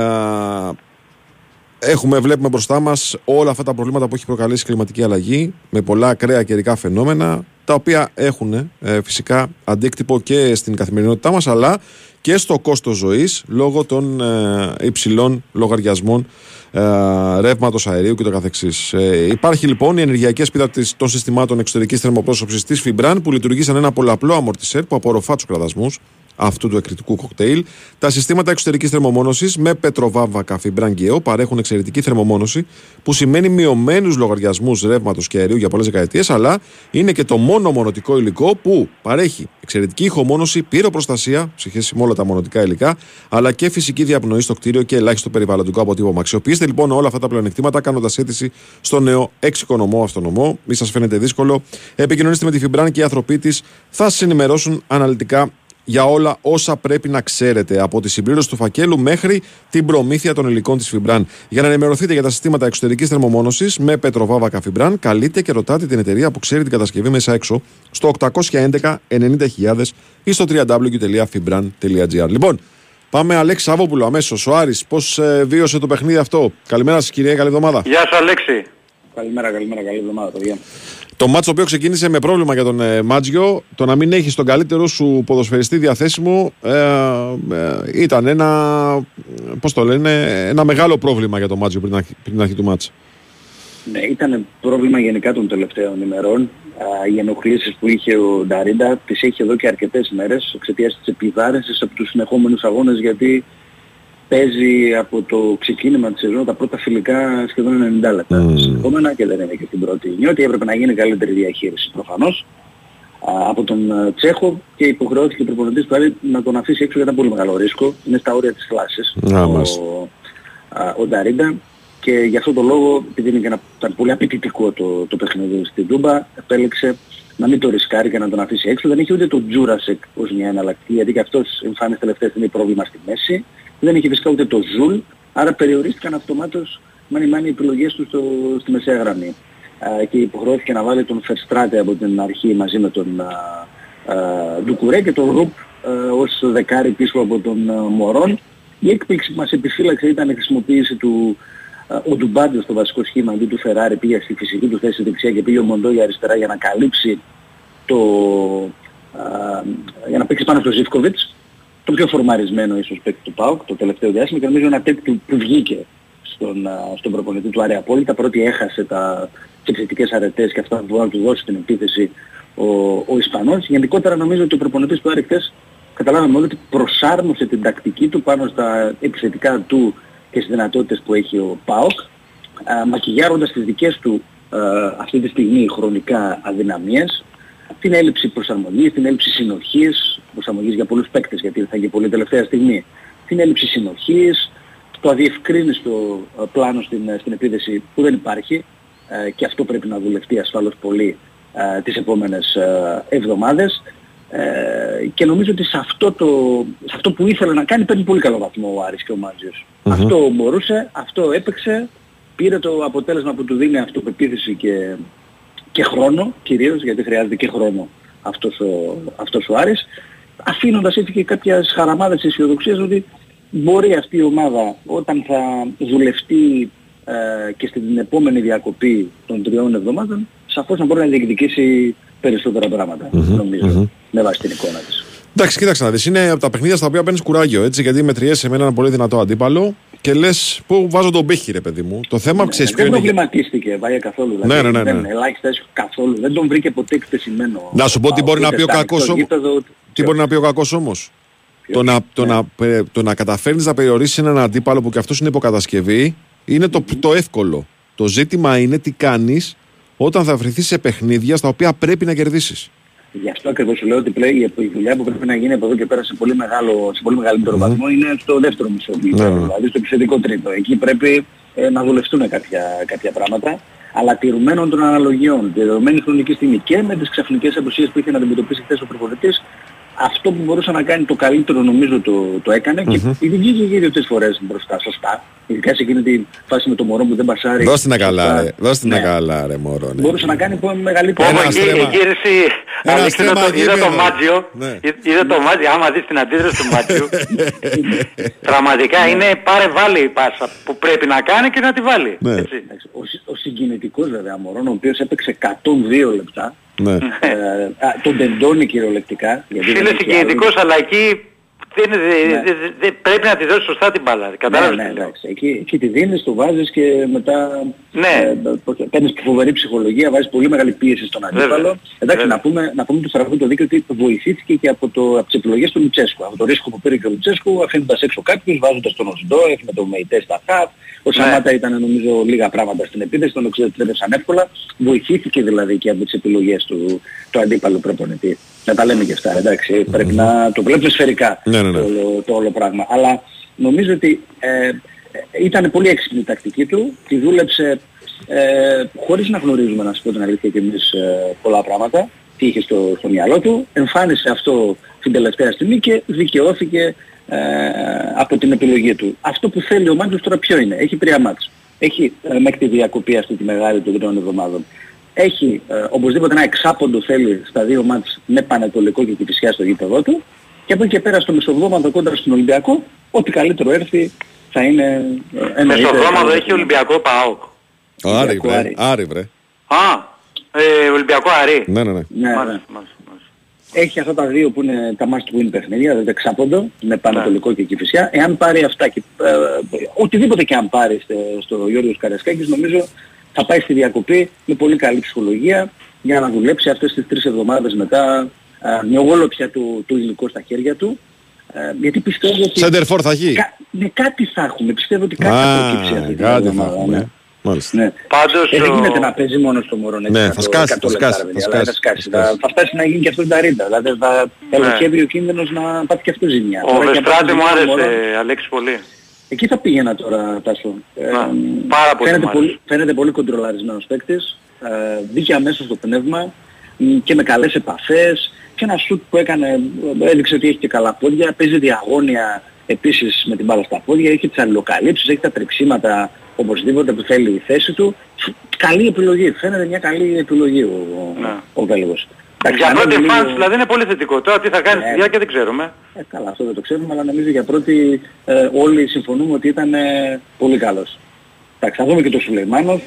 έχουμε, βλέπουμε μπροστά μας όλα αυτά τα προβλήματα που έχει προκαλέσει η κλιματική αλλαγή με πολλά ακραία καιρικά φαινόμενα τα οποία έχουν ε, φυσικά αντίκτυπο και στην καθημερινότητά μας αλλά και στο κόστος ζωής λόγω των ε, υψηλών λογαριασμών ε, ρεύματος αερίου και το καθεξής. Ε, υπάρχει λοιπόν η ενεργειακή ασπίδα της, των συστημάτων εξωτερικής θερμοπρόσωψης της Φιμπραν που λειτουργεί σαν ένα πολλαπλό αμορτισέρ που απορροφά τους κραδασμούς αυτού του εκρητικού κοκτέιλ. Τα συστήματα εξωτερικής θερμομόνωσης με πετροβάμβακα φιμπραγκαίο παρέχουν εξαιρετική θερμομόνωση, που σημαίνει μειωμένους λογαριασμούς ρεύματος και αερίου για πολλές δεκαετίες, αλλά είναι και το μόνο μονοτικό υλικό που παρέχει εξαιρετική ηχομόνωση, πυροπροστασία, σε σχέση με όλα τα μονοτικά υλικά, αλλά και φυσική διαπνοή στο κτίριο και ελάχιστο περιβαλλοντικό αποτύπωμα. Αξιοποιήστε λοιπόν όλα αυτά τα πλεονεκτήματα κάνοντας αίτηση στο νέο εξοικονομό αυτονομό. Μη σας φαίνεται δύσκολο. Επικοινωνήστε με τη Φιμπραν και οι άνθρωποι της θα σας ενημερώσουν αναλυτικά για όλα όσα πρέπει να ξέρετε από τη συμπλήρωση του φακέλου μέχρι την προμήθεια των υλικών της Φιμπραν. Για να ενημερωθείτε για τα συστήματα εξωτερικής θερμομόνωσης με πετροβάβακα Φιμπραν, καλείτε και ρωτάτε την εταιρεία που ξέρει την κατασκευή μέσα έξω στο 811 90.000 ή στο www.fibran.gr. Λοιπόν, πάμε Αλέξη Σαββόπουλο αμέσως. Ο Άρης, πώς ε, βίωσε το παιχνίδι αυτό; Καλημέρα σας, κυρία, καλή εβδομάδα. Γεια σου Αλέξη. Καλημέρα, καλημέρα, καλή εβδομάδα, παιδιά. Το μάτσο το οποίο ξεκίνησε με πρόβλημα για τον ε, Μάτζιο, το να μην έχει τον καλύτερο σου ποδοσφαιριστή διαθέσιμο ε, ε, ήταν ένα, πώς το λένε, ένα μεγάλο πρόβλημα για τον Μάτζιο πριν, αρχ- πριν την αρχή του μάτσα. Ναι, ήταν πρόβλημα γενικά των τελευταίων ημερών. Α, οι ενοχλήσεις που είχε ο Νταρίντα τις έχει εδώ και αρκετές μέρες εξαιτίας της επιβάρυνσης από τους συνεχόμενους αγώνες γιατί παίζει από το ξεκίνημα της σεζόν τα πρώτα φιλικά σχεδόν 90 λεπτά Mm. συνεχόμενα και δεν είναι και στην πρώτη νιώτη. Έπρεπε να γίνει καλύτερη διαχείριση προφανώς α, από τον ε, Τσέχο και υποχρεώθηκε ο προπονητής του Άρη να τον αφήσει έξω για ένα πολύ μεγάλο ρίσκο. Είναι στα όρια της θλάσσης Α, ο, μάλιστα. α, ο Νταρίντα και γι' αυτό το λόγο, επειδή είναι και ένα, ήταν πολύ απαιτητικό το, το παιχνίδι στην Τούμπα, επέλεξε να μην το ρισκάρει και να τον αφήσει έξω. Δεν είχε ούτε τον Τζούρασεκ ως μια εναλλακτική, γιατί και αυτός εμφάνισε τελευταία στιγμή πρόβλημα στη μέση. Δεν είχε φυσικά ούτε τον Ζούλε, άρα περιορίστηκαν αυτομάτως μάνι μάνι οι επιλογές του στο, στη μεσαία γραμμή. Α, και υποχρεώθηκε να βάλει τον Φερστράτε από την αρχή μαζί με τον α, α, Ντουκουρέ και τον Ρουπ α, ως δεκάρι πίσω από τον α, Μορόν. Η έκπληξη που μας επιφύλαξε ήταν η χρησιμοποίηση του α, ο Ντουμπάντο στο βασικό σχήμα αντί του Φεράρι πήγε στη φυσική του θέση δεξιά και πήγε ο Μοντόγια αριστερά για να καλύψει το, α, για να παίξει πάνω στο Ζιφκοβιτς το πιο φορμαρισμένο ίσως παίκτη του ΠΑΟΚ το τελευταίο διάστημα και νομίζω ένα παίκτη που, που βγήκε στον, α, στον προπονητή του Άρη απόλυτα πρώτη έχασε τα, τις επιθετικές αρετές και αυτά που μπορεί να του δώσει την επίθεση ο, ο Ισπανός. Γενικότερα νομίζω ότι ο προπονητής του Άρη χθες καταλάβαμε όλοι ότι προσάρμοσε την τακτική του πάνω στα επιθετικά του και στις δυνατότητες που έχει ο ΠΑΟΚ α, μακιγιάροντας τις δικές του α, αυτή τη στιγμή χρονικά αδυναμίες την έλλειψη προσαρμογής, την έλλειψη συνοχής, προσαρμογής για πολλούς παίκτες γιατί θα γίνει πολύ τελευταία στιγμή, την έλλειψη συνοχής, το αδιευκρίνηστο α, πλάνο στην, ε, στην επίδεση που δεν υπάρχει ε, και αυτό πρέπει να δουλευτεί ασφάλως πολύ ε, τις επόμενες ε, εβδομάδες. Ε, και νομίζω ότι σε αυτό, το, σε αυτό που ήθελε να κάνει παίρνει πολύ καλό βαθμό ο Άρης και ο μαντζιος Αυτό μπορούσε, αυτό έπαιξε, πήρε το αποτέλεσμα που του δίνει αυτοπεποίθηση και, και χρόνο κυρίως, γιατί χρειάζεται και χρόνο αυτός ο, αυτός ο Άρης, αφήνοντας έτσι και κάποιες χαραμάδες αισιοδοξίας ότι μπορεί αυτή η ομάδα όταν θα δουλευτεί ε, και στην επόμενη διακοπή των τριών εβδομάδων, σαφώς να μπορεί να διεκδικήσει περισσότερα πράγματα, νομίζω, με βάση την εικόνα της. Εντάξει, κοίταξε να δεις. Είναι από τα παιχνίδια στα οποία παίρνεις κουράγιο. Έτσι, γιατί μετριέσαι με έναν πολύ δυνατό αντίπαλο και λες πού βάζω τον πύχη, ρε παιδί μου. Το θέμα ξέρεις ποιο δεν είναι. προβληματίστηκε βάγια καθόλου. Ναι, ναι, ναι, Δεν ναι. ελάχιστα έσχο καθόλου. Δεν τον βρήκε ποτέ εκτεθειμένο. Να σου πω τι μπορεί να πει ο κακός όμω. όμω. Τι μπορεί να πει ο κακός όμως; Το να, το, να, πε- το να καταφέρνεις να περιορίσεις έναν αντίπαλο που και αυτός είναι υποκατασκευή είναι το, το εύκολο. Το ζήτημα είναι τι κάνεις όταν θα βρεθείς σε παιχνίδια στα οποία πρέπει να κερδίσεις. Γι' αυτό ακριβώς σου λέω ότι πλέον η η δουλειά που πρέπει να γίνει από εδώ και πέρα σε πολύ, μεγάλο, σε πολύ μεγαλύτερο βαθμό είναι στο δεύτερο μισό του Ναι, ναι. δηλαδή στο επιθετικό τρίτο. Εκεί πρέπει ε, να δουλευτούν κάποια, κάποια πράγματα, αλλά τηρουμένων των αναλογιών, τη δεδομένη χρονική στιγμή και με τις ξαφνικές απουσίες που είχε να αντιμετωπίσει χθες ο προπονητής, αυτό που μπορούσε να κάνει το καλύτερο νομίζω το, το έκανε και Μμμ. ήδη βγήκε και δύο-τρεις φορές μπροστά, σωστά. Ειδικά σε εκείνη τη φάση με το μωρό που δεν πασάρει. Δώσ' την καλά, Σωστά. ρε. Δώσ' την Ναι. καλά, ρε, μωρό. Ναι. Μπορούσε να κάνει πολύ μεγαλύτερο. Ένα Εκεί, στρέμμα. εκεί ρε εσύ, Ένα Αλέξη, είδα στρέμμα το, είδα το γήπεδο. Μάτζιο, Ναι. Εί- είδα το Μάτζιο, άμα δεις την αντίδραση του Μάτζιου, [laughs] πραγματικά είναι πάρε βάλει η πάσα που πρέπει να κάνει και να τη βάλει. Ναι. Έτσι. Εντάξει, Ο, συ- ο συγκινητικός βέβαια Μωρόν, ο οποίος έπαιξε 102 λεπτά, Ναι. ε, α, τον τεντώνει κυριολεκτικά. γιατί δεν Φίλε έχει συγκινητικός, αλλά εκεί δεν, είναι- δε- Ναι. δε- δε- δε- πρέπει να τη δώσεις σωστά την μπάλα. άλλο. Κατάλαβες Ναι, τι ναι, λέω. εντάξει. Εκεί, εκεί τη δίνεις, το βάζεις και μετά Ναι. ε, πώς το- παίρνεις και φοβερή ψυχολογία, βάζεις πολύ μεγάλη πίεση στον αντίπαλο. Βέβαια. Εντάξει, Βέβαια. να πούμε, να πούμε του Στραβού το δίκαιο ότι βοηθήθηκε και από, το, από τις επιλογές του Λουτσέσκου. Από το ρίσκο που πήρε και ο Λουτσέσκου, αφήνοντας έξω κάποιους, βάζοντας τον Οσντόεφ με το Μεϊτέ στα χαπ. Ο Ναι. Σαμάτα ήταν νομίζω λίγα πράγματα στην επίθεση, τον εξεδρεύσαν εύκολα. Βοηθήθηκε δηλαδή και από τις επιλογές του, του αντίπαλου προπονητή. Να τα λέμε και αυτά, εντάξει. Πρέπει να το βλέπουμε σφαιρικά Ναι, ναι, ναι. Το, όλο, το όλο πράγμα. Αλλά νομίζω ότι ε, ε, ήταν πολύ έξυπνη η τακτική του, τη δούλεψε ε, χωρίς να γνωρίζουμε να σου πω την αλήθεια και εμείς ε, πολλά πράγματα, τι είχε στο, στο μυαλό του, εμφάνισε αυτό την τελευταία στιγμή και δικαιώθηκε ε, από την επιλογή του. Αυτό που θέλει ο Μάντζος τώρα ποιο είναι, έχει τρία μάτς. Έχει ε, μέχρι τη διακοπή αυτή τη μεγάλη των τριών εβδομάδων. Έχει ε, οπωσδήποτε ένα εξάποντο θέλει στα δύο μάτς με Πανετολικό και Κηφισιά στο γήπεδό του και από εκεί και πέρα στο μεσοβδόμαδο κόντρα στον Ολυμπιακό, ό,τι καλύτερο έρθει θα είναι ε, ένα Μεσοβδόμαδο έχει Ολυμπιακό ΠΑΟΚ. Άρη, Ολυμπιακό βρε. Άρη. Άρη, βρε. Α, ε, Ολυμπιακό Αρή. Ναι, ναι, ναι. Ναι, ναι. Μάλιστα, μάλιστα, μάλιστα. Έχει αυτά τα δύο που είναι τα must win παιχνίδια, δηλαδή εξάποντο, με Πανατολικό και Κηφισιά. Εάν πάρει αυτά και ε, οτιδήποτε και αν πάρει στο, στο Γιώργος Καρασκάκης, νομίζω θα πάει στη διακοπή με πολύ καλή ψυχολογία για να δουλέψει αυτές τις τρεις εβδομάδες μετά ε, με όλο πια του, του υλικό στα χέρια του. Ε, γιατί πιστεύω ότι... Center for θα έχει; Κα, ναι, κάτι θα έχουμε. Πιστεύω ότι κάτι θα προκύψει αυτή Α, την κάτι θα εβδομάδα, έχουμε. ναι. Μάλιστα. Ναι. Πάντως Ε, δεν ο- γίνεται να παίζει μόνο στο μωρό. έτσι, Ναι, να θα το σκάσει, 100 θα λεπτά, σκάσει, ρε θα παιδιά, αλλά σκάσει, σκάσει. θα Θα, σκάσει. θα φτάσει να γίνει και αυτό 90. Δηλαδή θα ελοχεύει ο κίνδυνος να πάθει και αυτό ζημιά. Ο Τώρα και από Βεστράτη αυτό μου το άρεσε, μωρό- Αλέξη, πολύ. Εκεί θα πήγαινα τώρα, Τάσο. Ε, Να, πάρα πολύ φαίνεται, μου άρεσε. πολύ, φαίνεται πολύ κοντρολαρισμένος παίκτης. Ε, μπήκε αμέσως στο πνεύμα μ, και με καλές επαφές και ένα σουτ που έκανε ε, έδειξε ότι έχει και καλά πόδια. Παίζει διαγώνια επίσης με την μπάλα στα πόδια. Έχει τις αλληλοκαλύψεις, έχει τα τρεξίματα οπωσδήποτε που θέλει η θέση του. Καλή επιλογή. Φαίνεται μια καλή επιλογή ο, Ναι. ο Βέλγος. Εντάξει, Για να πρώτη λέμε λίγο- εμφάνιση δηλαδή είναι πολύ θετικό. Τώρα τι θα κάνει Ναι. στη διάρκεια δεν ξέρουμε. ε, καλά, αυτό δεν το ξέρουμε, αλλά νομίζω για πρώτη ε, όλοι συμφωνούμε ότι ήταν ε, πολύ καλός. Εντάξει, θα δούμε και τον Σουλεϊμάνοφ,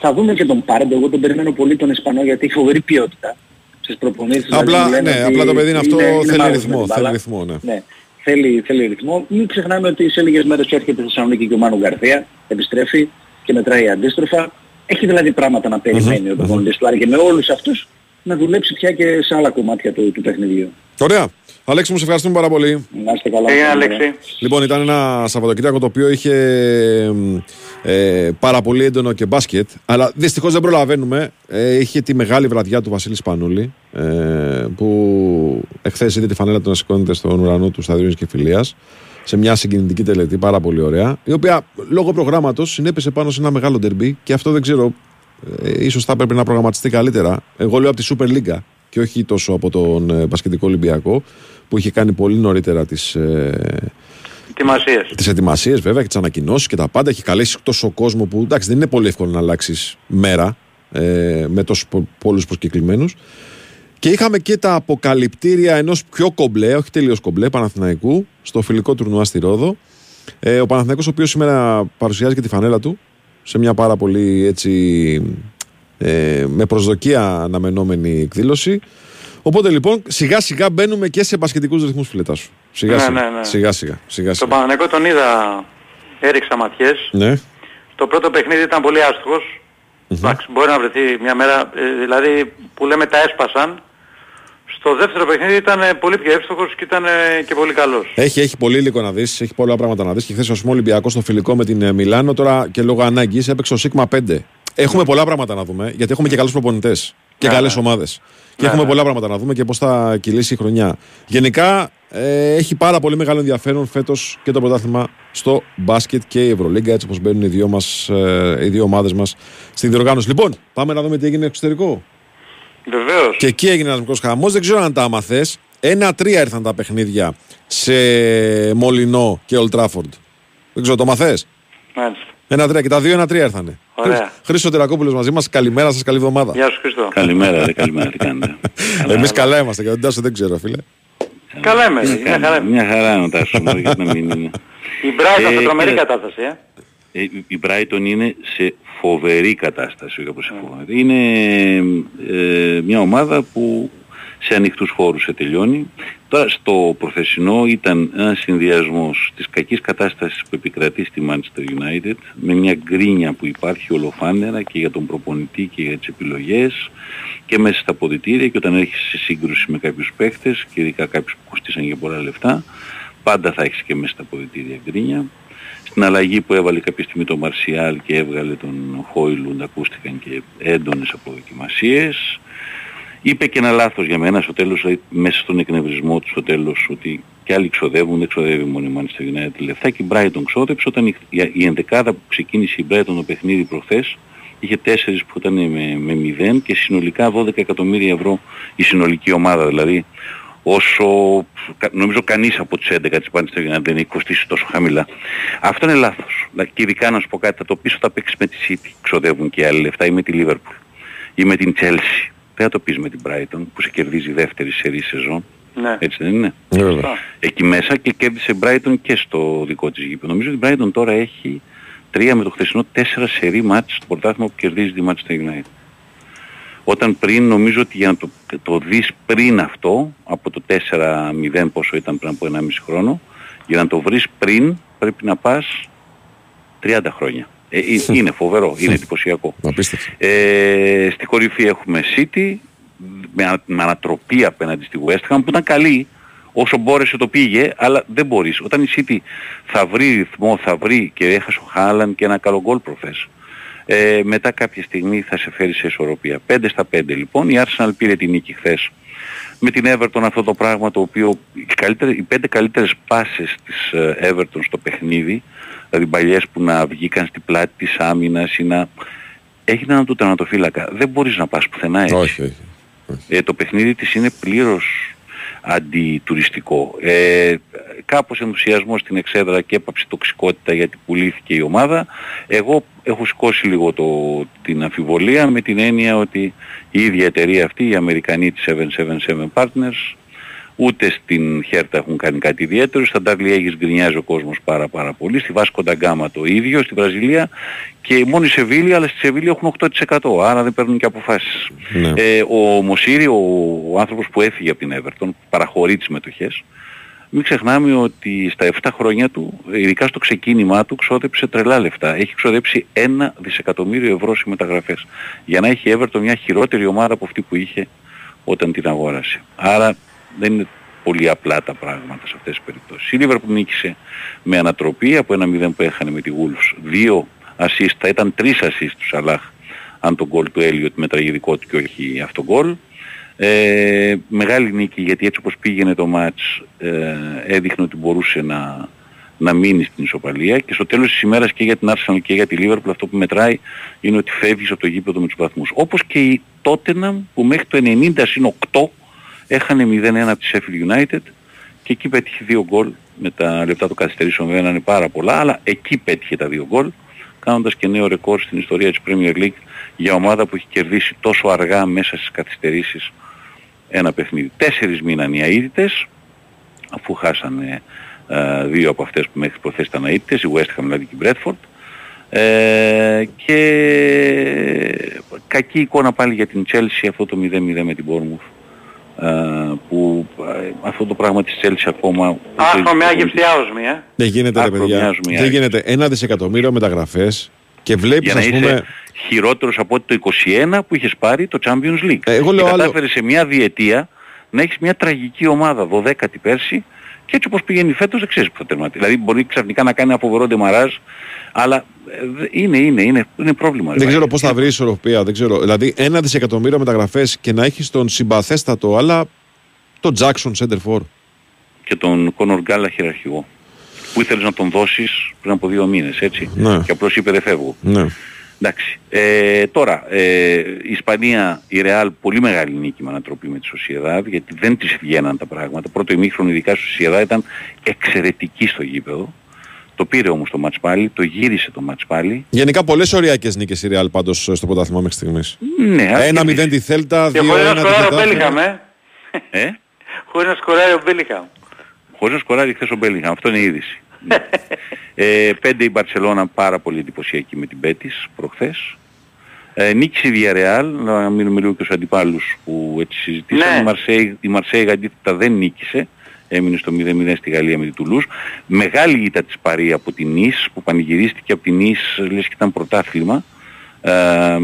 θα δούμε και τον Πάρντο, εγώ τον περιμένω πολύ τον Ισπανό γιατί έχει φοβερή ποιότητα στις προπονήσεις. δηλαδή Απλά, μου λένε ναι, ότι απλά το παιδί είναι αυτό, θέλει μάγος ρυθμό, με την θέλει μπάλα. ρυθμό, ναι. ναι. Θέλει, θέλει ρυθμό. Μην ξεχνάμε ότι σε λίγες μέρες έρχεται στη Θεσσαλονίκη και ο Μάνου Γκαρθία, επιστρέφει και μετράει αντίστροφα. Έχει δηλαδή πράγματα να περιμένει ο προπονητής του Άρη και με όλους αυτούς να δουλέψει πια και σε άλλα κομμάτια του, του παιχνιδιού. Ωραία. Αλέξη μου, σε ευχαριστούμε πάρα πολύ. Να είστε καλά. Έγινε Καλημέρα. Αλέξη. Λοιπόν, ήταν ένα Σαββατοκύριακο το οποίο είχε ε, πάρα πολύ έντονο και μπάσκετ. Αλλά δυστυχώς δεν προλαβαίνουμε. Ε, είχε τη μεγάλη βραδιά του Βασίλη Σπανούλη. Ε, που εχθές είδε τη φανέλα του να σηκώνεται στον ουρανό του σταδίου και φιλίας. Σε μια συγκινητική τελετή, πάρα πολύ ωραία. Η οποία λόγω προγράμματος συνέπεσε πάνω σε ένα μεγάλο ντερμπι και αυτό δεν ξέρω. Ε, ίσως θα έπρεπε να προγραμματιστεί καλύτερα. Εγώ λέω από τη Super League και όχι τόσο από τον ε, Μπασκετικό Ολυμπιακό που είχε κάνει πολύ νωρίτερα τις, ε, Ετοιμασίες. τις ετοιμασίες βέβαια και τις ανακοινώσεις και τα πάντα. Έχει καλέσει τόσο κόσμο που εντάξει δεν είναι πολύ εύκολο να αλλάξεις μέρα ε, με τόσους πολλούς προσκεκλημένους. Και είχαμε και τα αποκαλυπτήρια ενός πιο κομπλέ, όχι τελείως κομπλέ, Παναθηναϊκού, στο φιλικό τουρνουά στη Ρόδο. Ε, ο Παναθηναϊκός ο οποίος σήμερα παρουσιάζει και τη φανέλα του σε μια πάρα πολύ έτσι ε, με προσδοκία αναμενόμενη εκδήλωση. Οπότε λοιπόν σιγά σιγά μπαίνουμε και σε μπασκετικούς ρυθμούς φιλετά σου. Σιγά, Ναι, σιγά, ναι, ναι. σιγά σιγά σιγά Τον σιγά. Παναγενικό τον είδα, έριξα ματιές. Ναι. Το πρώτο παιχνίδι ήταν πολύ άστοχος. Εντάξει, μπορεί να βρεθεί μια μέρα, ε, δηλαδή που λέμε τα έσπασαν. Στο δεύτερο παιχνίδι ήταν ε, πολύ πιο εύστοχος και ήταν ε, και πολύ καλός. Έχει, έχει πολύ υλικό να δεις, έχει πολλά πράγματα να δεις. Και χθες, α πούμε, Ολυμπιακό στο φιλικό με την ε, Μιλάνο, τώρα και λόγω ανάγκης έπαιξε ο Σίγμα 5. Έχουμε πολλά πράγματα να δούμε, γιατί έχουμε και καλούς προπονητές. και Ναι, καλές ναι. ομάδες. Και Ναι, έχουμε ναι. πολλά πράγματα να δούμε και πώς θα κυλήσει η χρονιά. Γενικά ε, έχει πάρα πολύ μεγάλο ενδιαφέρον φέτος και το πρωτάθλημα στο μπάσκετ και η Ευρωλίγκα, έτσι όπως μπαίνουν οι δύο, μας, ε, οι δύο ομάδες μας στην διοργάνωση. Λοιπόν, πάμε να δούμε τι έγινε εξωτερικό. Βεβαίως. Και εκεί έγινε ένας μικρός χαμός. Δεν ξέρω αν τα άμαθες. Ένα-τρία ήρθαν τα παιχνίδια σε Μολυνό και Old Trafford. Δεν ξέρω, το μαθέ. Μάλιστα. Ένα-τρία και τα δύο ένα-τρία ήρθανε. Ωραία. Χρήστο Τερακόπουλος μαζί μας. Καλημέρα σας, καλή εβδομάδα. Γεια σου Χριστό. Καλημέρα, ρε, καλημέρα, τι κάνετε; [laughs] Εμείς καλά είμαστε και τον Τάσο δεν ξέρω, φίλε. Καλά είμαι. Τι να Μια κάνουμε, χαρά. Μια χαρά είναι ο Τάσος, [laughs] μου, γιατί να μην είναι. Η Brighton σε Ε, τρομερή κοίτα, κατάσταση, ε. Ε, η Brighton είναι σε φοβερή κατάσταση, όπως σε φοβερή. Είναι ε, μια ομάδα που σε ανοιχτούς χώρους σε τελειώνει. Τώρα στο προθεσινό ήταν ένας συνδυασμός της κακής κατάστασης που επικρατεί στη Manchester United με μια γκρίνια που υπάρχει ολοφάνερα και για τον προπονητή και για τις επιλογές και μέσα στα ποδητήρια και όταν έχεις σε σύγκρουση με κάποιους παίχτες και ειδικά κάποιους που κοστίσαν για πολλά λεφτά πάντα θα έχεις και μέσα στα ποδητήρια γκρίνια. Στην αλλαγή που έβαλε κάποια στιγμή τον Μαρσιάλ και έβγαλε τον Χόιλουντ ακούστηκαν και έντονες αποδοκιμασίες. Είπε και ένα λάθος για μένα στο τέλος, δηλαδή, μέσα στον εκνευρισμό του στο τέλος, ότι και άλλοι ξοδεύουν, δεν ξοδεύει μόνο η Manchester United λεφτά και η Brighton ξόδεψε όταν η, η, η ενδεκάδα που ξεκίνησε η Brighton το παιχνίδι προχθές είχε τέσσερις που ήταν με, με μηδέν και συνολικά 12 εκατομμύρια ευρώ η συνολική ομάδα δηλαδή όσο κα- νομίζω κανείς από τους 11 της Manchester United δεν έχει κοστίσει τόσο χαμηλά. Αυτό είναι λάθος. Δηλαδή, Και ειδικά να σου πω κάτι, θα το πεις όταν παίξεις με τη City, ξοδεύουν και άλλοι λεφτά ή με τη Liverpool ή με την Chelsea. Δεν θα το πεις με την Brighton που σε κερδίζει δεύτερη σερή σεζόν. Ναι. Έτσι δεν είναι; Βέβαια. Εκεί μέσα και κέρδισε Brighton και στο δικό της γήπεδο. Νομίζω ότι η Brighton τώρα έχει τρία με το χθεσινό τέσσερα σερή μάτς στο πρωτάθλημα που κερδίζει τη Manchester United. Όταν πριν νομίζω ότι για να το, το δεις πριν αυτό, από το 4-0 πόσο ήταν πριν από 1,5 χρόνο, για να το βρεις πριν πρέπει να πας 30 χρόνια. Ε, ε, είναι φοβερό, είναι εντυπωσιακό. Απίστευτο. Ε, στη κορυφή έχουμε City με, ανα- με ανατροπή απέναντι στη West Ham που ήταν καλή όσο μπόρεσε το πήγε αλλά δεν μπορείς. Όταν η City θα βρει ρυθμό, θα βρει και έχασε ο Χάλαν και ένα καλό γκολ προχθές. Ε, μετά κάποια στιγμή θα σε φέρει σε ισορροπία. 5 στα 5 λοιπόν. Η Arsenal πήρε την νίκη χθες. Με την Everton αυτό το πράγμα το οποίο οι, καλύτερες, οι πέντε καλύτερες πάσες της ε, Everton στο παιχνίδι, δηλαδή παλιές που να βγήκαν στην πλάτη της άμυνας ή να έγιναν του τερματοφύλακα. Δεν μπορείς να πας πουθενά έτσι. Όχι, όχι. Ε, το παιχνίδι της είναι πλήρως αντιτουριστικό. Ε, κάπως ενθουσιασμός στην εξέδρα και έπαψε τοξικότητα γιατί πουλήθηκε η ομάδα. Εγώ έχω σηκώσει λίγο το, την αμφιβολία με την έννοια ότι η ίδια εταιρεία αυτή, οι Αμερικανοί της 777 Partners, ούτε στην Χέρτα έχουν κάνει κάτι ιδιαίτερο, στα Ντάρλι Aegis γκρινιάζει ο κόσμος πάρα πάρα πολύ, στη Βάσκο Νταγκάμα το ίδιο, στη Βραζιλία και μόνο η Σεβίλη, αλλά στη Σεβίλη έχουν 8%, άρα δεν παίρνουν και αποφάσεις. Ναι. Ε, ο Μοσίρη, ο, ο άνθρωπος που έφυγε από την Everton, παραχωρεί τις μετοχές, μην ξεχνάμε ότι στα 7 χρόνια του, ειδικά στο ξεκίνημά του, ξόδεψε τρελά λεφτά. Έχει ξοδέψει ένα δισεκατομμύριο ευρώ σε μεταγραφές. Για να έχει η Everton μια χειρότερη ομάδα από αυτή που είχε όταν την αγόρασε. Άρα δεν είναι πολύ απλά τα πράγματα σε αυτές τις περιπτώσεις. Η Liverpool νίκησε με ανατροπή από ένα 0 που έχανε με τη Wolves. Δύο assist, θα ήταν τρεις assist του Σαλάχ αν τον γκολ του Έλιοτ με τραγικό του και όχι αυτό γκολ. Ε, μεγάλη νίκη γιατί έτσι όπως πήγαινε το μάτς ε, έδειχνε ότι μπορούσε να, να μείνει στην ισοπαλία και στο τέλος της ημέρας και για την Arsenal και για τη Liverpool αυτό που μετράει είναι ότι φεύγεις από το γήπεδο με τους βαθμούς. Όπως και η Tottenham που μέχρι το 90 συν 8 έχανε 0-1 από της Sheffield United και εκεί πέτυχε δύο γκολ με τα λεπτά του καθυστερήσεων βέβαια είναι πάρα πολλά αλλά εκεί πέτυχε τα δύο γκολ κάνοντας και νέο ρεκόρ στην ιστορία της Premier League για ομάδα που έχει κερδίσει τόσο αργά μέσα στις καθυστερήσεις ένα παιχνίδι. Τέσσερις μήναν οι αίτητες, αφού χάσανε ε, δύο από αυτές που μέχρι προθέσεις ήταν αίτητες, η West Ham δηλαδή και η Bradford. Ε, και κακή εικόνα πάλι για την Chelsea αυτό το 0-0 με την Bournemouth. Ε, που ε, αυτό το πράγμα της Chelsea ακόμα... Άσχο με άγευτη άοσμη, ε. Δεν γίνεται, ρε Άκρο παιδιά. μοιάζουμε, Δεν Άκρο. γίνεται ένα δισεκατομμύριο μεταγραφές και βλέπεις, για να ας είσαι πούμε. χειρότερος από ότι το 21 που είχες πάρει το Champions League. Ε, εγώ λέω και άλλο- κατάφερες σε μια διετία να έχεις μια τραγική ομάδα, 12η πέρσι, και έτσι όπως πηγαίνει φέτος δεν ξέρεις που θα τερματίσει. Δηλαδή μπορεί ξαφνικά να κάνει ένα φοβερό ντεμαράζ Αλλά ε, δε- είναι, είναι, είναι, είναι πρόβλημα. Δεν ξέρω πώς θα βρεις ισορροπία. Δεν ξέρω. Δηλαδή, ένα δισεκατομμύριο μεταγραφές και να έχεις τον συμπαθέστατο, αλλά τον Jackson Center for. Και τον Κόνορ Γκάλα χειραρχηγό. Που ήθελες να τον δώσεις πριν από δύο μήνες, έτσι. Ναι. Και απλώς είπε δεν φεύγω. Ναι. Εντάξει. Ε, τώρα, ε, η Ισπανία, η Ρεάλ, πολύ μεγάλη νίκη με ανατροπή με τη Σοσιεδάδ, γιατί δεν της βγαίναν τα πράγματα. Πρώτο ημίχρονο ειδικά στη Σοσιεδάδ ήταν εξαιρετική στο γήπεδο. Το πήρε όμως το μάτς πάλι, το γύρισε το μάτς πάλι. Γενικά πολλές ωριακές νίκες η Real πάντως στο πρωτάθλημα μέχρι στιγμής. Ναι, Ένα 0 τη Θέλτα, 2-1 Και τη χωρίς να σκοράρει ο Θέλτα. Μπέλιχαμ, ε. Ε; Χωρίς να σκοράρει ο Μπέλιχαμ. Χωρίς να σκοράρει χθες ο Μπέλιγχαμ. Αυτό είναι η είδηση. Ναι. [laughs] ε, πέντε η Μπαρσελώνα πάρα πολύ εντυπωσιακή με την Πέτης προχθές. Ε, νίκησε η Villarreal, να μείνουμε λίγο και στους αντιπάλους που έτσι συζητήσαμε. Ναι. Η Μαρσέη, η Μαρσέη αντίθετα δεν νίκησε. Έμεινε στο 0-0 στη Γαλλία με την Τουλούς. Μεγάλη ήττα της Παρή από την Νης που πανηγυρίστηκε από την Νης λες και ήταν πρωτάθλημα. Ε,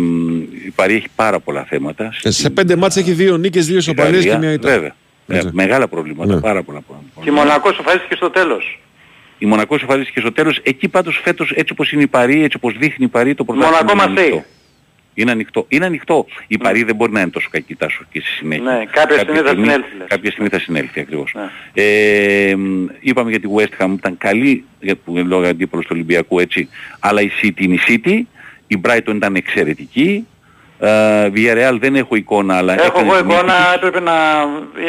η Παρή έχει πάρα πολλά θέματα. Ε, Σε πέντε μάτς έχει δύο νίκες, δύο ισοπαλίε και Γαλλία, μία ήττα. Βέβαια. Ε, Έτσι. μεγάλα προβλήματα, Ναι. πάρα πολλά προβλήματα. Και η Μονακός σοφαρίστηκε στο τέλος. Η Μονακός σοφαρίστηκε στο τέλος. Εκεί πάντως φέτος έτσι όπως είναι η Παρή, έτσι όπως δείχνει η Παρή, το πρωτάθλημα Μονακό είναι Μαρσέη. ανοιχτό. Είναι ανοιχτό. Είναι ανοιχτό. Η Παρή δεν μπορεί να είναι τόσο κακή τάσο και στη συνέχεια. Ναι, κάποια στιγμή θα συνέλθεις, λες. Κάποια στιγμή θα συνέλθει ακριβώς. Ναι. Ε, μ, είπαμε για τη West Ham ήταν καλή, για που λόγω αντίπολος του Ολυμπιακού έτσι, αλλά η City είναι η City. Η Brighton ήταν εξαιρετική. Ε, Villarreal δεν έχω εικόνα, αλλά Έχω έκανε εγώ την νίκη εικόνα, της. έπρεπε να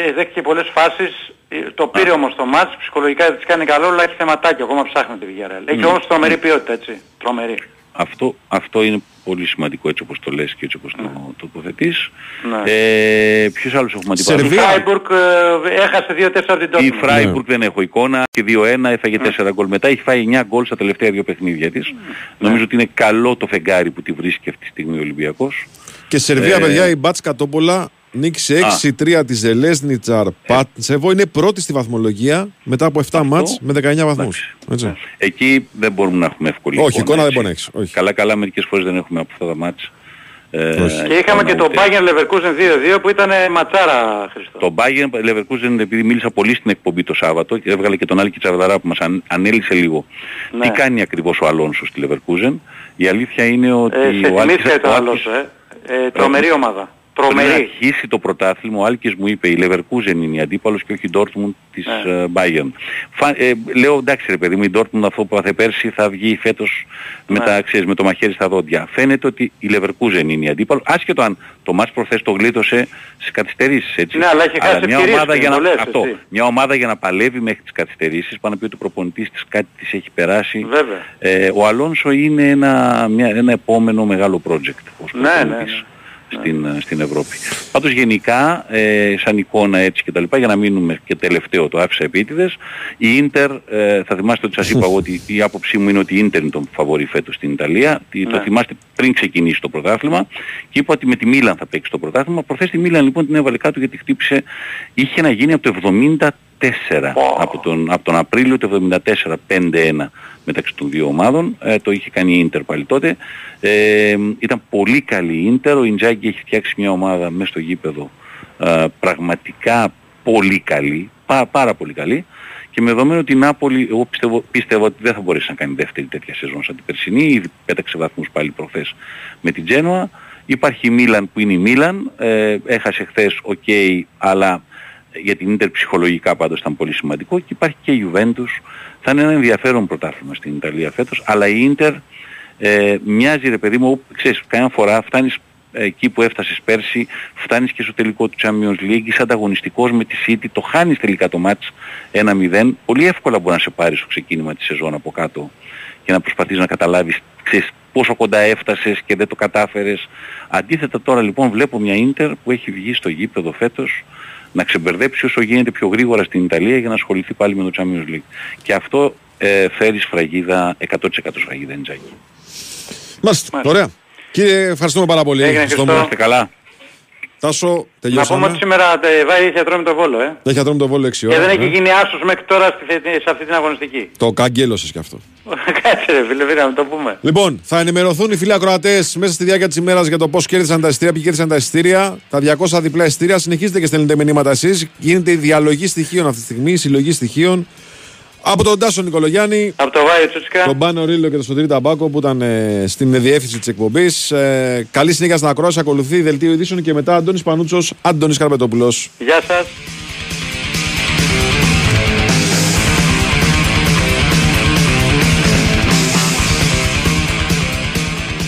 ε, δέχτηκε πολλές φάσεις. Ε, Το πήρε όμως το μάτς, ψυχολογικά της κάνει καλό, αλλά έχει θεματάκια, ακόμα ψάχνει τη Villarreal. Έχει Ναι. όμως τρομερή ποιότητα, έτσι. Τρομερή. Αυτό, αυτό είναι πολύ σημαντικό έτσι όπως το λες και έτσι όπως το τοποθετείς. Ναι. Ε, ποιος άλλος έχουμε αντιπάλους; Η Φράιμπουργκ ε, έχασε 2-4 από την Η Dortmund. Φράιμπουργκ δεν έχω εικόνα και 2-1 έφαγε 4 γκολ μετά. Έχει φάει 9 γκολ στα τελευταία δύο παιχνίδια της. Νομίζω ότι είναι καλό το φεγγάρι που τη βρίσκει αυτή τη στιγμή ο Ολυμπιακός. Και Σερβία, Ε, παιδιά, η Μπάτσκα Τόπολα νίκησε 6-3 της Ζελέζνιτσαρ Πάντσεβο. Είναι πρώτη στη βαθμολογία μετά από 7 ματς με 19 βαθμούς. Έτσι. Εκεί δεν μπορούμε να έχουμε εύκολη Όχι, εικόνα δεν έτσι. μπορεί να έχεις. Όχι. Καλά καλά μερικές φορές δεν έχουμε από αυτά τα ματς. Ε, Και είχαμε και το ούτε- Bayern Leverkusen 2-2 που ήταν ε, ματσάρα, Χριστό. Το Bayern Leverkusen επειδή μίλησα πολύ στην εκπομπή το Σάββατο και έβγαλε και τον Άλκη Τσαρδαρά που μας αν, ανέλησε λίγο Ναι. τι κάνει ακριβώς ο Αλόνσο στη Leverkusen; Η αλήθεια είναι ότι Ε, σε ο Άλκης, θυμήθηκα το ο άλλο, Άλκης ε. ε. Τρομερή ομάδα. Πριν Τρομερή. αρχίσει το πρωτάθλημα ο Άλκης μου είπε η Leverkusen είναι η αντίπαλος και όχι η Dortmund της Ναι. ε, Bayern. Φα, ε, λέω εντάξει ρε παιδί μου η Dortmund αυτό που έπαθε πέρσι θα βγει φέτος με, Ναι. τα, ξέρεις, με το μαχαίρι στα δόντια. Φαίνεται ότι η Leverkusen είναι η αντίπαλος άσχετο αν το μάτς προχθές το γλίτωσε στις καθυστερήσεις έτσι. Ναι, αλλά έχει χάσει μια ευκαιρίες ομάδα, πριν, για να, το λες, αυτό, εσύ. μια ομάδα για να παλεύει μέχρι τις καθυστερήσεις πάνω να πει ότι ο προπονητής της κάτι της έχει περάσει. Βέβαια. Ε, ο Αλόνσο είναι ένα, μια, ένα επόμενο μεγάλο project ως Ναι, ναι, προπονητής ναι. Στην, ε, στην Ευρώπη. Πάντως γενικά, ε, σαν εικόνα έτσι και τα λοιπά, για να μείνουμε και τελευταίο το άφησα επίτηδες, η Ίντερ, ε, θα θυμάστε ότι σας είπα εγώ ότι η άποψή μου είναι ότι η Ίντερ είναι το φαβορή φέτος στην Ιταλία. Τι- Το Ναι. θυμάστε πριν ξεκινήσει το πρωτάθλημα και είπα ότι με τη Μίλαν θα παίξει το πρωτάθλημα. Προχθές τη Μίλαν λοιπόν την έβαλε κάτω γιατί χτύπησε, είχε να γίνει από το 74, από, τον, από τον Απρίλιο του 74, 5-1 μεταξύ των δύο ομάδων. Ε, το είχε κάνει η Ίντερ πάλι τότε. Ε, ήταν πολύ καλή η Ίντερ. Ο Ιντζάγκη έχει φτιάξει μια ομάδα μέσα στο γήπεδο ε, πραγματικά πολύ καλή, πά, πάρα πολύ καλή. Και με δεδομένο ότι η Νάπολη, εγώ πιστεύω, πιστεύω ότι δεν θα μπορέσει να κάνει δεύτερη τέτοια σεζόν σαν την περσινή, ήδη πέταξε βαθμούς πάλι προχθές με την Τζένοα. Υπάρχει η Μίλαν που είναι η Μίλαν, ε, έχασε χθες, οκ, αλλά για την Ίντερ ψυχολογικά πάντως ήταν πολύ σημαντικό και υπάρχει και η Juventus. Θα είναι ένα ενδιαφέρον πρωτάθλημα στην Ιταλία φέτος, αλλά η Ίντερ ε, μοιάζει ρε παιδί μου, όπου, ξέρεις, καμιά φορά φτάνεις εκεί που έφτασες πέρσι, φτάνεις και στο τελικό του Champions League, είσαι ανταγωνιστικός με τη City, το χάνεις τελικά το μάτς 1-0, πολύ εύκολα μπορεί να σε πάρει στο ξεκίνημα της σεζόν από κάτω και να προσπαθείς να καταλάβεις ξέρεις, πόσο κοντά έφτασες και δεν το κατάφερες. Αντίθετα τώρα λοιπόν βλέπω μια Ίντερ που έχει βγει στο γήπεδο φέτος να ξεμπερδέψει όσο γίνεται πιο γρήγορα στην Ιταλία για να ασχοληθεί πάλι με το Champions League. Και αυτό ε, φέρει σφραγίδα, 100% σφραγίδα Εντζάκη. Μάλιστα. Ωραία. Κύριε, ευχαριστούμε πάρα πολύ. Έγινε, Στο Χριστό. μου. Είστε καλά. Τάσο, Να πούμε τελειώσαμε. ότι σήμερα ε, βάει είχε με το Βόλο, ε. Έχει ατρόμη το βόλο 6 Και ώρα. δεν έχει ε. γίνει άσος μέχρι τώρα στη, θε- σε αυτή την αγωνιστική. Το καγκέλωσες κι αυτό. [laughs] Κάτσε ρε φίλε, φίλε, να το πούμε. Λοιπόν, θα ενημερωθούν οι φίλοι ακροατές μέσα στη διάρκεια της ημέρας για το πώς κέρδισαν τα εισιτήρια, ποιοι κέρδισαν τα εισιτήρια. Τα 200 διπλά εισιτήρια. Συνεχίζετε και στέλνετε μηνύματα εσείς. Γίνεται η διαλογή στοιχείων αυτή τη στιγμή, η συλλογή στοιχείων. Από τον Τάσο Νικολογιάννη, Από το Βάιο Τσούτσικα. τον Πάνο Ρίλο και τον Σωτήρη Ταμπάκο που ήταν ε, στην διεύθυνση της εκπομπής. Ε, καλή συνέχεια στην ακρόαση, ακολουθεί δελτίο ειδήσεων και μετά Αντώνης Πανούτσος, Αντώνης Καρπετόπουλος. Γεια σας.